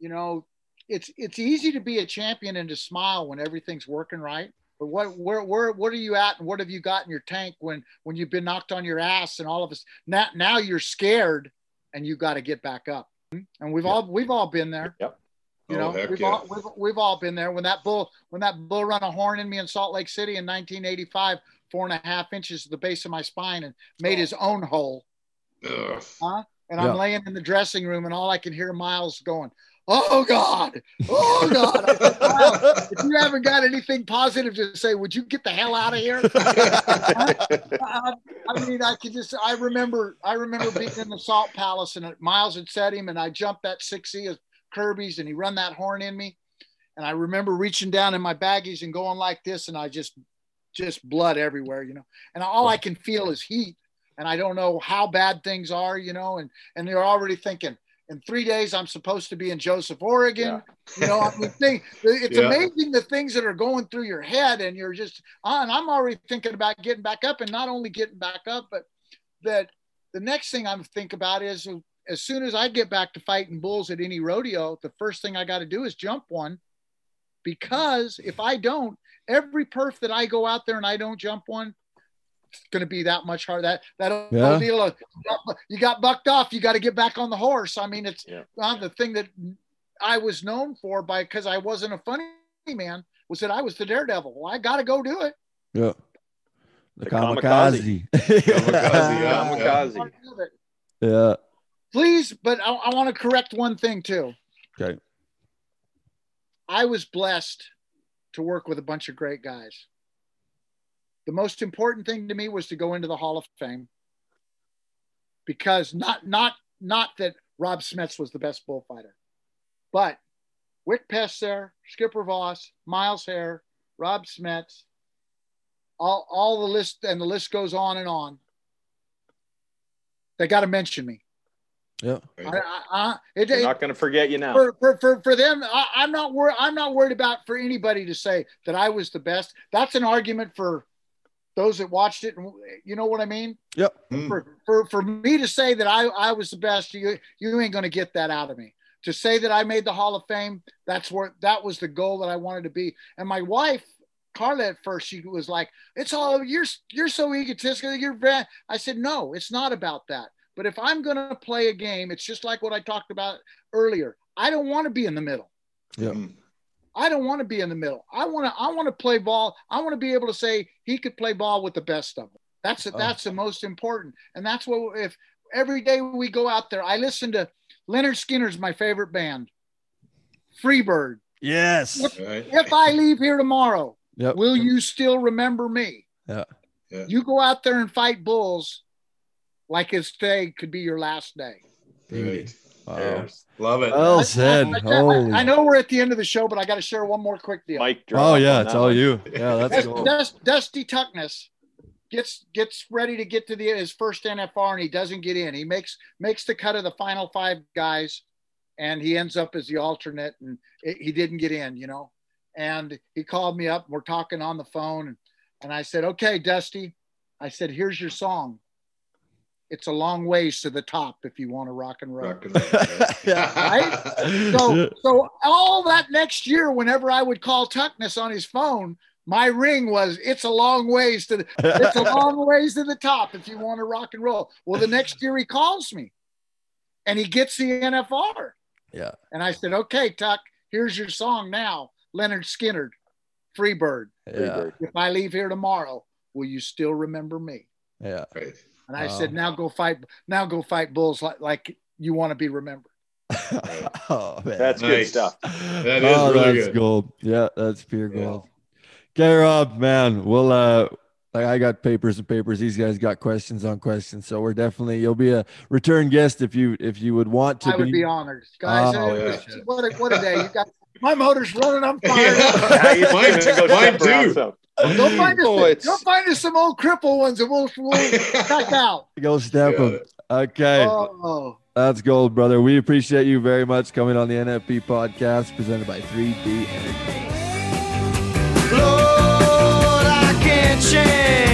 [SPEAKER 9] You know, it's it's easy to be a champion and to smile when everything's working right. But what where where what are you at and what have you got in your tank when when you've been knocked on your ass and all of us now now you're scared and you got to get back up. And we've all we've all been there.
[SPEAKER 10] Yep.
[SPEAKER 9] You
[SPEAKER 3] Oh,
[SPEAKER 9] know,
[SPEAKER 3] heck
[SPEAKER 9] we've
[SPEAKER 3] yeah.
[SPEAKER 9] all we've, we've all been there when that bull when that bull run a horn in me in Salt Lake City in 1985 four and a half inches to the base of my spine and made oh. his own hole.
[SPEAKER 3] Ugh.
[SPEAKER 9] Huh? And
[SPEAKER 1] Yeah.
[SPEAKER 9] I'm laying in the dressing room, and all I can hear Miles going, "Oh God, oh God!" I said, if you haven't got anything positive to say, would you get the hell out of here? <laughs> I, I mean, I could just. I remember. I remember being in the Salt Palace, and Miles had set him, and I jumped that six E of Kirby's, and he run that horn in me, and I remember reaching down in my baggies and going like this, and I just, just blood everywhere, you know, and all I can feel is heat, and I don't know how bad things are, you know, and and they're already thinking. In three days, I'm supposed to be in Joseph, Oregon. You know, I mean, thing, it's
[SPEAKER 3] Yeah.
[SPEAKER 9] amazing the things that are going through your head, and you're just, ah, and I'm already thinking about getting back up, and not only getting back up, but that the next thing I'm think about is as soon as I get back to fighting bulls at any rodeo, the first thing I got to do is jump one, because if I don't, every perf that I go out there and I don't jump one, it's going to be that much harder. That that old
[SPEAKER 1] Yeah.
[SPEAKER 9] deal of you got bucked off, you got to get back on the horse. I mean, it's
[SPEAKER 10] Yeah.
[SPEAKER 9] uh, the thing that I was known for by because I wasn't a funny man was that I was the daredevil. Well, I got to go do it.
[SPEAKER 1] Yeah. The,
[SPEAKER 10] The
[SPEAKER 1] kamikaze.
[SPEAKER 3] Kamikaze, <laughs> yeah.
[SPEAKER 10] Kamikaze.
[SPEAKER 1] yeah. <laughs>
[SPEAKER 9] Please, but I, I want to correct one thing too.
[SPEAKER 1] Okay.
[SPEAKER 9] I was blessed to work with a bunch of great guys. The most important thing to me was to go into the Hall of Fame because not not not that Rob Smets was the best bullfighter, but Wick Peth, Skipper Voss, Miles Hare, Rob Smets, all, all the list and the list goes on and on. They got to mention me.
[SPEAKER 1] Yeah.
[SPEAKER 9] I, I, I, it, it-
[SPEAKER 10] not going to forget you now.
[SPEAKER 9] for, for, for, for them, I, I'm not worried. I'm not worried about for anybody to say that I was the best. That's an argument for those that watched it. And you know what I mean?
[SPEAKER 1] Yep.
[SPEAKER 3] Mm.
[SPEAKER 9] For, for, for me to say that I, I was the best, you, you ain't going to get that out of me. To say that I made the Hall of Fame, that's where that was the goal that I wanted to be. And my wife, Carla, at first, she was like, "It's all you're. You're so egotistical. You're." Bad. I said, "No, it's not about that. But if I'm going to play a game, it's just like what I talked about earlier. I don't want to be in the middle.
[SPEAKER 1] Yeah.
[SPEAKER 3] Mm.
[SPEAKER 9] I don't want to be in the middle. I want to. I want to play ball. I want to be able to say he could play ball with the best of them. That's
[SPEAKER 1] Oh.
[SPEAKER 9] that's the most important. And that's what if every day we go out there, I listen to Lynyrd Skynyrd's my favorite band. Freebird.
[SPEAKER 1] Yes.
[SPEAKER 3] Right.
[SPEAKER 9] If I leave here tomorrow,
[SPEAKER 1] Yep.
[SPEAKER 9] will you still remember me?
[SPEAKER 1] Yeah.
[SPEAKER 3] Yeah.
[SPEAKER 9] You go out there and fight bulls like his day could be your last day.
[SPEAKER 3] Right.
[SPEAKER 1] Wow.
[SPEAKER 10] There's
[SPEAKER 3] Love it.
[SPEAKER 1] Well said.
[SPEAKER 9] I, I-
[SPEAKER 1] Holy.
[SPEAKER 9] I know we're at the end of the show, but I got to share one more quick deal.
[SPEAKER 10] Mike
[SPEAKER 1] Oh yeah, it's all
[SPEAKER 10] one.
[SPEAKER 1] you. <laughs> Yeah, that's
[SPEAKER 9] Dust-
[SPEAKER 1] cool.
[SPEAKER 9] Dust- Dusty Tuckness gets gets ready to get to the his first NFR and he doesn't get in. He makes makes the cut of the final five guys, and he ends up as the alternate, and it, he didn't get in. You know, and he called me up. We're talking on the phone, and, and I said, "Okay, Dusty," I said, "Here's your song. It's a long ways to the top if you want to rock and roll."
[SPEAKER 3] Rock and roll, <laughs> right?
[SPEAKER 9] So, so all that next year, whenever I would call Tuckness on his phone, my ring was "It's a long ways to the, it's a long <laughs> ways to the top if you want to rock and roll." Well, the next year he calls me, and he gets the NFR,
[SPEAKER 1] yeah.
[SPEAKER 9] and I said, "Okay, Tuck, here's your song now, Lynyrd Skynyrd, Freebird.
[SPEAKER 1] Yeah.
[SPEAKER 9] If I leave here tomorrow, will you still remember me?"
[SPEAKER 1] Yeah.
[SPEAKER 3] Right.
[SPEAKER 9] And I
[SPEAKER 1] Wow.
[SPEAKER 9] said, "Now go fight, now go fight bulls like like you want to be remembered." <laughs>
[SPEAKER 1] oh man.
[SPEAKER 10] That's good stuff.
[SPEAKER 3] That is
[SPEAKER 1] oh,
[SPEAKER 3] really
[SPEAKER 1] that's
[SPEAKER 3] good.
[SPEAKER 1] gold. Yeah, that's pure
[SPEAKER 3] Yeah.
[SPEAKER 1] gold. Okay, Rob, man. We'll uh like I got papers and papers. These guys got questions on questions. So we're definitely you'll be a return guest if you if you would want to
[SPEAKER 9] I would be honored, guys.
[SPEAKER 1] Oh,
[SPEAKER 3] yeah.
[SPEAKER 9] what, a, what a day! You got my motor's running. I'm fired <laughs> up.
[SPEAKER 10] Yeah,
[SPEAKER 3] Mine
[SPEAKER 10] gonna
[SPEAKER 3] too.
[SPEAKER 10] go
[SPEAKER 3] Mine too.
[SPEAKER 10] some.
[SPEAKER 9] Go find us.
[SPEAKER 10] Oh, it's-
[SPEAKER 9] Go find us some old cripple ones, and we'll we'll check <laughs> out.
[SPEAKER 1] Go step
[SPEAKER 3] Got
[SPEAKER 1] them.
[SPEAKER 3] it.
[SPEAKER 1] Okay.
[SPEAKER 9] Oh,
[SPEAKER 1] That's gold, brother. We appreciate you very much coming on the NFP podcast presented by 3D Entertainment.
[SPEAKER 11] Lord, I can't change.